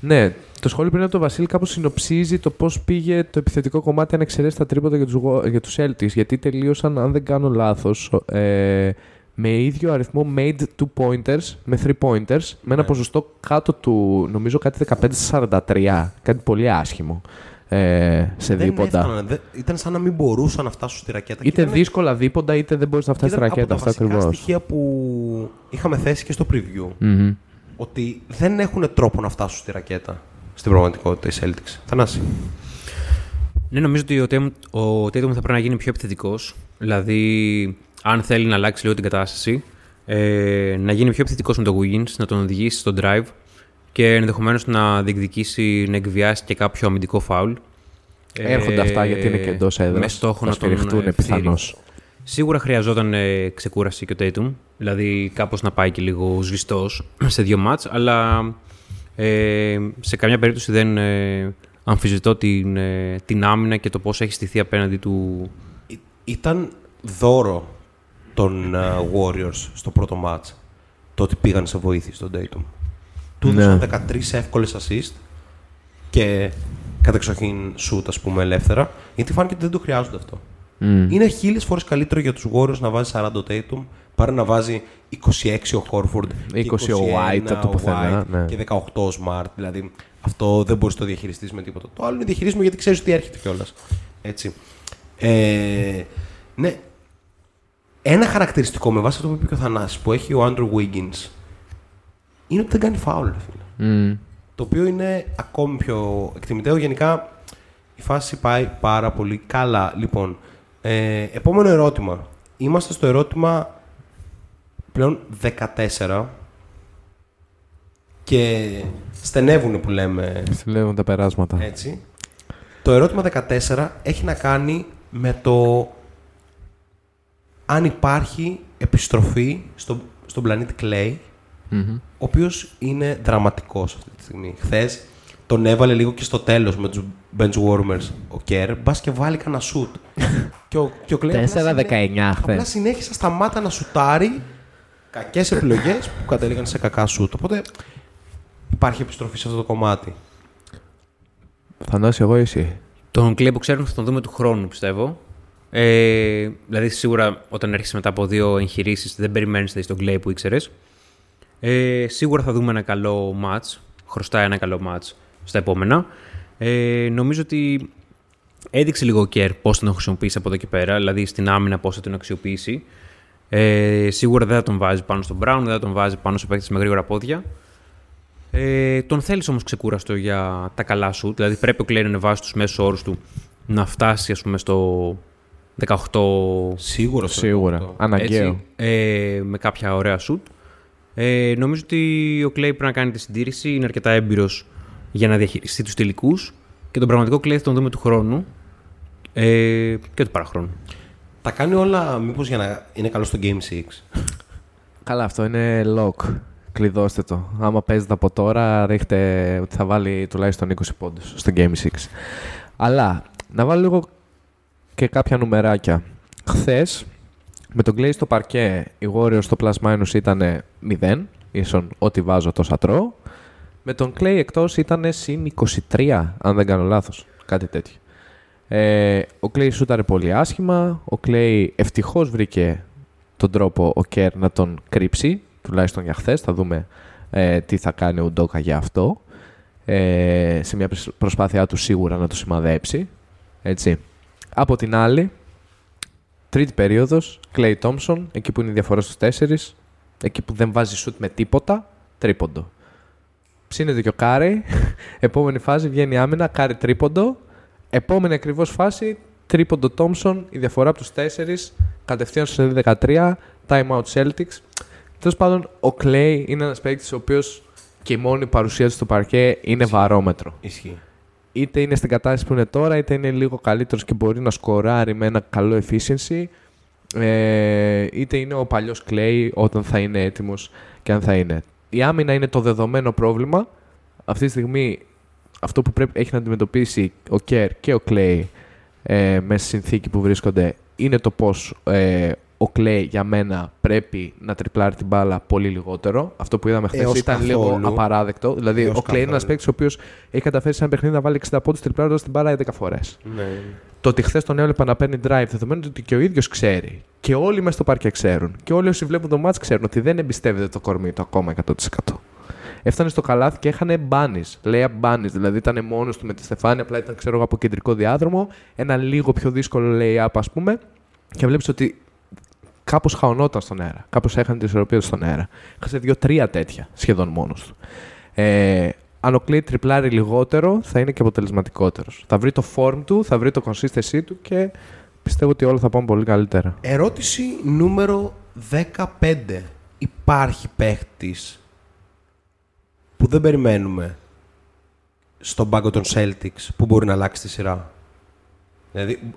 Ναι, το σχόλιο πριν από τον Βασίλη κάπως συνοψίζει το πώς πήγε το επιθετικό κομμάτι αν εξαιρέσει τα τρίποντα για τους, Wa- για τους Celtics. Γιατί τελείωσαν, αν δεν κάνω λάθος, ε, με ίδιο αριθμό made two pointers με three pointers, με ένα Ναι. ποσοστό κάτω του, νομίζω κάτι 15-43. Κάτι πολύ άσχημο ε, σε Δεν δίποτα. έφταναν, δεν- ήταν σαν να μην μπορούσαν να φτάσουν στη ρακέτα. Και Είτε ήταν- δύσκολα δίποτα, είτε δεν μπορείς να φτάσεις στη ήταν ρακέτα. Από τα Αυτό βασικά ακριβώς. στοιχεία που είχαμε θέσει και στο preview. Mm-hmm. Ότι δεν έχουν τρόπο να φτάσουν στη ρακέτα στην πραγματικότητα οι Celtics. Θανάση. Ναι, νομίζω ότι ο Tatum, ο Tatum θα πρέπει να γίνει πιο επιθετικός. Δηλαδή, αν θέλει να αλλάξει λίγο την κατάσταση, ε, να γίνει πιο επιθετικός με τον Wiggins, να τον οδηγήσει στο drive και ενδεχομένως να διεκδικήσει, να εκβιάσει και κάποιο αμυντικό φάουλ. Έρχονται αυτά γιατί είναι και εντός έδρας. Με στόχο Θα να τον στηριχτούν ε, πιθανώς. Σίγουρα χρειαζόταν ε, ξεκούραση και ο Tatum, δηλαδή κάπως να πάει και λίγο σβηστός σε δύο μάτς, αλλά ε, σε καμιά περίπτωση δεν ε, αμφισβητώ την, ε, την άμυνα και το πώς έχει στηθεί απέναντι του. Ή- Ήταν δώρο των ε, Warriors στο πρώτο match το ότι πήγαν σε βοήθεια στον Dayton. Του Ναι. έδωσαν 13 εύκολες assist και κατεξοχήν shoot, ας πούμε, ελεύθερα, γιατί φάνηκε ότι δεν το χρειάζονται αυτό. Mm. Είναι χίλιες φορές καλύτερο για τους Warriors να βάζει 40 ο Tatum παρά να βάζει 26 ο Horford, και 20 ο White από το ο πουθενά, White ναι. και 18 ο Smart. Δηλαδή αυτό δεν μπορείς να το διαχειριστείς με τίποτα. Το άλλο είναι διαχειρίσιμο γιατί ξέρεις ότι έρχεται κιόλας. Έτσι. Ε, ναι. Ένα χαρακτηριστικό με βάση αυτό που είπε και ο Θανάσης που έχει ο Andrew Wiggins είναι ότι δεν κάνει φάουλ, ρε φίλε. Mm. Το οποίο είναι ακόμη πιο εκτιμητέο. Γενικά η φάση πάει πάρα πολύ καλά. Λοιπόν, ε, επόμενο ερώτημα. Είμαστε στο ερώτημα πλέον 14 και στενεύουν που λέμε Συλλέγουν τα περάσματα. έτσι. Το ερώτημα 14 έχει να κάνει με το αν υπάρχει επιστροφή στο, στον πλανήτη Clay Μμμ. ο οποίος είναι δραματικός αυτή τη στιγμή. Χθες τον έβαλε λίγο και στο τέλος με τους bench warmers ο Κέρ, μπας και βάλει κανένα σουτ. και ο, και ο Clay απλά 4-19 συνέ- χθες. Απλά συνέχισε σταμάτα να σουτάρει κακές επιλογές που κατέληγαν σε κακά σουτ. Οπότε υπάρχει επιστροφή σε αυτό το κομμάτι. Θανάση, εγώ ή εσύ; Τον Clay που ξέρουμε θα τον δούμε του χρόνου, πιστεύω. Ε, δηλαδή, σίγουρα όταν έρχεσαι μετά από δύο εγχειρήσεις, δεν περιμένεις να δει τον Clay που ήξερες. Ε, σίγουρα θα δούμε ένα καλό match. Χρωστάει ένα καλό match στα επόμενα. Ε, νομίζω ότι έδειξε λίγο ο Κέρ πώς θα τον χρησιμοποιήσει από εδώ και πέρα, δηλαδή στην άμυνα πώς θα τον αξιοποιήσει. Ε, σίγουρα δεν θα τον βάζει πάνω στον Brown, δεν θα τον βάζει πάνω σε παίκτες με γρήγορα πόδια. Ε, τον θέλεις όμως ξεκούραστο για τα καλά σου. Δηλαδή πρέπει ο Κλέη να βάσει τους μέσους όρους του να φτάσει ας πούμε, στο 18 Σίγουρα. Σίγουρα. Αναγκαίο. έτσι, ε, με κάποια ωραία σουτ. Ε, νομίζω ότι ο Κλέη πρέπει να κάνει τη συντήρηση. Είναι αρκετά έμπειρος για να διαχειριστεί τους τελικούς. Και τον πραγματικό Κλέη θα τον δούμε του χρόνου ε, και του παραχρόνου. Τα κάνει όλα μήπως για να είναι καλό στο Game 6. Καλά, αυτό είναι lock. Κλειδώστε το. Άμα παίζετε από τώρα, ρίχτε ότι θα βάλει τουλάχιστον 20 πόντους στο Game 6. Αλλά να βάλω λίγο και κάποια νουμεράκια. Χθες, με τον Clay στο παρκέ, η Warriors στο plus minus ήταν 0, ίσον ό,τι βάζω τόσα τρώω. Με τον Clay εκτός ήταν συν 23, αν δεν κάνω λάθος. Κάτι τέτοιο. Ε, ο Clay σούταρε πολύ άσχημα. Ο Clay ευτυχώς βρήκε τον τρόπο ο Κέρ να τον κρύψει, τουλάχιστον για χθες. Θα δούμε ε, τι θα κάνει ο Ντόκα για αυτό. Ε, σε μια προσ- προσπάθειά του σίγουρα να το σημαδέψει. Έτσι. Από την άλλη, τρίτη περίοδος, Klay Thompson, εκεί που είναι η διαφορά στους τέσσερις, εκεί που δεν βάζει σουτ με τίποτα, τρίποντο. Ψήνεται και ο Κάρι, επόμενη φάση βγαίνει άμυνα, Κάρι τρίποντο, επόμενη ακριβώς φάση, τρίποντο Thompson, η διαφορά από τους τέσσερις, κατευθείαν στο 13, time out Celtics. Τέλος πάντων, ο Klay είναι ένας παίκτης ο οποίος και η μόνη παρουσία του στο παρκέ είναι βαρόμετρο Ισχύει. Είτε είναι στην κατάσταση που είναι τώρα, είτε είναι λίγο καλύτερος και μπορεί να σκοράρει με ένα καλό efficiency, ε, είτε είναι ο παλιός Clay όταν θα είναι έτοιμος και αν θα είναι. Η άμυνα είναι το δεδομένο πρόβλημα. Αυτή τη στιγμή αυτό που πρέπει, έχει να αντιμετωπίσει ο Κέρ και ο Clay ε, μέσα στη συνθήκη που βρίσκονται είναι το πώς ε, ο Clay για μένα πρέπει να τριπλάρει την μπάλα πολύ λιγότερο. Αυτό που είδαμε χθες Έως ήταν λίγο καθόλου. απαράδεκτο. Δηλαδή, Έως ο Clay είναι ένας καθόλου. παίκτης ο οποίος έχει καταφέρει σε ένα παιχνίδι να βάλει 60 πόντους τριπλάροντας την μπάλα 11 φορές. Ναι. Το ότι χθες τον έβλεπα να παίρνει drive, δεδομένου ότι και ο ίδιος ξέρει και όλοι μέσα στο πάρκια ξέρουν και όλοι όσοι βλέπουν το match ξέρουν ότι δεν εμπιστεύεται το κορμί του ακόμα 100%. Έφτανε στο καλάθι και έχανε μπάνις. Λέει μπάνις. Δηλαδή ήταν μόνος του με τη Στεφάνη, απλά ήταν ξέρω εγώ από κεντρικό διάδρομο. Ένα λίγο πιο δύσκολο lay-up, ας πούμε. Και βλέπεις ότι κάπως χαωνόταν στον αέρα. Κάπως έχανε τη ισορροπία του στον αέρα. Έχασε δύο-τρία τέτοια σχεδόν μόνος του. Ε, αν ο Clay τριπλάρει λιγότερο, θα είναι και αποτελεσματικότερος. Θα βρει το form του, θα βρει το consistency του και πιστεύω ότι όλα θα πάνε πολύ καλύτερα. Ερώτηση νούμερο 15. Υπάρχει παίχτης που δεν περιμένουμε στον πάγκο των Celtics που μπορεί να αλλάξει τη σειρά; Δηλαδή,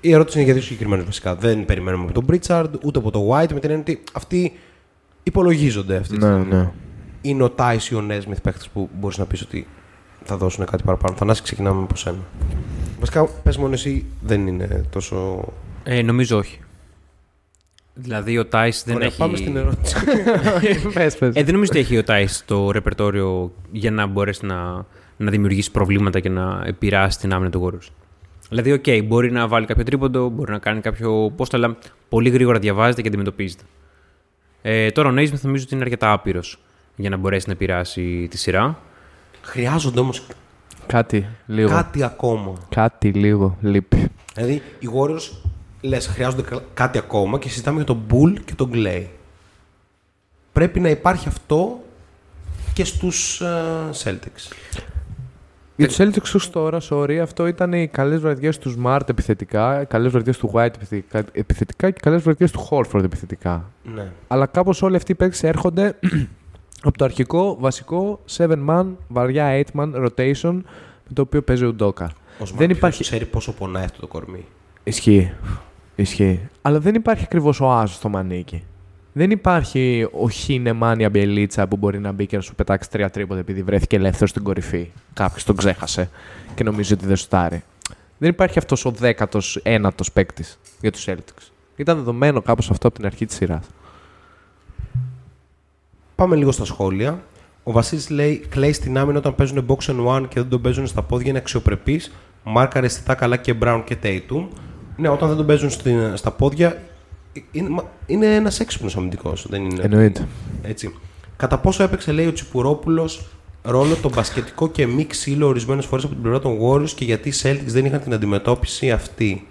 η ερώτηση είναι για δύο συγκεκριμένους βασικά. Δεν περιμένουμε από τον Πρίτσαρντ ούτε από τον White με την έννοια ότι αυτοί υπολογίζονται αυτή τη στιγμή. ναι. Είναι ο Theis ή ο Nesmith παίχτες που μπορείς να πεις ότι θα δώσουν κάτι παραπάνω. Θανάση, ξεκινάμε από σένα. Βασικά, πες μόνο εσύ, δεν είναι τόσο. Ε, νομίζω όχι. Δηλαδή ο Theis δεν Ωραία, έχει... Πάμε στην ερώτηση. πες, πες. Ε, δεν νομίζω ότι έχει ο Theis το ρεπερτόριο για να μπορέσει να, να δημιουργήσει προβλήματα και να επηρεάσει την άμυνα του Warriors. Δηλαδή, οκ, μπορεί να βάλει κάποιο τρίποντο, μπορεί να κάνει κάποιο πόστο, αλλά πολύ γρήγορα διαβάζεται και αντιμετωπίζεται. Ε, τώρα ο Νέισμιθ νομίζω ότι είναι αρκετά άπειρος για να μπορέσει να επηρεάσει τη σειρά. Χρειάζονται όμως Κάτι λίγο. κάτι ακόμα. Κάτι λίγο λείπει. Δηλαδή, οι Warriors λες, χρειάζονται κα- κάτι ακόμα και συζητάμε για τον Bull και τον Clay. Πρέπει να υπάρχει αυτό και στους ε, Celtics. Για τους Celtics ως τώρα, sorry, αυτό ήταν οι καλές βραδιές τους Smart επιθετικά, οι καλές βραδιές του White επιθετικά, επιθετικά και οι καλές βραδιές του Horford επιθετικά. Ναι. Αλλά κάπως όλοι αυτοί οι παίκτες έρχονται από το αρχικό βασικό 7-man, βαριά 8-man rotation με το οποίο παίζει ο Ντόκα. Ο Smart Δεν υπάρχει- ξέρει πόσο πονάει αυτό το κορμί. Ισχύει. Ισχύει. Αλλά δεν υπάρχει ακριβώς ο Άζο στο μανίκι. Δεν υπάρχει ο Χίνεμάνια Μπελίτσα που μπορεί να μπει και να σου πετάξει τρία τρίποτα επειδή βρέθηκε ελεύθερος στην κορυφή. Κάποιος τον ξέχασε και νομίζει ότι δεν σουτάρει. Δεν υπάρχει αυτός ο δέκατος ένατος παίκτης για τους Celtics. Ήταν δεδομένο κάπως αυτό από την αρχή της σειράς. Πάμε λίγο στα σχόλια. Ο Βασίλης λέει: Κλαίει στην άμυνα όταν παίζουν box and one και δεν τον παίζουν στα πόδια είναι αξιοπρεπής. Μάρκαρε αισθητά καλά και Brown και Tatum. Ναι, όταν δεν τον παίζουν στην- στα πόδια είναι, μα- είναι ένας έξυπνος αμυντικός. Δεν είναι; Εννοείται. Έτσι. Κατά πόσο έπαιξε, λέει ο Τσιπουρόπουλος, ρόλο το μπασκετικό και μη ξύλο ορισμένες φορές από την πλευρά των Warriors και γιατί οι Celtics δεν είχαν την αντιμετώπιση αυτή;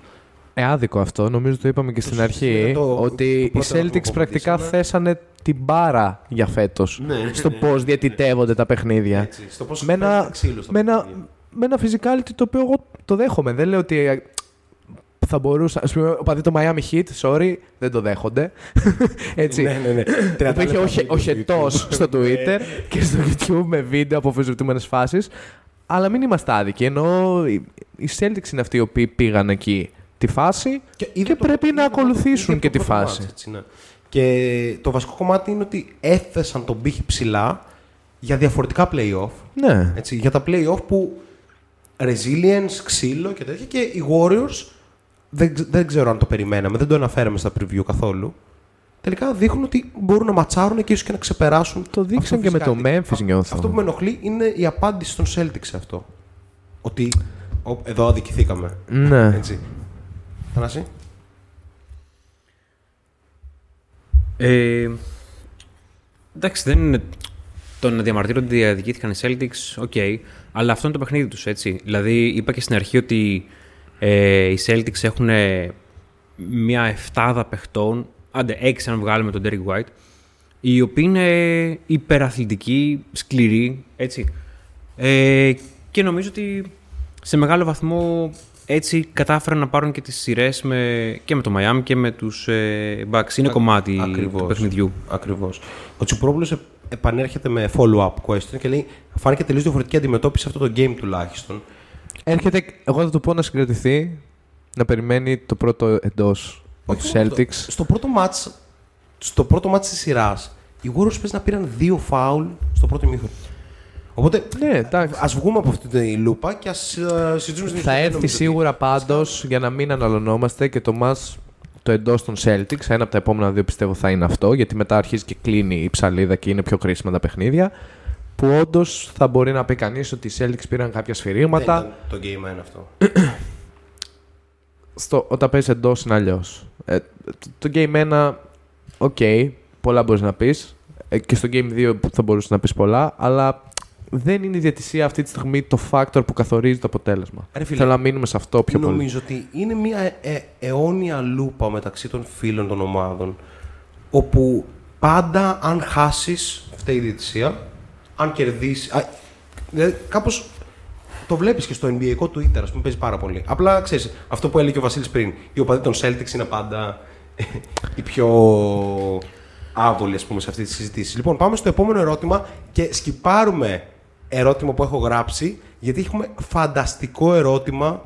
Ε, άδικο αυτό. Νομίζω το είπαμε και στην αρχή. το- ότι το οι πρώτο άτομο Celtics που πρακτικά απαντήσαμε. θέσανε την μπάρα για φέτος. Ναι, ναι, στο ναι. πώς διατητεύονται τα παιχνίδια. Έτσι, στο πώς με, ένα, παίζεται ξύλο στα με, ένα, παιχνίδια. με ένα physicality το οποίο εγώ το δέχομαι. Δεν λέω ότι ε, θα μπορούσα. Α πούμε, ο παδί το Miami Heat, sorry, δεν το δέχονται. Έτσι. Ναι, ναι, ναι. Που είχε ο, ο Χετό στο Ναι. Twitter και στο YouTube με βίντεο από αμφισβητούμενε φάσεις. Αλλά μην είμαστε άδικοι. Ενώ οι- οι Celtics είναι αυτοί οι οποίοι πήγαν εκεί τη φάση και, είδε το- πρέπει να είδε το- ακολουθήσουν είδε και το τη πρώτο φάση. μάτς, έτσι, ναι. Και το βασικό κομμάτι είναι ότι έθεσαν τον πύχη ψηλά για διαφορετικά play-off. Ναι. Έτσι, για τα play-off που resilience, ξύλο και τέτοια. Και οι Warriors δεν, ξ- δεν ξέρω αν το περιμέναμε, δεν το αναφέραμε στα preview καθόλου. Τελικά δείχνουν ότι μπορούν να ματσάρουν και ίσως και να ξεπεράσουν. Το δείξαν αυτό και με το physicality. Memphis, νιώθω. Αυτό που με ενοχλεί είναι η απάντηση των Celtics σε αυτό. Ότι «Ω, εδώ αδικηθήκαμε. Ναι. Έτσι. Θανάση; Ε, εντάξει, δεν είναι το να διαμαρτύρονται ότι αδικήθηκαν οι Celtics, οκ. αλλά αυτό είναι το παιχνίδι τους, έτσι. Δηλαδή, είπα και στην αρχή ότι ε, οι Celtics έχουν μια εφτάδα παιχτών, άντε έξι αν βγάλουμε τον Derek White, οι οποίοι είναι υπεραθλητικοί, σκληροί, έτσι. Ε, και νομίζω ότι σε μεγάλο βαθμό έτσι κατάφεραν να πάρουν και τις σειρές με, και με το Miami και με τους ε, Bucks. Είναι κομμάτι Ακριβώς. του παιχνιδιού. Ακριβώς. Ο Τσιπρόπουλος επ- επανέρχεται με follow-up question και λέει φάνηκε τελείως διαφορετική αντιμετώπιση σε αυτό το game τουλάχιστον. Έρχεται, εγώ θα του πω να συγκρατηθεί, να περιμένει το πρώτο εντός του Όχι, Celtics. Στο, στο πρώτο match, στο πρώτο match της σειράς, οι Warriors παίζει να πήραν δύο φάουλ στο πρώτο μήχρονο. Οπότε Ναι, εντάξει. ας βγούμε από αυτή τη λούπα και ας uh, συζητήσουμε στην Θα ιστορία, έρθει νομίζω ότι- σίγουρα πάντως για να μην αναλωνόμαστε και το μας το εντός των Celtics. Ένα από τα επόμενα δύο πιστεύω θα είναι αυτό, γιατί μετά αρχίζει και κλείνει η ψαλίδα και είναι πιο κρίσιμα τα παιχνίδια. Που όντως θα μπορεί να πει κανείς ότι οι Celtics πήραν κάποια Δεν σφυρίγματα. ήταν το game ένα αυτό. Στο, όταν παίζει εντός είναι αλλιώς. Ε, το, το Game 1, οκ, πολλά μπορείς να πεις. Ε, και στο Game 2 θα μπορούσες να πεις πολλά, αλλά δεν είναι η διαιτησία αυτή τη στιγμή το factor που καθορίζει το αποτέλεσμα. Ρε φίλε, Θέλω να μείνουμε σε αυτό πιο πολύ. Νομίζω ότι είναι μια ε, ε, αιώνια λούπα μεταξύ των φίλων των ομάδων όπου πάντα αν χάσεις φταίει η διαιτησία, αν κερδίσει. Α, δηλαδή, κάπως το βλέπεις και στο NBA Twitter, ας πούμε, παίζει πάρα πολύ. Απλά ξέρεις, αυτό που έλεγε και ο Βασίλης πριν, οι οπαδοί των Celtics είναι πάντα οι πιο άβολοι, ας πούμε, σε αυτή τη συζήτηση. Λοιπόν, πάμε στο επόμενο ερώτημα και σκυπάρουμε ερώτημα που έχω γράψει, γιατί έχουμε φανταστικό ερώτημα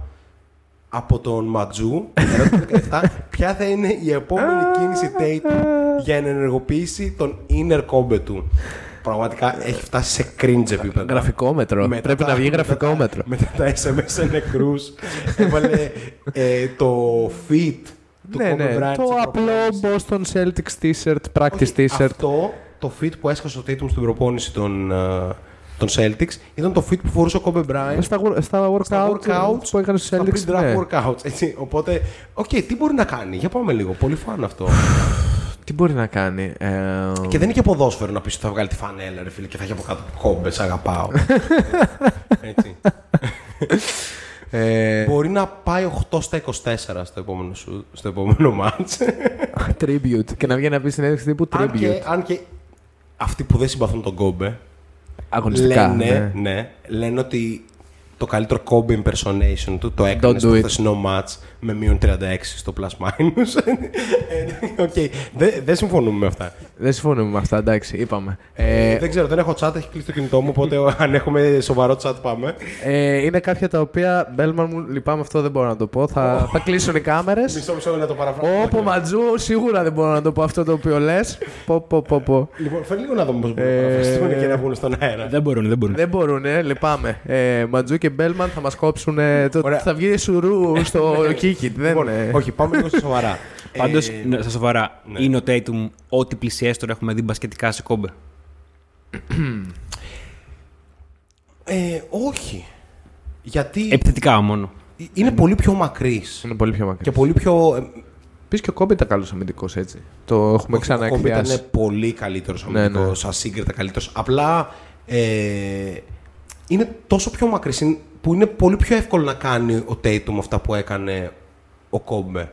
από τον Ματζού. Ερώτημα 17. Ποια θα είναι η επόμενη κίνηση Tatum για να ενεργοποιήσει τον inner combat του; Πραγματικά έχει φτάσει σε cringe επίπεδο. Γραφικόμετρο. Μετά Πρέπει τα- να βγει μετά τα- γραφικόμετρο. Μετά τα SMS σε νεκρούς. Έβαλε ε, το fit του ναι, Kobe ναι. Bryant Το στην απλό προπόνηση. Boston Celtics t-shirt, practice Όχι, t-shirt. Αυτό το fit που έσκασε ο Tatum στην προπόνηση των, ε, των Celtics ήταν το fit που φορούσε ο Kobe Bryant Στα, work- στα workout, στα workouts που έκανε στους στα Celtics. pre-draft ναι. workouts. Έτσι. Οπότε, οκ, τι μπορεί να κάνει; Για πάμε λίγο. Πολύ fun αυτό. Τι μπορεί να κάνει. Ε, και δεν είναι και ποδόσφαιρο να πεις ότι θα βγάλει τη φανέλα, ρε φίλε, και θα έχει από κάτω κόμπες, αγαπάω. Έτσι. ε, Μπορεί να πάει 8 στα 24 στο επόμενο, σου, στο επόμενο match. tribute. Και να βγει να πει συνέντευξη τύπου αν, tribute. και, αν και αυτοί που δεν συμπαθούν τον Κόμπε Αγωνιστικά. λένε, ναι. ναι, λένε ότι το καλύτερο Kobe impersonation του το έκανες Don't στο do it. χθεσινό match με μείον 36 στο plus minus. Ε, Οκ, δεν δεν συμφωνούμε με αυτά. Δεν συμφωνούμε με αυτά, εντάξει, είπαμε. Ε, δεν ξέρω, δεν έχω chat, έχει κλείσει το κινητό μου, οπότε αν έχουμε σοβαρό chat πάμε. ε, είναι κάποια τα οποία, Μπέλμαν μου, λυπάμαι αυτό δεν μπορώ να το πω. Θα, θα κλείσουν οι κάμερες. Μισό μισό να το παραφράσω. Όπο Ματζού, σίγουρα δεν μπορώ να το πω αυτό το οποίο λες. Πω, πω, πω, πω. Λοιπόν, φέρνει λίγο να δούμε πώς μπορούν να Ε, παραφραστούν και να βγουν στον αέρα. Δεν μπορούν, δεν μπορούν. Δεν μπορούν, λυπάμαι. Ε, Ματζού και Μπέλμαν θα μας κόψουν. ε, το, Ωραία. θα βγει σουρού στο Kiki. Δεν, Λοιπόν, ε, όχι, πάμε λίγο στα σοβαρά. Πάντως, Ε, στα σοβαρά, ναι. είναι ο Tatum ό,τι πλησιέστερο έχουμε δει μπασκετικά σε κόμπε. ε, όχι. Γιατί Επιθετικά μόνο. είναι πολύ πιο μακρύς είναι πολύ πιο μακριά. και πολύ πιο... ε, Πεις και ο Κόμπι ήταν καλός αμυντικός έτσι. Το έχουμε Όχι, ο Kobe ξαναεκβιάσει. ήταν πολύ καλύτερος Ναι, αμυντικός, ναι. ασύγκριτα καλύτερος. Απλά Ε, είναι τόσο πιο μακρύς είναι- που είναι πολύ πιο εύκολο να κάνει ο Tatum αυτά που έκανε ο Κόμπε.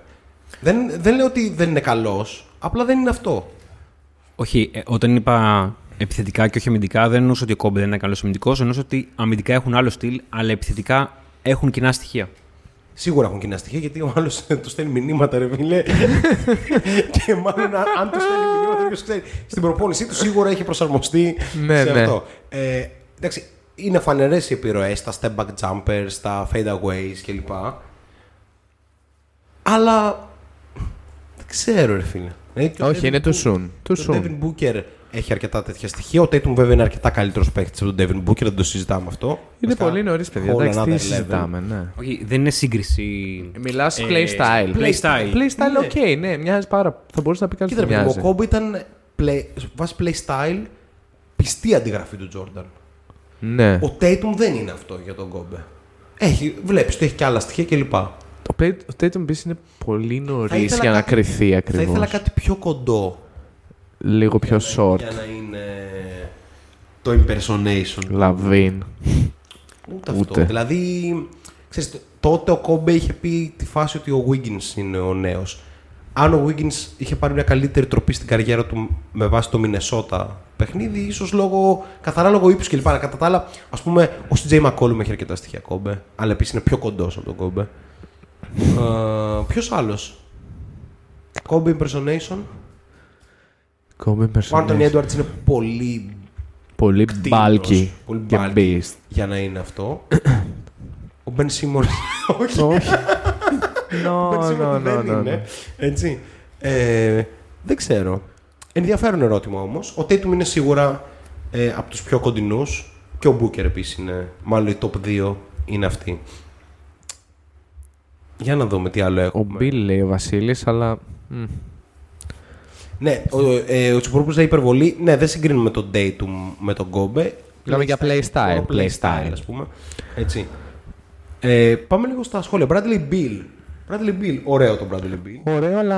Δεν, δεν λέω ότι δεν είναι καλός, απλά δεν είναι αυτό. Όχι, ε, όταν είπα επιθετικά και όχι αμυντικά, δεν εννοούσα ότι ο Κόμπε δεν είναι καλός αμυντικός. Εννοούσα ότι αμυντικά έχουν άλλο στυλ, αλλά επιθετικά έχουν κοινά στοιχεία. Σίγουρα έχουν κοινά στοιχεία γιατί ο άλλος του στέλνει μηνύματα, ρε φίλε. και μάλλον αν- αν του στέλνει μηνύματα, ποιος ξέρει. Στην προπόνησή του σίγουρα έχει προσαρμοστεί Ναι, σε ναι. αυτό. Ε, εντάξει, είναι φανερές οι επιρροές στα step back jumpers, στα fade aways κλπ. Αλλά. Δεν ξέρω, ρε φίλε. Δηλαδή, και ο Όχι, Devin είναι too Booker- soon. Too Το soon. Devin Booker έχει αρκετά τέτοια στοιχεία. Ο Tatum βέβαια είναι αρκετά καλύτερος παίκτης από τον Devin Booker, δεν το συζητάμε αυτό. Είναι Βασικά, πολύ νωρίς, παιδιά. whole Εντάξει, τι another level. συζητάμε, ναι. Όχι, δεν είναι σύγκριση. Μιλάω Ε, play style. play style. Play style, Ναι. οκ, ναι, μοιάζει πάρα. Θα μπορούσε να πει κάτι Κοίτα, που ρε παιδί μου, μοιάζει. ο Κόμπι ήταν play, βάσει play style πιστή αντιγραφή του Τζόρνταν. Ναι. Ο Tatum δεν είναι αυτό για τον Κόμπε. Έχει, βλέπεις, το έχει και άλλα στοιχεία κλπ. Το Play- ο Tatum επίσης είναι πολύ νωρίς ήθελα για να κάτι- κρυθεί Θα ακριβώ. ήθελα κάτι πιο κοντό Λίγο πιο short. για να είναι το impersonation. Λαβίν. Ούτε, Ούτε. αυτό. Δηλαδή, ξέρεις, τότε ο Κόμπε είχε πει τη φάση ότι ο Wiggins είναι ο νέος. Αν ο Wiggins είχε πάρει μια καλύτερη τροπή στην καριέρα του με βάση το Μινεσότα παιχνίδι, ίσως λόγω, καθαρά λόγω ύψους κλπ. Κατά τα άλλα, ας πούμε, ο CJ McCollum έχει αρκετά στοιχεία Κόμπε, αλλά επίσης είναι πιο κοντός από τον Κόμπε. Ποιος άλλος; Κόμπε impersonation. Κόμπι Ο Άντωνι impersonation. Edwards είναι πολύ Πολύ κτίνος, bulky πολύ και bulky beast. για να είναι αυτό. ο Ben Simmons. όχι. Όχι. Ben No, Simmons no, δεν no, no, είναι. Έτσι. Ε, δεν ξέρω. Ενδιαφέρον ερώτημα όμως. Ο Tatum είναι σίγουρα ε, από τους πιο κοντινούς και ο Booker επίσης είναι. Μάλλον οι top 2 είναι αυτοί. Για να δούμε τι άλλο Ο έχουμε. Bill λέει ο Βασίλης, αλλά. μ, Ναι, ο, ε, ο Τσιπορόπουλος λέει υπερβολή. Ναι, δεν συγκρίνουμε τον Tatum με τον Kobe. Μιλάμε για play style, Μόνο play style. ας πούμε. Έτσι. Ε, πάμε λίγο στα σχόλια. Bradley Bill. Bradley Bill. Ωραίο το Bradley Bill. Ωραίο, αλλά.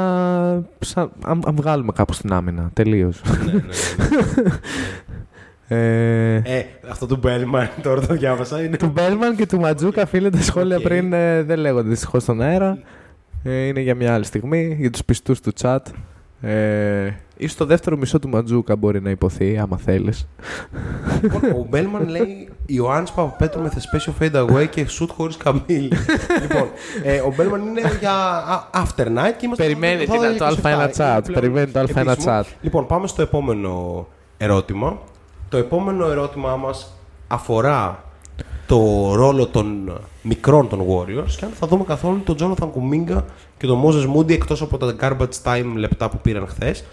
Σαν... Αν, αν βγάλουμε κάπου στην άμυνα. Τελείως. ναι, ναι, ναι. ε, Ε, αυτό του Bellman τώρα το διάβασα. Είναι... του Μπέλμαν και του Ματζούκα, φίλε, τα σχόλια Οκ. πριν ε, δεν λέγονται δυστυχώς στον αέρα. Ε, είναι για μια άλλη στιγμή, για τους πιστούς του chat. Ε, ίσως το δεύτερο μισό του Ματζούκα μπορεί να υποθεί, άμα θέλεις. Λοιπόν, ο Μπέλμαν λέει Ιωάννης Παπαπέτρου με θεσπέσιο fade away και shoot χωρίς καμίλ. λοιπόν, ε, ο Μπέλμαν είναι για α, after night και είμαστε. Περιμένει στο τι να- το 27. Α1 Είναι chat, πλέον περιμένει το Α1 επίσημο. chat. Λοιπόν, πάμε στο επόμενο ερώτημα. Το επόμενο ερώτημά μας αφορά το ρόλο των μικρών των Warriors και αν θα δούμε καθόλου τον Jonathan Kuminga και τον Moses Moody εκτός από τα garbage time λεπτά που πήραν χθες.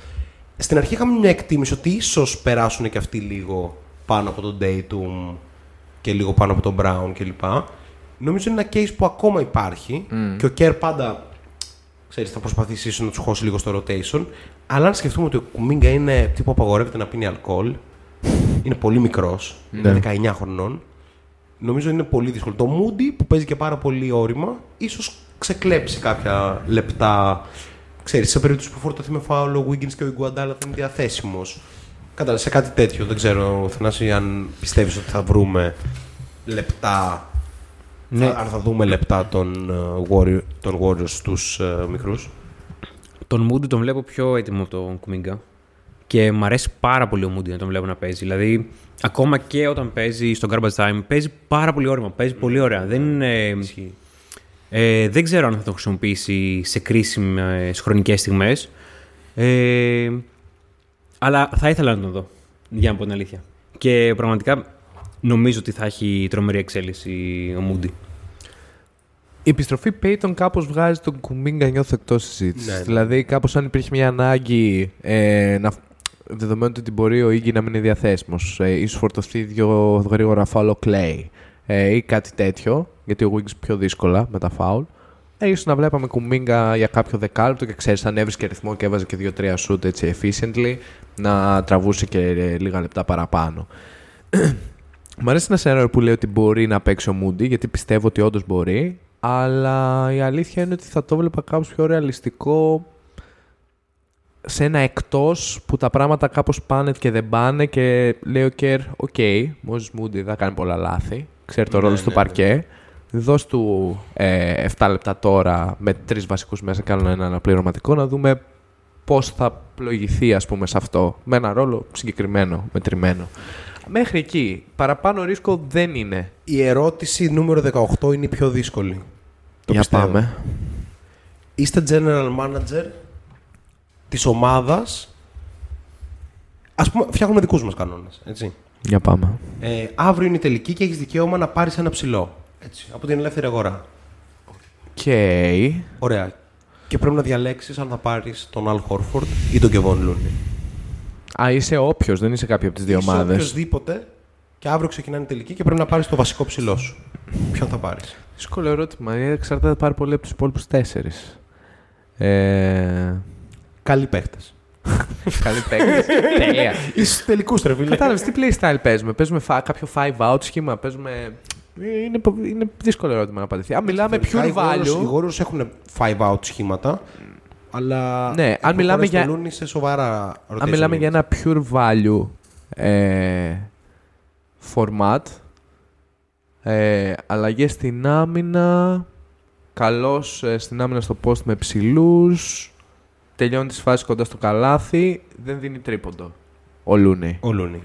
Στην αρχή είχαμε μια εκτίμηση ότι ίσως περάσουν και αυτοί λίγο πάνω από τον Dayton και λίγο πάνω από τον Brown κλπ. Νομίζω είναι ένα case που ακόμα υπάρχει και ο Kerr πάντα ξέρεις, θα προσπαθήσει ίσως να τους χώσει λίγο στο rotation. Αλλά αν σκεφτούμε ότι ο Κουμίγκα είναι τύπου απαγορεύεται να πίνει αλκοόλ, είναι πολύ μικρός, είναι 19 χρονών, νομίζω είναι πολύ δύσκολο. Το Moody που παίζει και πάρα πολύ όρημα, ίσως ξεκλέψει κάποια λεπτά. Ξέρεις, σε περίπτωση που φορτωθεί με φάουλ ο Wiggins και ο Iguodala θα είναι διαθέσιμος. Κατάλαβες σε κάτι τέτοιο. Δεν ξέρω, Θανάση, αν πιστεύεις ότι θα βρούμε λεπτά. Ναι. Θα, αν θα δούμε λεπτά των, ε, Warrior, των Warriors στους ε, μικρούς. Τον Moody τον βλέπω πιο έτοιμο από τον Κουμίγκα. Και μου αρέσει πάρα πολύ ο Moody να τον βλέπω να παίζει. Δηλαδή, ακόμα και όταν παίζει στο garbage time, παίζει πάρα πολύ όρημα. Παίζει πολύ ωραία. Δεν, είναι, ε, δεν ξέρω αν θα τον χρησιμοποιήσει σε κρίσιμες χρονικές στιγμές. Ε, αλλά θα ήθελα να τον δω, για να πω την αλήθεια. Και πραγματικά νομίζω ότι θα έχει τρομερή εξέλιξη ο Moody. Η επιστροφή Payton κάπως βγάζει τον Κουμίγκα νιώθω εκτός συζήτηση. Ναι, ναι. Δηλαδή, κάπως αν υπήρχε μια ανάγκη ε, να, δεδομένου ότι μπορεί ο Iggy να μην είναι διαθέσιμος, ε, ίσως φορτωθεί δύο γρήγορα φάουλ ο Clay ε, ή κάτι τέτοιο, γιατί ο Wiggins πιο δύσκολα με τα φάουλ. Ε, ίσως να βλέπαμε Κουμίγκα για κάποιο δεκάλεπτο και ξέρεις, αν έβρισκε ρυθμό και έβαζε και δύο-τρία shoot έτσι efficiently, να τραβούσε και ε, λίγα λεπτά παραπάνω. Μ' αρέσει ένα σενάριο που λέει ότι μπορεί να παίξει ο Moody, γιατί πιστεύω ότι όντως μπορεί. Αλλά η αλήθεια είναι ότι θα το 'βλεπα κάπως πιο ρεαλιστικό σε ένα εκτός που τα πράγματα κάπως πάνε και δεν πάνε και λέει ο Κέρ, οκ, Μόζης Μούντι δεν κάνει πολλά λάθη, ξέρει το Ναι, ρόλο ναι, του ναι. παρκέ, δώσ' του ε, 7 λεπτά τώρα με τρεις βασικούς μέσα και άλλο ένα αναπληρωματικό να δούμε πώς θα πλοηγηθεί ας πούμε σε αυτό, με ένα ρόλο συγκεκριμένο, μετρημένο. Μέχρι εκεί, παραπάνω ρίσκο δεν είναι. Η ερώτηση νούμερο 18 είναι η πιο δύσκολη. Το Για πιστεύω. πάμε. Είστε general manager της ομάδας. Ας πούμε, φτιάχνουμε δικούς μας κανόνες, έτσι. Για πάμε. Ε, αύριο είναι η τελική και έχεις δικαίωμα να πάρεις ένα ψηλό. Έτσι, από την ελεύθερη αγορά. Οκ. Ωραία. Και πρέπει να διαλέξεις αν θα πάρεις τον Al Horford ή τον Kevon Looney. Α, είσαι όποιος, δεν είσαι κάποια από τις δύο Είσαι ομάδες. οποιοσδήποτε και αύριο ξεκινάνε οι τελικοί και πρέπει να πάρεις το βασικό ψηλό σου. Ποιον θα πάρεις; Δύσκολο ερώτημα. ε, Εξαρτάται πάρα πολύ από τους υπόλοιπους τέσσερις. Ε... Καλοί παίχτες. Καλοί παίκτες. Τέλεια. Είσαι στους τελικούς, ρε φίλε. Κατάλαβες τι playstyle παίζουμε; Παίζουμε φα- κάποιο 5 out σχήμα. Παίζουμε. Ε, Είναι, πο- είναι δύσκολο ερώτημα να απαντηθεί. Αν μιλάμε Τελικά, pure οι Warriors- Οι value. Warriors έχουν 5 out σχήματα. Αλλά. Ναι, αν έχουν μιλάμε χωρέσει για- το Looney σε σοβαρά rotation Αν μιλάμε minutes. για ένα pure value ε, format, ε, αλλαγές στην άμυνα, καλός ε, στην άμυνα στο post με ψηλούς, τελειώνει τις φάσεις κοντά στο καλάθι, δεν δίνει τρίποντο. Ο Looney. Ο Looney.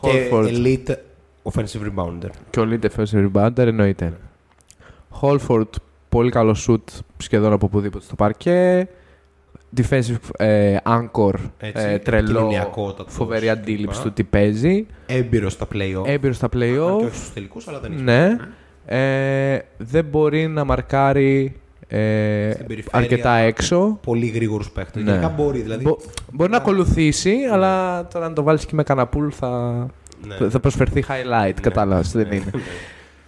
Και Horford elite offensive rebounder. και ο Lead Defensive Rebounder εννοείται. Holford, πολύ καλό shoot σχεδόν από οπουδήποτε στο παρκέ. Defensive ε, anchor, Έτσι, ε, τρελό, επικοινωνιακότατος φοβερή κλπ. αντίληψη του τι παίζει. Έμπειρος στα play-off. Έμπειρος στα Αν και όχι play-off. στους τελικούς, αλλά δεν είναι. Ναι. Ε, δεν μπορεί να μαρκάρει ε, Στην περιφέρεια. αρκετά έξω. Πολύ γρήγορου παίχτε. Ναι. Γενικά μπορεί. Δηλαδή, Μπο- μπορεί να ακολουθήσει, αλλά τώρα αν το βάλεις και με καναπούλ θα, ναι. θα προσφερθεί highlight. Κατάλαβες, δεν είναι.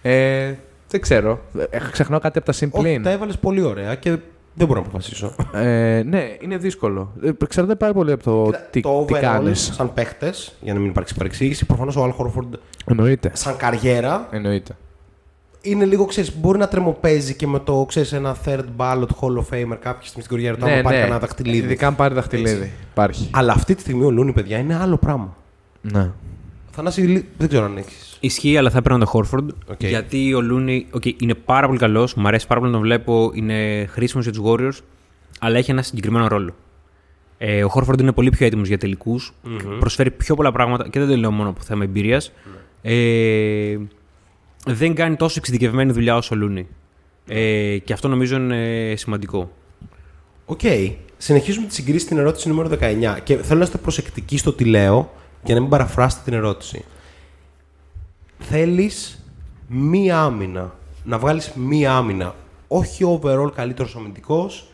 Ε, δεν ξέρω. Ε, Ξεχνάω κάτι από τα Όχι, συμπλήν. τα έβαλες πολύ ωραία και δεν μπορώ να αποφασίσω. Ε, ναι, είναι δύσκολο. Ε, Εξαρτάται πάρα πολύ από το τι, το τι overall, κάνεις. σαν παίχτες, για να μην υπάρξει παρεξήγηση, προφανώς ο Al Horford Εννοείται. σαν καριέρα Εννοείται. Είναι λίγο, ξέρεις, μπορεί να τρεμοπαίζει και με το, ξέρεις, ένα third ballot Hall of Famer κάποια στιγμή στην καριέρα του, άμα πάρει κανένα δαχτυλίδι. Ναι, Ειδικά αν πάρει δαχτυλίδι. Υπάρχει. Αλλά αυτή τη στιγμή ο Λούνι, παιδιά, είναι άλλο πράγμα. Ναι. Θανάση, λι- δεν ξέρω αν έχεις. Ισχύει, αλλά θα έπαιρνα τον Χόρφορντ. Οκ. Γιατί ο Λούνι okay, είναι πάρα πολύ καλός, μου αρέσει πάρα πολύ να τον βλέπω, είναι χρήσιμος για τους Warriors, αλλά έχει ένα συγκεκριμένο ρόλο. Ε, ο Χόρφορντ είναι πολύ πιο έτοιμος για τελικούς, προσφέρει πιο πολλά πράγματα και δεν το λέω μόνο από θέμα εμπειρίας. Ε, δεν κάνει τόσο εξειδικευμένη δουλειά όσο ο Λούνι. Ε, και αυτό νομίζω είναι σημαντικό. Οκ. Συνεχίζουμε τη σύγκριση στην ερώτηση νούμερο 19. Και θέλω να είστε προσεκτικοί στο τι λέω για να μην παραφράσετε την ερώτηση. Θέλεις μία άμυνα. Να βγάλεις μία άμυνα. Όχι overall καλύτερος αμυντικός,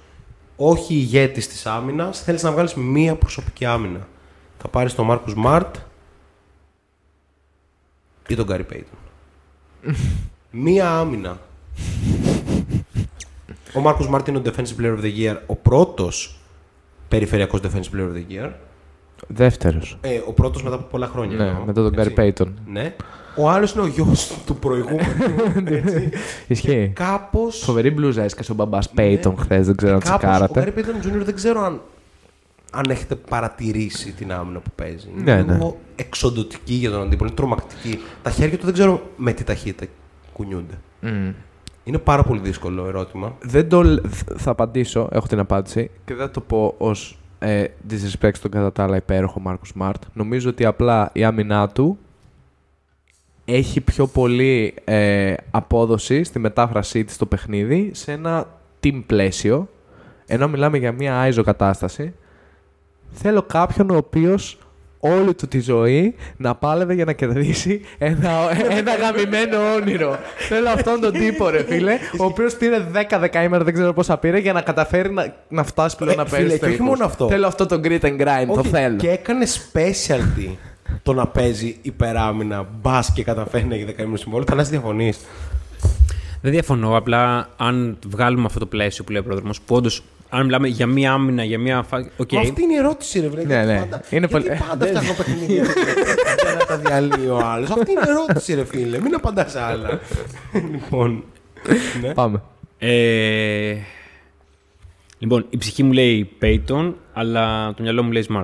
όχι ηγέτης της άμυνας. Θέλεις να βγάλεις μία προσωπική άμυνα. Θα πάρεις τον Μάρκους Σμαρτ ή τον Γκάρι Πέιτον. Μία άμυνα. Ο Μάρκος Μάρτιν είναι ο Defensive Player of the Year, ο πρώτος περιφερειακός Defensive Player of the Year. Δεύτερος. Ε, ο πρώτος μετά από πολλά χρόνια. Ναι, εννοώ, μετά τον έτσι. Gary Payton. Ναι. Ο άλλος είναι ο γιος του προηγούμενου. έτσι. Ισχύει. Κάπως. Φοβερή μπλούζα έσκασε ο μπαμπάς Payton χθες, δεν ξέρω αν Κάπως, ο τσεκάρατε. Gary Payton Jr. δεν ξέρω αν, αν έχετε παρατηρήσει την άμυνα που παίζει. Ναι, είναι ναι. λίγο εξοντοτική για τον αντίπολο, είναι τρομακτική. Τα χέρια του δεν ξέρω με τι ταχύτητα κουνιούνται. Μμ. Είναι πάρα πολύ δύσκολο ερώτημα. Δεν το. λ- Θα απαντήσω, έχω την απάντηση και δεν θα το πω ως ε, disrespect στον κατά τα άλλα υπέροχο Μάρκο Σμαρτ. Νομίζω ότι απλά η άμυνά του έχει πιο πολύ ε, απόδοση στη μετάφρασή της στο παιχνίδι σε ένα team πλαίσιο. Ενώ μιλάμε για μια ISO κατάσταση, θέλω κάποιον ο οποίος όλη του τη ζωή να πάλευε για να κερδίσει ένα, ένα γαμημένο όνειρο. θέλω αυτόν τον τύπο, ρε φίλε, ο οποίος πήρε 10 δεκαήμερα, δεν ξέρω πόσα πήρε, για να καταφέρει να, να φτάσει πλέον Ε, να φίλε, παίζει. και όχι τελικούς. μόνο αυτό. Θέλω αυτό το grit and grind, το Όχι, θέλω. Και έκανε specialty το να παίζει υπεράμυνα, μπας και καταφέρει να έχει δεκαήμερο συμβόλαιο. Θα να διαφωνείς; Δεν διαφωνώ. Απλά αν βγάλουμε αυτό το πλαίσιο που λέει ο Πρόδρομος, που όντως, αν μιλάμε για μία άμυνα, για μία φάση. Οκ. Μα αυτή είναι η ερώτηση, ρε βρε. Ναι, γιατί ναι. Πάντα, Είναι γιατί πολύ- πάντα φτιάχνω παιχνίδια για να τα διαλύει ο άλλος. Αυτή είναι η ερώτηση, ρε φίλε. Μην απαντάς σε άλλα. λοιπόν. ναι. Πάμε. Ε, Λοιπόν, η ψυχή μου λέει Payton, αλλά το μυαλό μου λέει Smart.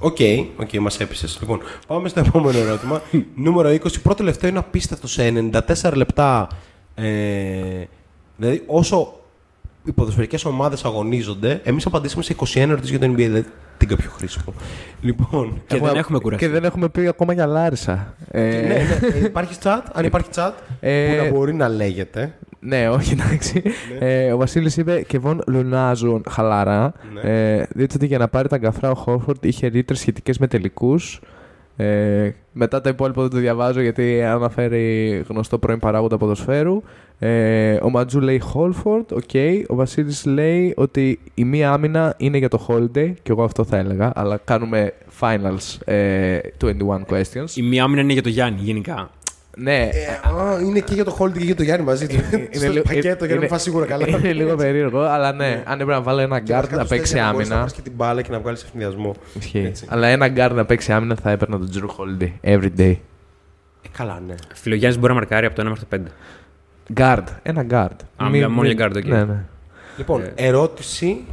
OK, OK, μας έπεισες. Λοιπόν, πάμε στο επόμενο ερώτημα. Νούμερο 20. Προτελευταίο είναι απίστευτο σε 94 λεπτά. Ε, δηλαδή, όσο οι ποδοσφαιρικές ομάδες αγωνίζονται, εμείς απαντήσαμε σε 21 ερωτήσεις για το NBA. Δηλαδή, τι πιο χρήσιμο. Λοιπόν, Και δεν έχουμε κουραστεί. Και δεν έχουμε πει ακόμα για Λάρισα. Ε, ναι, ναι, ε, υπάρχει chat. Αν υπάρχει chat, Ε, που να μπορεί να λέγεται. Ναι, όχι, εντάξει. ε, ο Βασίλης είπε και βον λουνάζουν χαλαρά. Ναι. Ε, δείτε ότι για να πάρει τα γκαφρά ο Χόρφορντ είχε ρήτρες σχετικές με τελικούς. Ε, μετά τα υπόλοιπα δεν το διαβάζω γιατί αναφέρει γνωστό πρώην παράγοντα ποδοσφαίρου. Ε, ο Ματζού λέει Χόλφορντ, οκ. Ο Βασίλης λέει ότι η μία άμυνα είναι για το Holiday και εγώ αυτό θα έλεγα, αλλά κάνουμε finals ε, 21 questions. Η μία άμυνα είναι για το Γιάννη, γενικά. Ναι, Ε, α, είναι και για το Holding και για το Γιάννη μαζί του. Στο λίγο- πακέτο για να είναι- μην φας σίγουρα καλά. Είναι λίγο περίεργο, αλλά ναι, αν έπρεπε να βάλω ένα Και guard βασικά να τους παίξει τέσσερα μπορείς Να άμυνα. πάρεις και την μπάλα και να βγάλεις ευθυνδιασμό. Ισχύει. Έτσι. Αλλά ένα guard να παίξει άμυνα θα έπαιρνα τον Drew Holiday every day. Ε, καλά, ναι. Φιλογιάννη μπορεί να μαρκάρει από το 1 μέχρι το 5. Guard, ένα guard. Α, μιλάμε μόνο για guard, OK. Ναι, ναι. Λοιπόν, Ε. ερώτηση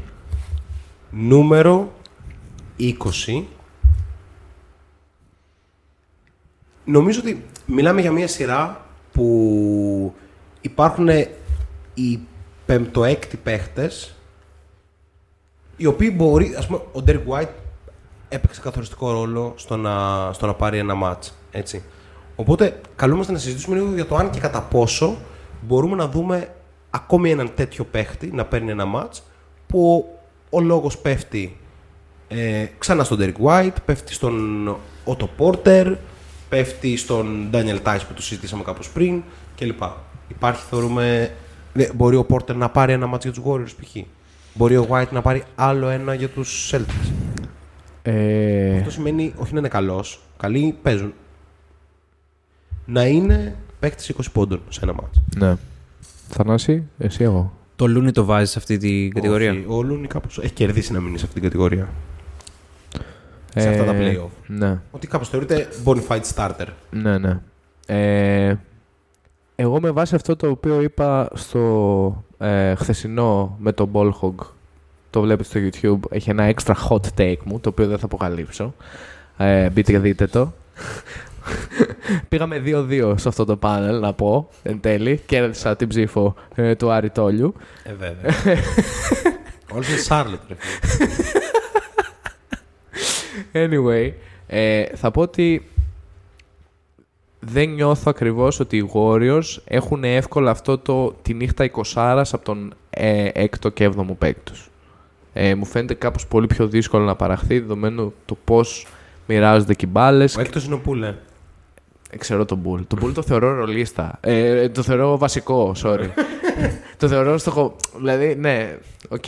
νούμερο 20. Νομίζω ότι μιλάμε για μια σειρά που υπάρχουν οι πεμπτοέκτοι παίχτες οι οποίοι μπορεί, ας πούμε, ο Derek White έπαιξε καθοριστικό ρόλο στο να, στο να πάρει ένα ματς, έτσι. Οπότε, καλούμαστε να συζητήσουμε λίγο για το αν και κατά πόσο μπορούμε να δούμε ακόμη έναν τέτοιο παίχτη να παίρνει ένα μάτς που ο, ο λόγος πέφτει ε, ξανά στον Derek White, πέφτει στον Otto Porter, πέφτει στον Daniel Tice που το συζητήσαμε κάπως πριν κλπ. Υπάρχει, θεωρούμε, ναι, μπορεί ο Porter να πάρει ένα μάτς για τους Warriors π.χ. Μπορεί ο White να πάρει άλλο ένα για τους Celtics. Ε, Αυτό σημαίνει όχι να είναι καλός, καλοί παίζουν. Να είναι παίκτης 20 πόντων σε ένα μάτς. ναι. Θανάση, εσύ εγώ. Το Λούνι το βάζεις σε αυτή την κατηγορία; Όχι, ο Λούνι κάπως έχει κερδίσει να μείνει σε αυτή την κατηγορία. Σε αυτά τα Ε, playoff. Ναι, Ότι κάπως θεωρείται bonafide starter. ναι, ναι. Ε, εγώ με βάση αυτό το οποίο είπα στο ε, χθεσινό με τον Ballhog, το βλέπετε στο YouTube, έχει ένα extra hot take μου, το οποίο δεν θα αποκαλύψω. Ε, μπείτε και δείτε το. Πήγαμε 2-2 σε αυτό το πάνελ, να πω, εν τέλει. Κέρδισα την ψήφο ε, του Άρη Τόλιου. Ε, βέβαια. Όλος είναι Σάρλετ, ρε φίλε. Anyway, ε, θα πω ότι δεν νιώθω ακριβώς ότι οι Warriors έχουν εύκολα αυτό το τη νύχτα 20 από τον ε, έκτο και έβδομο παίκτη τους. Ε, μου φαίνεται κάπως πολύ πιο δύσκολο να παραχθεί δεδομένου το πώς μοιράζονται και οι μπάλες. Ο έκτος είναι ο Πουλ. Ε, Ξέρω τον Πουλ. Τον Πουλ το θεωρώ ρολίστα. Ε, το θεωρώ βασικό, sorry. το θεωρώ στο. Δηλαδή, ναι, οκ.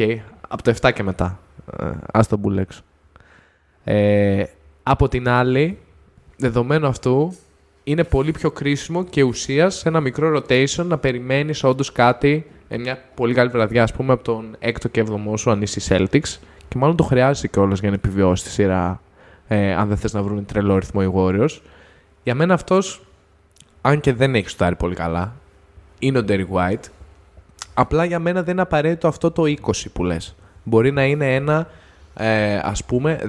από το 7 και μετά. Ε, άσ' τον Πουλ έξω. Ε, από την άλλη, δεδομένου αυτού, είναι πολύ πιο κρίσιμο και ουσία σε ένα μικρό rotation να περιμένεις όντως κάτι, ε, μια πολύ καλή βραδιά, ας πούμε, από τον 6ο και 7ο σου, αν είσαι οι Celtics. Και μάλλον το χρειάζεσαι κιόλας για να επιβιώσεις τη σειρά, ε, αν δεν θες να βρουν τρελό ρυθμό οι Warriors. Για μένα αυτός, αν και δεν έχει σουτάρει πολύ καλά, είναι ο Derek White. Απλά για μένα δεν είναι απαραίτητο αυτό το 20 που λες. Μπορεί να είναι ένα, ε, ας πούμε,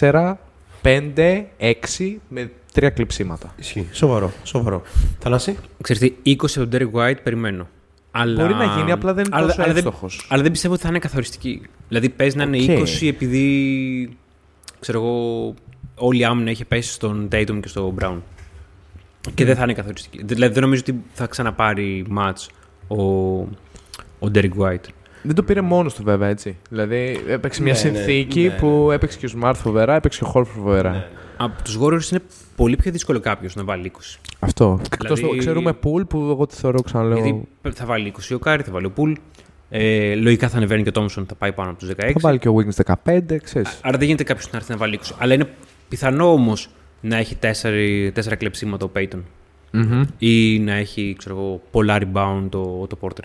14, 5, 6 με τρία κλειψίματα. Ισχύει. Σοβαρό. Σοβαρό. Θανάση. Ξέρετε, 20 από τον Derek White περιμένω. Αλλά... Μπορεί να γίνει, απλά δεν είναι τόσο αλλά, δεν, εύστοχος. αλλά δεν πιστεύω ότι θα είναι καθοριστική. Δηλαδή παίζει να είναι Οκ. 20 επειδή ξέρω εγώ, όλη η άμυνα έχει πέσει στον Tatum και στον Brown. Και δεν θα είναι καθοριστική. Δηλαδή δεν νομίζω ότι θα ξαναπάρει match ο, ο Derek White. Δεν το πήρε μόνος του βέβαια έτσι. Δηλαδή έπαιξε μια Ναι, ναι, συνθήκη ναι, που έπαιξε και ο Smart φοβερά, έπαιξε και ο Horford φοβερά. Ναι. Από τους Warriors είναι πολύ πιο δύσκολο κάποιος να βάλει 20. Αυτό. Εκτός Δηλαδή- το ξέρουμε Poole που εγώ τη θεωρώ ξαναλέω. Γιατί θα βάλει 20 ο Κάρι, θα βάλει ο Poole. Ε, λογικά θα ανεβαίνει και ο Τόμσον, θα πάει πάνω από τους 16. Θα βάλει και ο Wiggins 15, ξέρεις. Άρα δεν γίνεται κάποιος να έρθει να βάλει 20. Αλλά είναι πιθανό όμως να έχει 4, τέσσερα κλεψίματα ο Payton. Μμμ. Ή να έχει ξέρω εγώ, πολλά rebound ο, το Porter.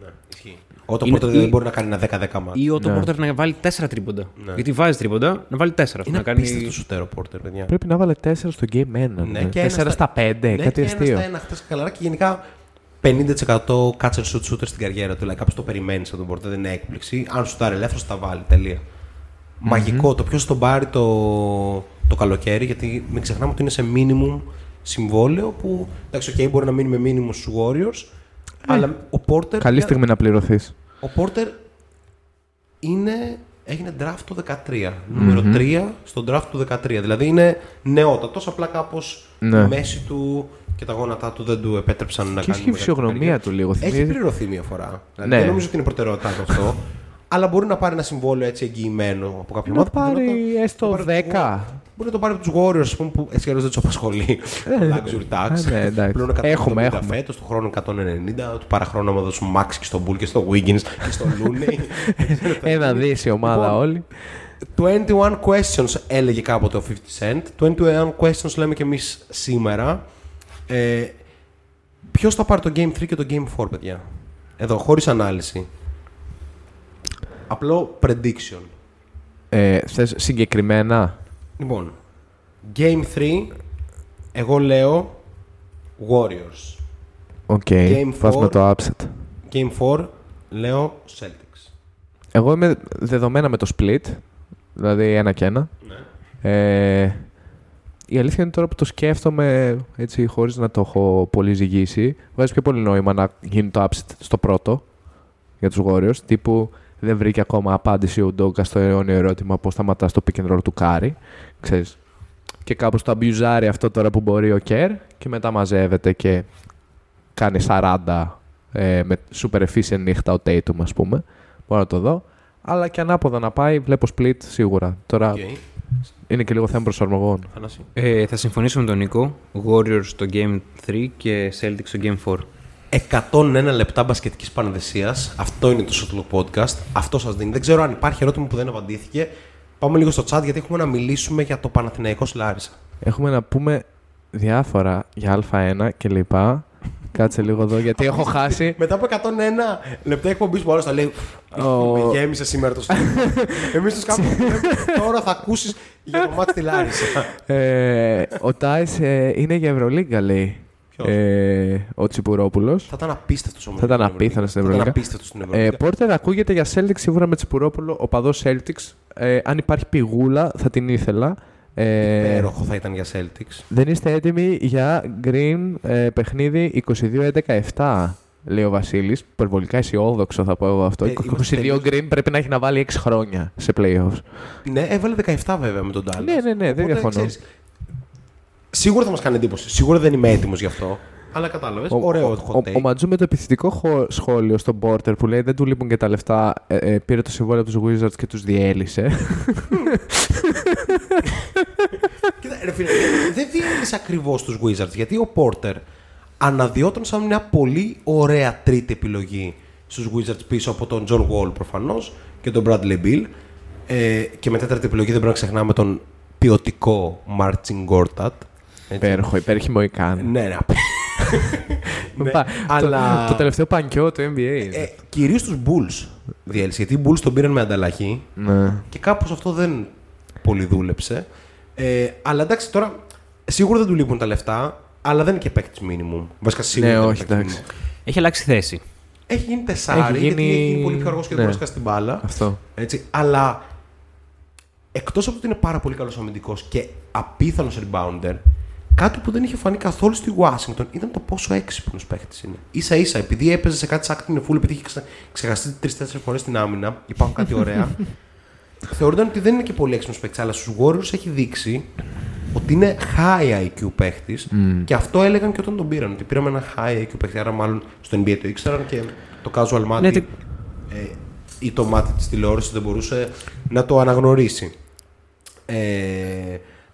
Ναι. Ισχύει. Ο Otto Είναι- Porter ή- δεν μπορεί να κάνει ένα 10-10 μάτς. Ή ο το Ναι. Porter να βάλει 4 τρίποντα. Ναι. Γιατί βάζει τρίποντα, να βάλει 4. Είναι να κάνει... απίστευτο σουτέρ ο Porter, παιδιά. Πρέπει να βάλε 4 στο Game 1. Ναι, Ναι, και ένα 4 στα- στα 5, Ναι, κάτι και ένα αστείο. στα ένα χτες καλά και γενικά 50% catch and shoot shooter στην καριέρα του. Δηλαδή κάποιος το περιμένει από τον Porter, δεν είναι έκπληξη. Αν σου τάρει ελεύθερο, θα τα βάλει. Τελεία. Μαγικό. Το ποιος τον πάρει το, το καλοκαίρι, γιατί μην ξεχνάμε ότι είναι σε minimum συμβόλαιο που εντάξει, okay, μπορεί να μείνει με minimum στους Warriors. Αλλά ο Porter. Καλή στιγμή να πληρωθείς. Ο Porter είναι, έγινε draft το 13. νούμερο 3 στο draft του 13. Δηλαδή είναι νεότατος, απλά κάπως Ναι. η μέση του και τα γόνατά του δεν του επέτρεψαν να Και κάνει. έχει η μεγάλη φυσιογνωμία καριέρα. του λίγο. Έχει Θυμίζει; πληρωθεί μία φορά. Δηλαδή Ναι. Δεν νομίζω ότι είναι προτεραιότητά του αυτό. αλλά μπορεί να πάρει ένα συμβόλαιο έτσι εγγυημένο από κάποιο Να ομάδα. που μπορεί πάρει το- έστω να πάρει τους 10. Warriors. Μπορεί να το πάρει από τους Warriors, ας πούμε, που έτσι κι αλλιώς δεν τους απασχολεί. Luxury tax. ε, ναι, εντάξει. Πλέον 170 Έχουμε, έχουμε. φέτος, του χρόνου 190. Του παραχρόνου άμα δώσουν Max και στον Bull και στο Wiggins και στο Looney. Ένα δις η ομάδα Λοιπόν, όλη. 21 questions έλεγε κάποτε ο 50 Cent. 21 questions λέμε και εμείς σήμερα. Ε, Ποιος θα πάρει το Game 3 και το Game 4, παιδιά; Εδώ, χωρίς ανάλυση. Απλό prediction. Ε, θες συγκεκριμένα; Λοιπόν, Game 3, εγώ λέω Warriors. OK, Game πας με four. το upset. Game 4, λέω Celtics. Εγώ είμαι δεδομένα με το split, δηλαδή ένα και ένα. Ε, η αλήθεια είναι τώρα που το σκέφτομαι έτσι χωρίς να το έχω πολύ ζυγίσει, βγάζει πιο πολύ νόημα να γίνει το upset στο πρώτο για τους Warriors, τύπου δεν βρήκε ακόμα απάντηση ο Udoka στο αιώνιο ερώτημα πώς σταματά το pick and roll του Κάρι, ξέρεις. Και κάπως το αμπιουζάρει αυτό τώρα που μπορεί ο Κέρ και μετά μαζεύεται και κάνει 40 ε, με super efficient νύχτα ο Tatum ας πούμε. Μπορώ να το δω. Αλλά και ανάποδα να πάει, βλέπω split σίγουρα. Τώρα Okay. είναι και λίγο θέμα προσαρμογών. Θανάση. Ε, θα συμφωνήσω με τον Νίκο. Warriors στο Game 3 και Celtics στο Game 4. 101 λεπτά μπασκετικής πανεδεσίας. Αυτό είναι το Shotlock Podcast. Αυτό σας δίνει. Δεν ξέρω αν υπάρχει ερώτημα που δεν απαντήθηκε. Πάμε λίγο στο chat γιατί έχουμε να μιλήσουμε για το Παναθηναϊκός Λάρισα. Έχουμε να πούμε διάφορα για Α1 και λοιπά. Κάτσε λίγο εδώ γιατί έχω χάσει. Μετά από 101 λεπτά εκπομπής που άλλος θα λέει. Ο- Με γέμισε σήμερα το στούντιο. Εμείς τους κάνουμε. Τώρα θα ακούσεις για το μάτι στη Λάρισα. Ε, ο Τάις ε, είναι για Ευρωλίγκα λέει. Ποιος; Ε, ο Τσιπουρόπουλος. Θα ήταν απίστευτος όμω. Θα ήταν απίθανος στην Θα ήταν Ευρωλίγκα. απίστευτος στην Ε, Ευρωλίγκα. Πόρτερ ακούγεται για Celtics σίγουρα με Τσιπουρόπουλο. Ο παδός Celtics. Ε, αν υπάρχει πηγούλα θα την ήθελα. Ε, Υπέροχο θα ήταν για Celtics. δεν είστε έτοιμοι για Green ε, παιχνίδι 22-11-7. Λέει ο Βασίλης. Υπερβολικά αισιόδοξο θα πω εγώ αυτό. Ε, 22 είμαστε τελείως- Green πρέπει να έχει να βάλει 6 χρόνια σε playoffs. Ναι, έβαλε 17 βέβαια με τον Dallas. Ναι, ναι, ναι, δεν διαφωνώ. Σίγουρα θα μας κάνει εντύπωση. Σίγουρα δεν είμαι έτοιμος γι' αυτό. Αλλά κατάλαβες. Ο, Ωραίο ο, hot ο, take. ο Ματζού με το επιθετικό χω- σχόλιο στον Porter που λέει δεν του λείπουν και τα λεφτά, ε, ε, πήρε το συμβόλαιο από τους Wizards και τους διέλυσε. Κοίτα, ρε φίλε, δεν διέλυσε ακριβώς τους Wizards γιατί ο Porter αναδυόταν σαν μια πολύ ωραία τρίτη επιλογή στους Wizards πίσω από τον John Wall προφανώς και τον Bradley Bill. Ε, και με τέταρτη επιλογή δεν πρέπει να ξεχνάμε τον ποιοτικό Marcin Gortat. Έτσι. Υπέροχο, υπέροχη Μοϊκάν. Ναι, ναι. ναι, Πα- αλλά το, το τελευταίο πανκιό του NBA. ε, κυρίως τους Bulls διέλυσε γιατί οι Bulls τον πήραν με ανταλλαγή ναι. και κάπως αυτό δεν πολύ δούλεψε. Ε, αλλά εντάξει τώρα σίγουρα δεν του λείπουν τα λεφτά αλλά δεν είναι και παίκτης minimum. Βασικά σίγουρα Ναι, δεν είναι όχι, παίκτης εντάξει. minimum. Έχει αλλάξει θέση. Έχει γίνει τεσσάρι Έχει γιατί γίνει- έχει γίνει πολύ πιο αργός και δεν ναι. μπορείς να σκάσει την μπάλα. Αυτό. Έτσι, αλλά εκτός από ότι είναι πάρα πολύ καλός αμυντικός και απίθανος rebounder, κάτι που δεν είχε φανεί καθόλου στη Washington ήταν το πόσο έξυπνος παίχτης είναι. σα ίσα, επειδή έπαιζε σε κάτι σάκτη φούλ, επειδή είχε ξε- ξεχαστεί τρει-τέσσερι φορές την άμυνα, υπάρχουν κάτι ωραία. θεωρούνταν ότι δεν είναι και πολύ έξυπνος παίχτης, αλλά στους Warriors έχει δείξει ότι είναι high IQ παίχτης και αυτό έλεγαν και όταν τον πήραν. Ότι πήραμε ένα high IQ παίχτη, άρα μάλλον στο NBA το ήξεραν και το casual μάτι Ναι, τε- ε, ή το μάτι της τηλεόρασης δεν μπορούσε να το αναγνωρίσει. Ε,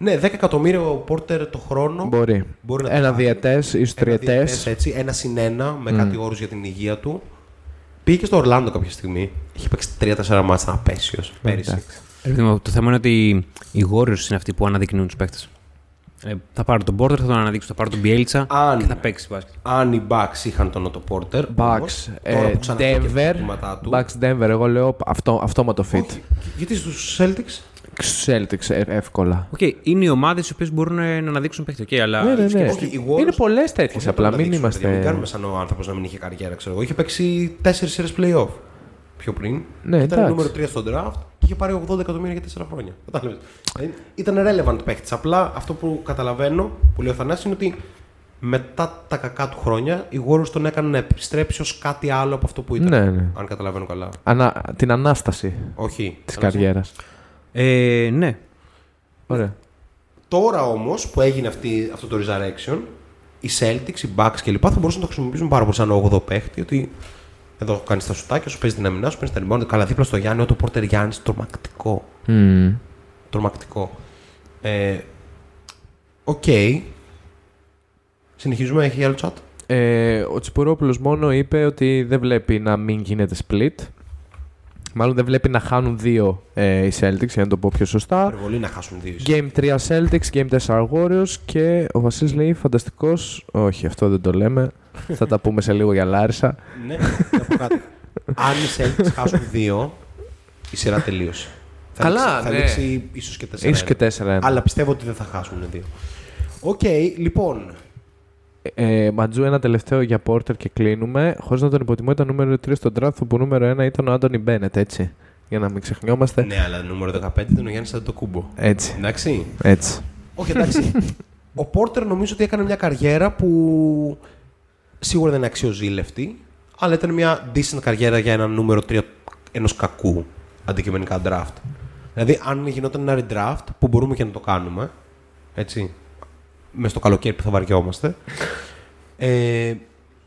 ναι, 10 εκατομμύρια ο Πόρτερ το χρόνο. Μπορεί. Μπορεί να το Ένα πάρει. διαιτές ή Ένα τριετές. διαιτές, έτσι, ένα συν ένα με κάτι όρους για την υγεία του. Πήγε και στο Ορλάντο κάποια στιγμή. Είχε παίξει 3-4 μάτσα απαίσιος πέρυσι. Ρε παιδί μου, Το θέμα είναι ότι οι Warriors είναι αυτοί που αναδεικνύουν τους παίκτες. Ε, θα πάρω τον Porter, θα τον αναδείξω. Θα πάρω τον Bjelica Αν- και θα παίξει μπάσκετ. Αν οι Bucks είχαν τον Ότο Πόρτερ. Bucks, τώρα ε, που ξαναβγήκε τα Denver. προβλήματά του. Bucks Denver, εγώ λέω αυτό, αυτόματο fit. Όχι, γιατί στους Celtics. Στους Celtics ε, εύκολα. Οκ, είναι οι ομάδες οι οποίες μπορούν να αναδείξουν παίχτη. Okay, αλλά Ναι, ναι, ναι. σκέψου- Όχι, οι Warriors- Είναι πολλές τέτοιες Όχι, απλά. να Μην δείξουμε, παιδιά, Μην είμαστε. κάνουμε σαν ο άνθρωπος να μην είχε καριέρα, ξέρω εγώ. Είχε παίξει 4 σειρές playoff πιο πριν. Ναι, ήταν εντάξει. νούμερο 3 στο draft και είχε πάρει 80 εκατομμύρια για 4 χρόνια. Κατάλαβες. Δηλαδή, Ήταν relevant παίχτης. Απλά αυτό που καταλαβαίνω, που λέει ο Θανάσης, είναι ότι μετά τα κακά του χρόνια οι Warriors τον έκαναν να επιστρέψει ως κάτι άλλο από αυτό που ήταν. Ναι, ναι. Αν καταλαβαίνω καλά. Ανα... Την ανάσταση Όχι. της Θανάση. καριέρας. Ε, ναι. Ωραία. Τώρα όμως που έγινε αυτή, αυτό το resurrection, οι Celtics, οι Bucks κλπ. θα μπορούσαν να το χρησιμοποιήσουν πάρα πολύ σαν 8ο παίχτη. Ότι εδώ κάνει τα σουτάκια σου, παίζει την αμυνά σου, παίζει τα rebound. Καλά, δίπλα στο Γιάννη, ο Πόρτερ Γιάννης, τρομακτικό. Μμμ. Τρομακτικό. Ε, Οκ. Συνεχίζουμε, έχει άλλο chat; Ε, ο Τσιπουρόπουλος μόνο είπε ότι δεν βλέπει να μην γίνεται split. Μάλλον δεν βλέπει να χάνουν δύο ε, οι Celtics, για να το πω πιο σωστά. Υπερβολή να χάσουν δύο. Game 3 Celtics, Game 4 Warriors και ο Βασίλης λέει φανταστικός... Όχι, αυτό δεν το λέμε. Θα τα πούμε σε λίγο για Λάρισα. ναι, να πω κάτι. Αν οι Celtics χάσουν δύο, η σειρά τελείωσε. Θα Καλά, λήξει- Θα ναι. λήξει ίσως και 4 Ίσως και 4-1. Αλλά πιστεύω ότι δεν θα χάσουν δύο. Οκ, λοιπόν. Ε, Ματζού, ένα τελευταίο για Porter και κλείνουμε. Χωρίς να τον υποτιμώ, ήταν νούμερο 3 στο draft, που νούμερο 1 ήταν ο Άντωνι Μπένετ, έτσι. Για να μην ξεχνιόμαστε. Ναι, αλλά νούμερο 15 ήταν ο Γιάννης Αντετοκούνμπο. Έτσι. Εντάξει. Έτσι. Όχι, εντάξει. ο Πόρτερ νομίζω ότι έκανε μια καριέρα που σίγουρα δεν είναι αξιοζήλευτη, αλλά ήταν μια decent καριέρα για ένα νούμερο 3 ενός κακού αντικειμενικά draft. Δηλαδή, αν γινόταν ένα redraft, που μπορούμε και να το κάνουμε, έτσι, μες στο καλοκαίρι που θα βαριόμαστε, ε,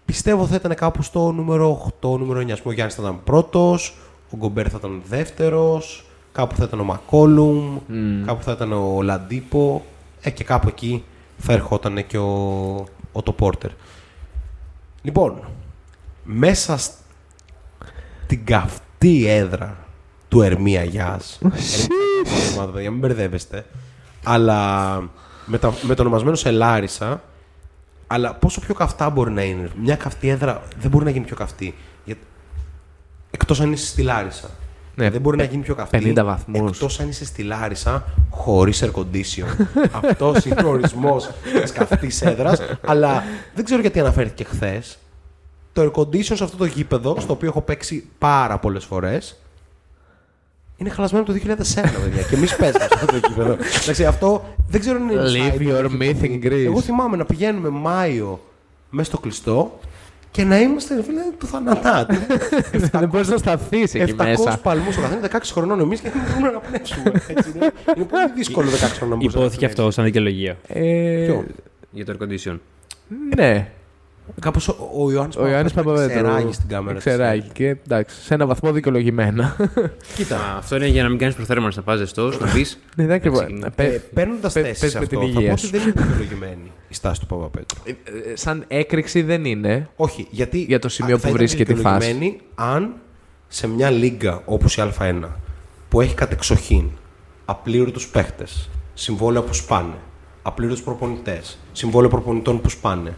πιστεύω θα ήταν κάπου στο νούμερο 8, νούμερο 9. Ας πούμε, ο Γιάννης θα ήταν πρώτος, ο Γκομπέρ θα ήταν δεύτερος, κάπου θα ήταν ο Μακόλουμ, κάπου θα ήταν ο Λαντίπο, ε, και κάπου εκεί θα ερχόταν και ο, ο το Πόρτερ. Λοιπόν, μέσα στην καυτή έδρα του Ερμία Γιάς, Ερμία, παιδιά, μην μπερδεύεστε, αλλά με, τα, με το ονομασμένο σε Λάρισα, αλλά πόσο πιο καυτά μπορεί να είναι. Μια καυτή έδρα δεν μπορεί να γίνει πιο καυτή. Γιατί... Εκτός αν είσαι στη Λάρισα. Ναι, δεν μπορεί να πε- γίνει πιο καυτή. 50 βαθμούς. Εκτός αν είσαι στη Λάρισα χωρίς air condition. Αυτός είναι ο ορισμός της καυτής έδρας. αλλά δεν ξέρω γιατί αναφέρθηκε χθες. Το air condition σε αυτό το γήπεδο, στο οποίο έχω παίξει πάρα πολλές φορές, είναι χαλασμένο από το 2001, παιδιά. και εμείς παίζουμε σε αυτό το γήπεδο. Εντάξει, αυτό δεν ξέρω αν είναι. Leave inside, your όχι, myth in όχι. Greece. Εγώ θυμάμαι να πηγαίνουμε Μάιο μέσα στο κλειστό και να είμαστε φίλε του θανατάτου. Δεν μπορείς να σταθείς εκεί 700 μέσα. παλμούς ο καθένας, 16 χρονών εμείς και δεν μπορούμε να πνεύσουμε. Έτσι, είναι, είναι πολύ δύσκολο 16 χρονών να μπορείς να Υπόθηκε αυτό σαν δικαιολογία Ε, Ποιο; για το air condition. Ναι. Κάπως ο, ο Ιωάννης Ο Ιωάννης Παπαπέτρου. ξεράγει στην κάμερα. της. Ξεράγει και εντάξει, σε ένα βαθμό δικαιολογημένα. Κοίτα. Α, αυτό είναι για να μην κάνεις προθέρμανση, να πας ζεστό, να πεις. Ναι, δεν ακριβώ. Έτσι, Ε, Παίρνοντας πε- θέση πες σε με αυτό, την θα πω υγεία ότι σου. δεν είναι δικαιολογημένη η στάση του Παπαπέτρου. Σαν έκρηξη δεν είναι. Όχι, γιατί Για το σημείο α, που θα ήταν βρίσκεται η φάση. δικαιολογημένη αν σε μια λίγκα όπως η Α1 που έχει κατεξοχήν απλήρωτους παίχτες, συμβόλαια που σπάνε, απλήρωτους προπονητές, συμβόλαια προπονητών που σπάνε,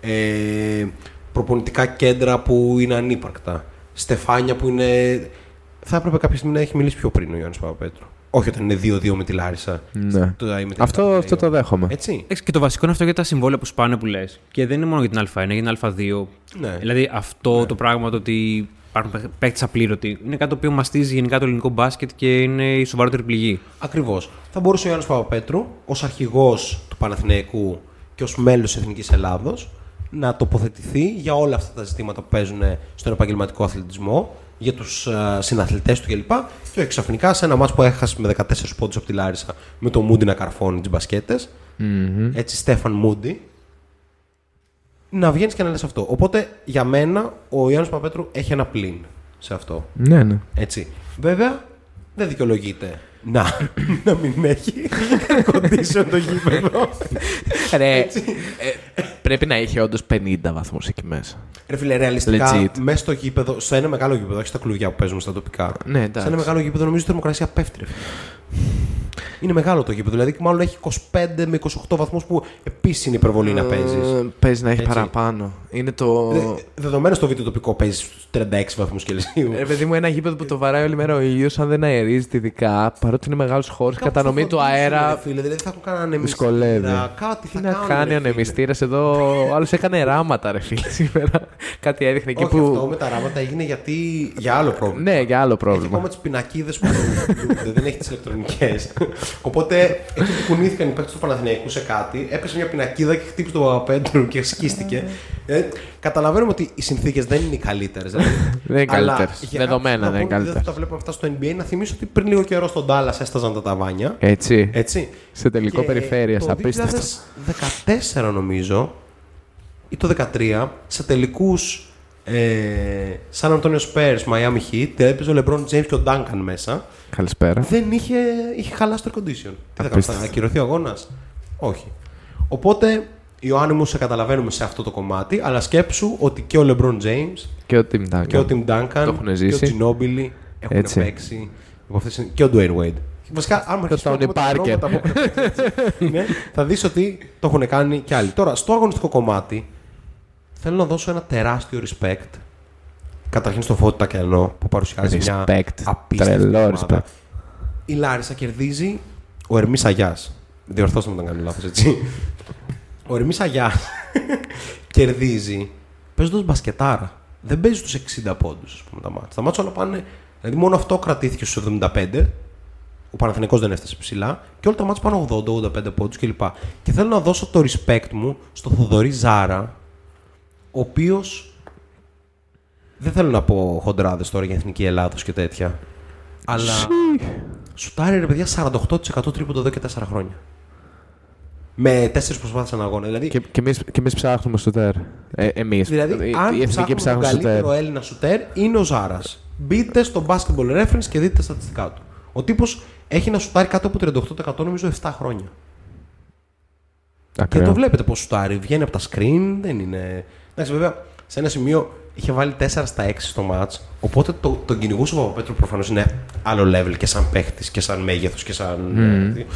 ε, προπονητικά κέντρα που είναι ανύπαρκτα, στεφάνια που είναι. Θα έπρεπε κάποια στιγμή να έχει μιλήσει πιο πριν ο Γιάννη Παπαπέτρου. Όχι όταν είναι 2-2 με τη Λάρισα. Ναι. Το- με την Αυτό, Ιταλία. αυτό το δέχομαι. Έτσι. Εντάξει, και το βασικό είναι αυτό για τα συμβόλαια που σπάνε που λες. Και δεν είναι μόνο για την Α1, είναι για την Α2. Ναι. Δηλαδή αυτό το πράγμα το ότι υπάρχουν παίκτες απλήρωτοι είναι κάτι το οποίο μαστίζει γενικά το ελληνικό μπάσκετ και είναι η σοβαρότερη πληγή. Ακριβώς. Θα μπορούσε ο Γιάννη Παπαπέτρου ως αρχηγός του Παναθηναϊκού και ως μέλος της Εθνικής Ελλάδος να τοποθετηθεί για όλα αυτά τα ζητήματα που παίζουν στον επαγγελματικό αθλητισμό, για τους συναθλητές του κλπ. Και όχι ξαφνικά σε ένα μάτσο που έχασε με 14 πόντους από τη Λάρισα με το Μούντι να καρφώνει τις μπασκετε Έτσι, Στέφαν Μούντι. Να βγαίνεις και να λες αυτό. Οπότε για μένα ο Γιάννη Παπαπέτρου έχει ένα πλήν σε αυτό. Ναι, ναι. Έτσι. Βέβαια, δεν δικαιολογείται να, να μην έχει condition το γήπεδο. Ρε, ε, πρέπει να έχει όντως 50 βαθμούς εκεί μέσα. Ρε φίλε, ρεαλιστικά, Legit. μέσα στο γήπεδο, σε ένα μεγάλο γήπεδο, όχι στα κλουβιά που παίζουμε στα τοπικά. Ναι, σε εντάξει. ένα μεγάλο γήπεδο νομίζω η θερμοκρασία πέφτει. Ρε. φίλε. Είναι μεγάλο το γήπεδο. Δηλαδή, μάλλον έχει 25 με 28 βαθμούς που επίσης είναι υπερβολή να παίζει. Ε, Παίζεις να έχει Έτσι. παραπάνω. Είναι το. Δεδομένου στο βίντεο τοπικό παίζει στου 36 βαθμούς Κελσίου. Ρε παιδί μου, ένα γήπεδο που το βαράει όλη μέρα ο ήλιος, αν δεν αερίζεται ειδικά, παρότι είναι μεγάλος χώρος, η κατανομή του αέρα. Φίλε, δηλαδή θα έχουν κανένα ανεμιστήρα. Δυσκολεύει. Κάτι Τι θα να κάνουν, κάνει ρε ο φίλε. ανεμιστήρας εδώ. Ο άλλος έκανε ράματα, ρε φίλε, σήμερα. Κάτι έδειχνε εκεί Όχι, αυτό που. με τα ράματα έγινε γιατί για άλλο πρόβλημα. Ναι, για άλλο Έχει πρόβλημα. ακόμα τις πινακίδες που δεν- δεν έχει τις ηλεκτρονικές. Οπότε εκεί που κουνήθηκαν οι παίκτες του Παναθηναϊκού σε κάτι, έπεσε μια πινακίδα και χτύπησε τον Παπαπέτρου και σκίστηκε. Ε, καταλαβαίνουμε ότι οι συνθήκες δεν είναι οι καλύτερες. Δεν είναι καλύτερες. Δεδομένα δεν είναι Δεν θα καλύτερες. τα βλέπουμε αυτά στο NBA. Να θυμίσω ότι πριν λίγο καιρό στον Τάλλας έσταζαν τα ταβάνια. Έτσι. Έτσι. Σε τελικό Και περιφέρεια, το απίστευτο. 2014 νομίζω ή το 2013 σε τελικούς ε, San Antonio Spurs, Miami Heat, έπαιζε ο LeBron James και ο Duncan μέσα. Καλησπέρα. Δεν είχε, είχε χαλάσει το air condition. Τι θα κάνουμε, Απίστευτο. θα ακυρωθεί ο αγώνας; Όχι. Οπότε, Ιωάννη μου, σε καταλαβαίνουμε σε αυτό το κομμάτι, αλλά σκέψου ότι και ο LeBron James Και ο Tim Duncan. και ο Tim Duncan Το έχουν και ο ζήσει. Ginobili έχουν Έτσι. παίξει. από αυτές τις- Και ο Dwayne Wade. Βασικά, αν μου Και ο αρχίσει να Tony πούμε τα Parker. ονόματα που έχουν παίξει, έτσι, ναι, θα δεις ότι το έχουν κάνει κι άλλοι. Τώρα, στο αγωνιστικό κομμάτι, θέλω να δώσω ένα τεράστιο respect. Καταρχήν στο Φώτη Τακελνό που παρουσιάζει μια Respect. απίστευτη Τρελό ομάδα. respect. Η Λάρισα κερδίζει ο Ερμής Αγιάς. Διορθώστε με τον κάνω λάθος, έτσι. Ο Ερμής Αγιάς κερδίζει παίζοντας μπασκετάρα. Δεν παίζει στου 60 πόντους, ας πούμε, τα μάτια. Τα μάτια όλα πάνε. Δηλαδή, μόνο αυτό κρατήθηκε στους 75. Ο Παναθηναϊκός δεν έφτασε ψηλά. Και όλα τα μάτια πάνε 80-85 πόντους κλπ. Και θέλω να δώσω το respect μου στο Θοδωρή Ζάρα, ο οποίος. Δεν θέλω να πω χοντράδες τώρα για εθνική Ελλάδος και τέτοια. Αλλά. Σουτάρει ρε παιδιά 48% τρίποντο εδώ και 4 χρόνια. Με 4 προσπάθειε ανά αγώνα. Δηλαδή, Και, και, εμείς, και εμείς ψάχνουμε στο τερ. Ε, εμείς. δηλαδή η, αν η εθνική ψάχνουμε τον ψάχνουμε στο τερ. καλύτερο Έλληνα σουτέρ είναι ο Ζάρας. Μπείτε στο Basketball Reference και δείτε τα στατιστικά του. Ο τύπος έχει να σουτάρει κάτω από 38% νομίζω 7 χρόνια. Και Ακραίο. το βλέπετε πώς σουτάρει. Βγαίνει από τα screen, δεν είναι. Εντάξει, βέβαια, σε ένα σημείο είχε βάλει 4 στα 6 στο match. Οπότε το, τον κυνηγούσε ο Παπαπέτρου προφανώς είναι άλλο level και σαν παίχτης και σαν μέγεθος και σαν. ε,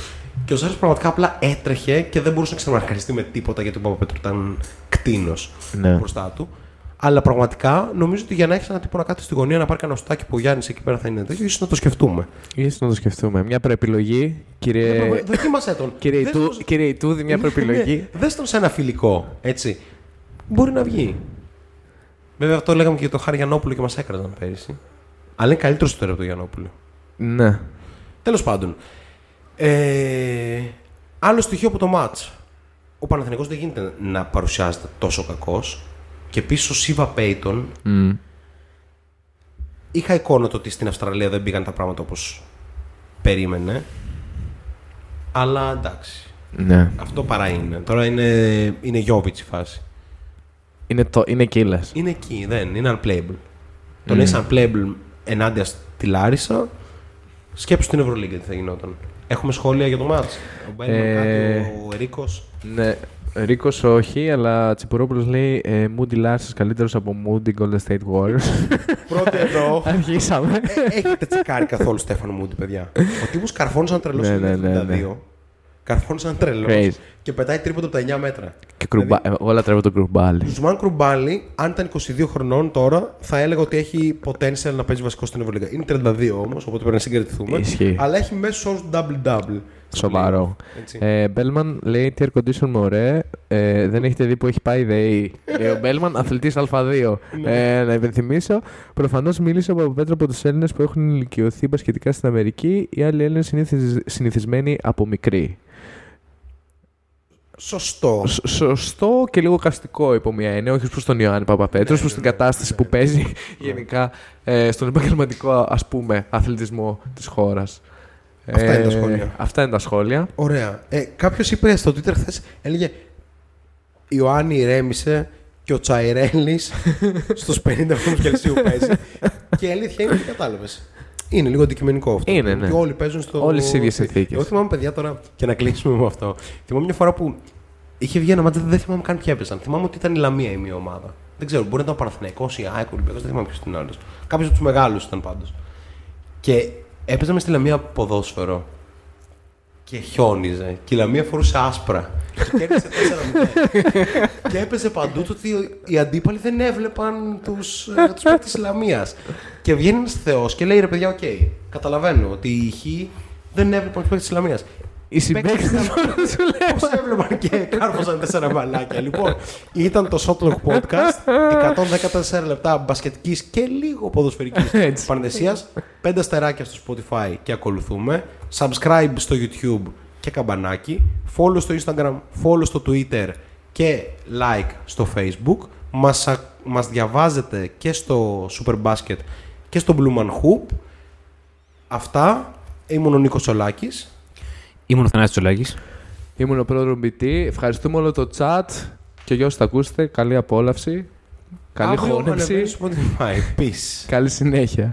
Και ο Ζάρης πραγματικά απλά έτρεχε και δεν μπορούσε να ξαναμαρκαριστεί με τίποτα γιατί ο Παπαπέτρου ήταν κτίνος Ναι. μπροστά του. Αλλά πραγματικά νομίζω ότι για να έχεις ένα τύπο να κάθεται στη γωνία να πάρει κανένα σουτάκι που ο Γιάννης εκεί πέρα θα είναι τέτοιο, ίσω να το σκεφτούμε. Ίσως να το σκεφτούμε. Μια προεπιλογή, κύριε, Δοκίμασέ τον. κύριε, Δες Ιτού, τον- κύριε Ιτούδη, μια προεπιλογή. ναι, δες τον σε ένα φιλικό, έτσι. Μπορεί να βγει. Βέβαια αυτό λέγαμε και για τον Χάρη Γιαννόπουλο και μας έκραζαν πέρυσι. Αλλά είναι καλύτερο στο από τον Γιαννόπουλο. ναι. Τέλος πάντων. Ε, άλλο στοιχείο από το match. Ο Παναθηναϊκός δεν γίνεται να παρουσιάζεται τόσο κακός. Και επίση ο Σίβα Πέιτον Μμ. είχα εικόνα το ότι στην Αυστραλία δεν πήγαν τα πράγματα όπως περίμενε. Αλλά εντάξει. ναι. Αυτό παρά είναι. Τώρα είναι, είναι Γιώβιτς η φάση. Είναι, το, είναι κύλες. Είναι εκεί, δεν είναι unplayable. Το να είσαι unplayable ενάντια στη Λάρισα, σκέψου την Ευρωλίγκα τι θα γινόταν. Έχουμε σχόλια για το μάτς. Ο Μπέλμαν Ε, κάτι, ο Ερίκος. Ναι. Ρίκος όχι, αλλά Τσιπουρόπουλος λέει ε, Moody Larson καλύτερος από Moody Golden State Warriors. Πρώτη εδώ. Αρχίσαμε. Ε, Έχετε τσεκάρει καθόλου Στέφανο Μούντι, παιδιά. Ο τύπος καρφώνει σαν τρελός Ναι, στο ναι, ναι, ναι. 72. Καρφώνεις σαν τρελός Crazy. και πετάει τρίποντο από τα 9 μέτρα. Και Κρουμπά... Δηλαδή- Εγώ λατρεύω τον Κρουμπάλι. Ζουμάν Κρουμπάλι, αν ήταν 22 χρονών τώρα, θα έλεγα ότι έχει potential να παίζει βασικό στην Ευρωλίγα. Είναι 32 όμως, οπότε πρέπει να συγκρατηθούμε. Ισχύει. Αλλά έχει μέσο όρο double-double. Σοβαρό. Έτσι. Ε, Μπέλμαν λέει τι air condition μου ωραία. Ε, δεν έχετε δει που έχει πάει η ΔΕΗ. Λέει ο Μπέλμαν, αθλητής Α2. Ναι. ε, να υπενθυμίσω, προφανώς μίλησε από Πέτρο από τους Έλληνες που έχουν ηλικιωθεί μπασκετικά στην Αμερική. Οι άλλοι Έλληνες είναι συνηθισμένοι από μικροί. Σωστό. Σ- Σωστό και λίγο καστικό υπό μία έννοια, όχι προς τον Ιωάννη Παπαπέτρου, Ναι, προς ναι, την ναι, κατάσταση ναι, που ναι. παίζει γενικά ε, στον επαγγελματικό ας πούμε αθλητισμό της χώρας. Αυτά είναι τα σχόλια. Αυτά είναι τα σχόλια. Ωραία. Ε, Κάποιος είπε στο Twitter χθες, έλεγε Ιωάννη ηρέμησε και ο Τσαϊρέλης στους 50 βαθμούς Κελσίου παίζει. και η αλήθεια είναι ότι κατάλαβες. Είναι λίγο αντικειμενικό αυτό. Είναι, ναι. Και όλοι παίζουν στο. Όλες τις ίδιες συνθήκες. Εγώ θυμάμαι παιδιά τώρα και να κλείσουμε με αυτό. Θυμάμαι μια φορά που είχε βγει ένα μάτι, δεν θυμάμαι καν ποιοι έπαιζαν. Θυμάμαι ότι ήταν η Λαμία η μία ομάδα. Δεν ξέρω, μπορεί να ήταν ο Παναθυναϊκό ή ΑΕΚ, ο Ολυμπιακός, δεν θυμάμαι ποιος ήταν άλλος. Κάποιος από τους μεγάλους ήταν πάντως. Και έπαιζαμε στη Λαμία ποδόσφαιρο. Και χιόνιζε. Και η Λαμία φορούσε άσπρα. Και κέρδισε 4-0. και έπαιζε παντού το ότι οι αντίπαλοι δεν έβλεπαν τους τους παίκτες της Λαμίας. Και βγαίνει ένας Θεός και λέει ρε παιδιά, οκ, καταλαβαίνω ότι οι εχθροί δεν έβλεπαν τους παίκτες της Λαμίας. Οι συμπαίκτες παίκτες μόνο σου λέω. Πώς έβλεπαν και κάρφωσαν τέσσερα μπαλάκια. Λοιπόν, ήταν το Shotlock Podcast. 114 λεπτά μπασκετικής και λίγο ποδοσφαιρικής Έτσι. πανδαισία. Πέντε αστεράκια στο Spotify και ακολουθούμε. Subscribe στο YouTube και καμπανάκι. Follow στο Instagram, follow στο Twitter και like στο Facebook. Μας, α- μας διαβάζετε και στο Superbasket και στο Blue Man Hoop. Αυτά. Ήμουν ο Νίκος Σολάκης. Ήμουν ο Θανάσης Τσολάκης. Ήμουν ο πρόεδρος BT. Ευχαριστούμε όλο το chat και για όσοι τα ακούσετε. Καλή απόλαυση. Καλή Αύριο χώνευση. ανεβαίνει στο Spotify. Peace. Καλή συνέχεια.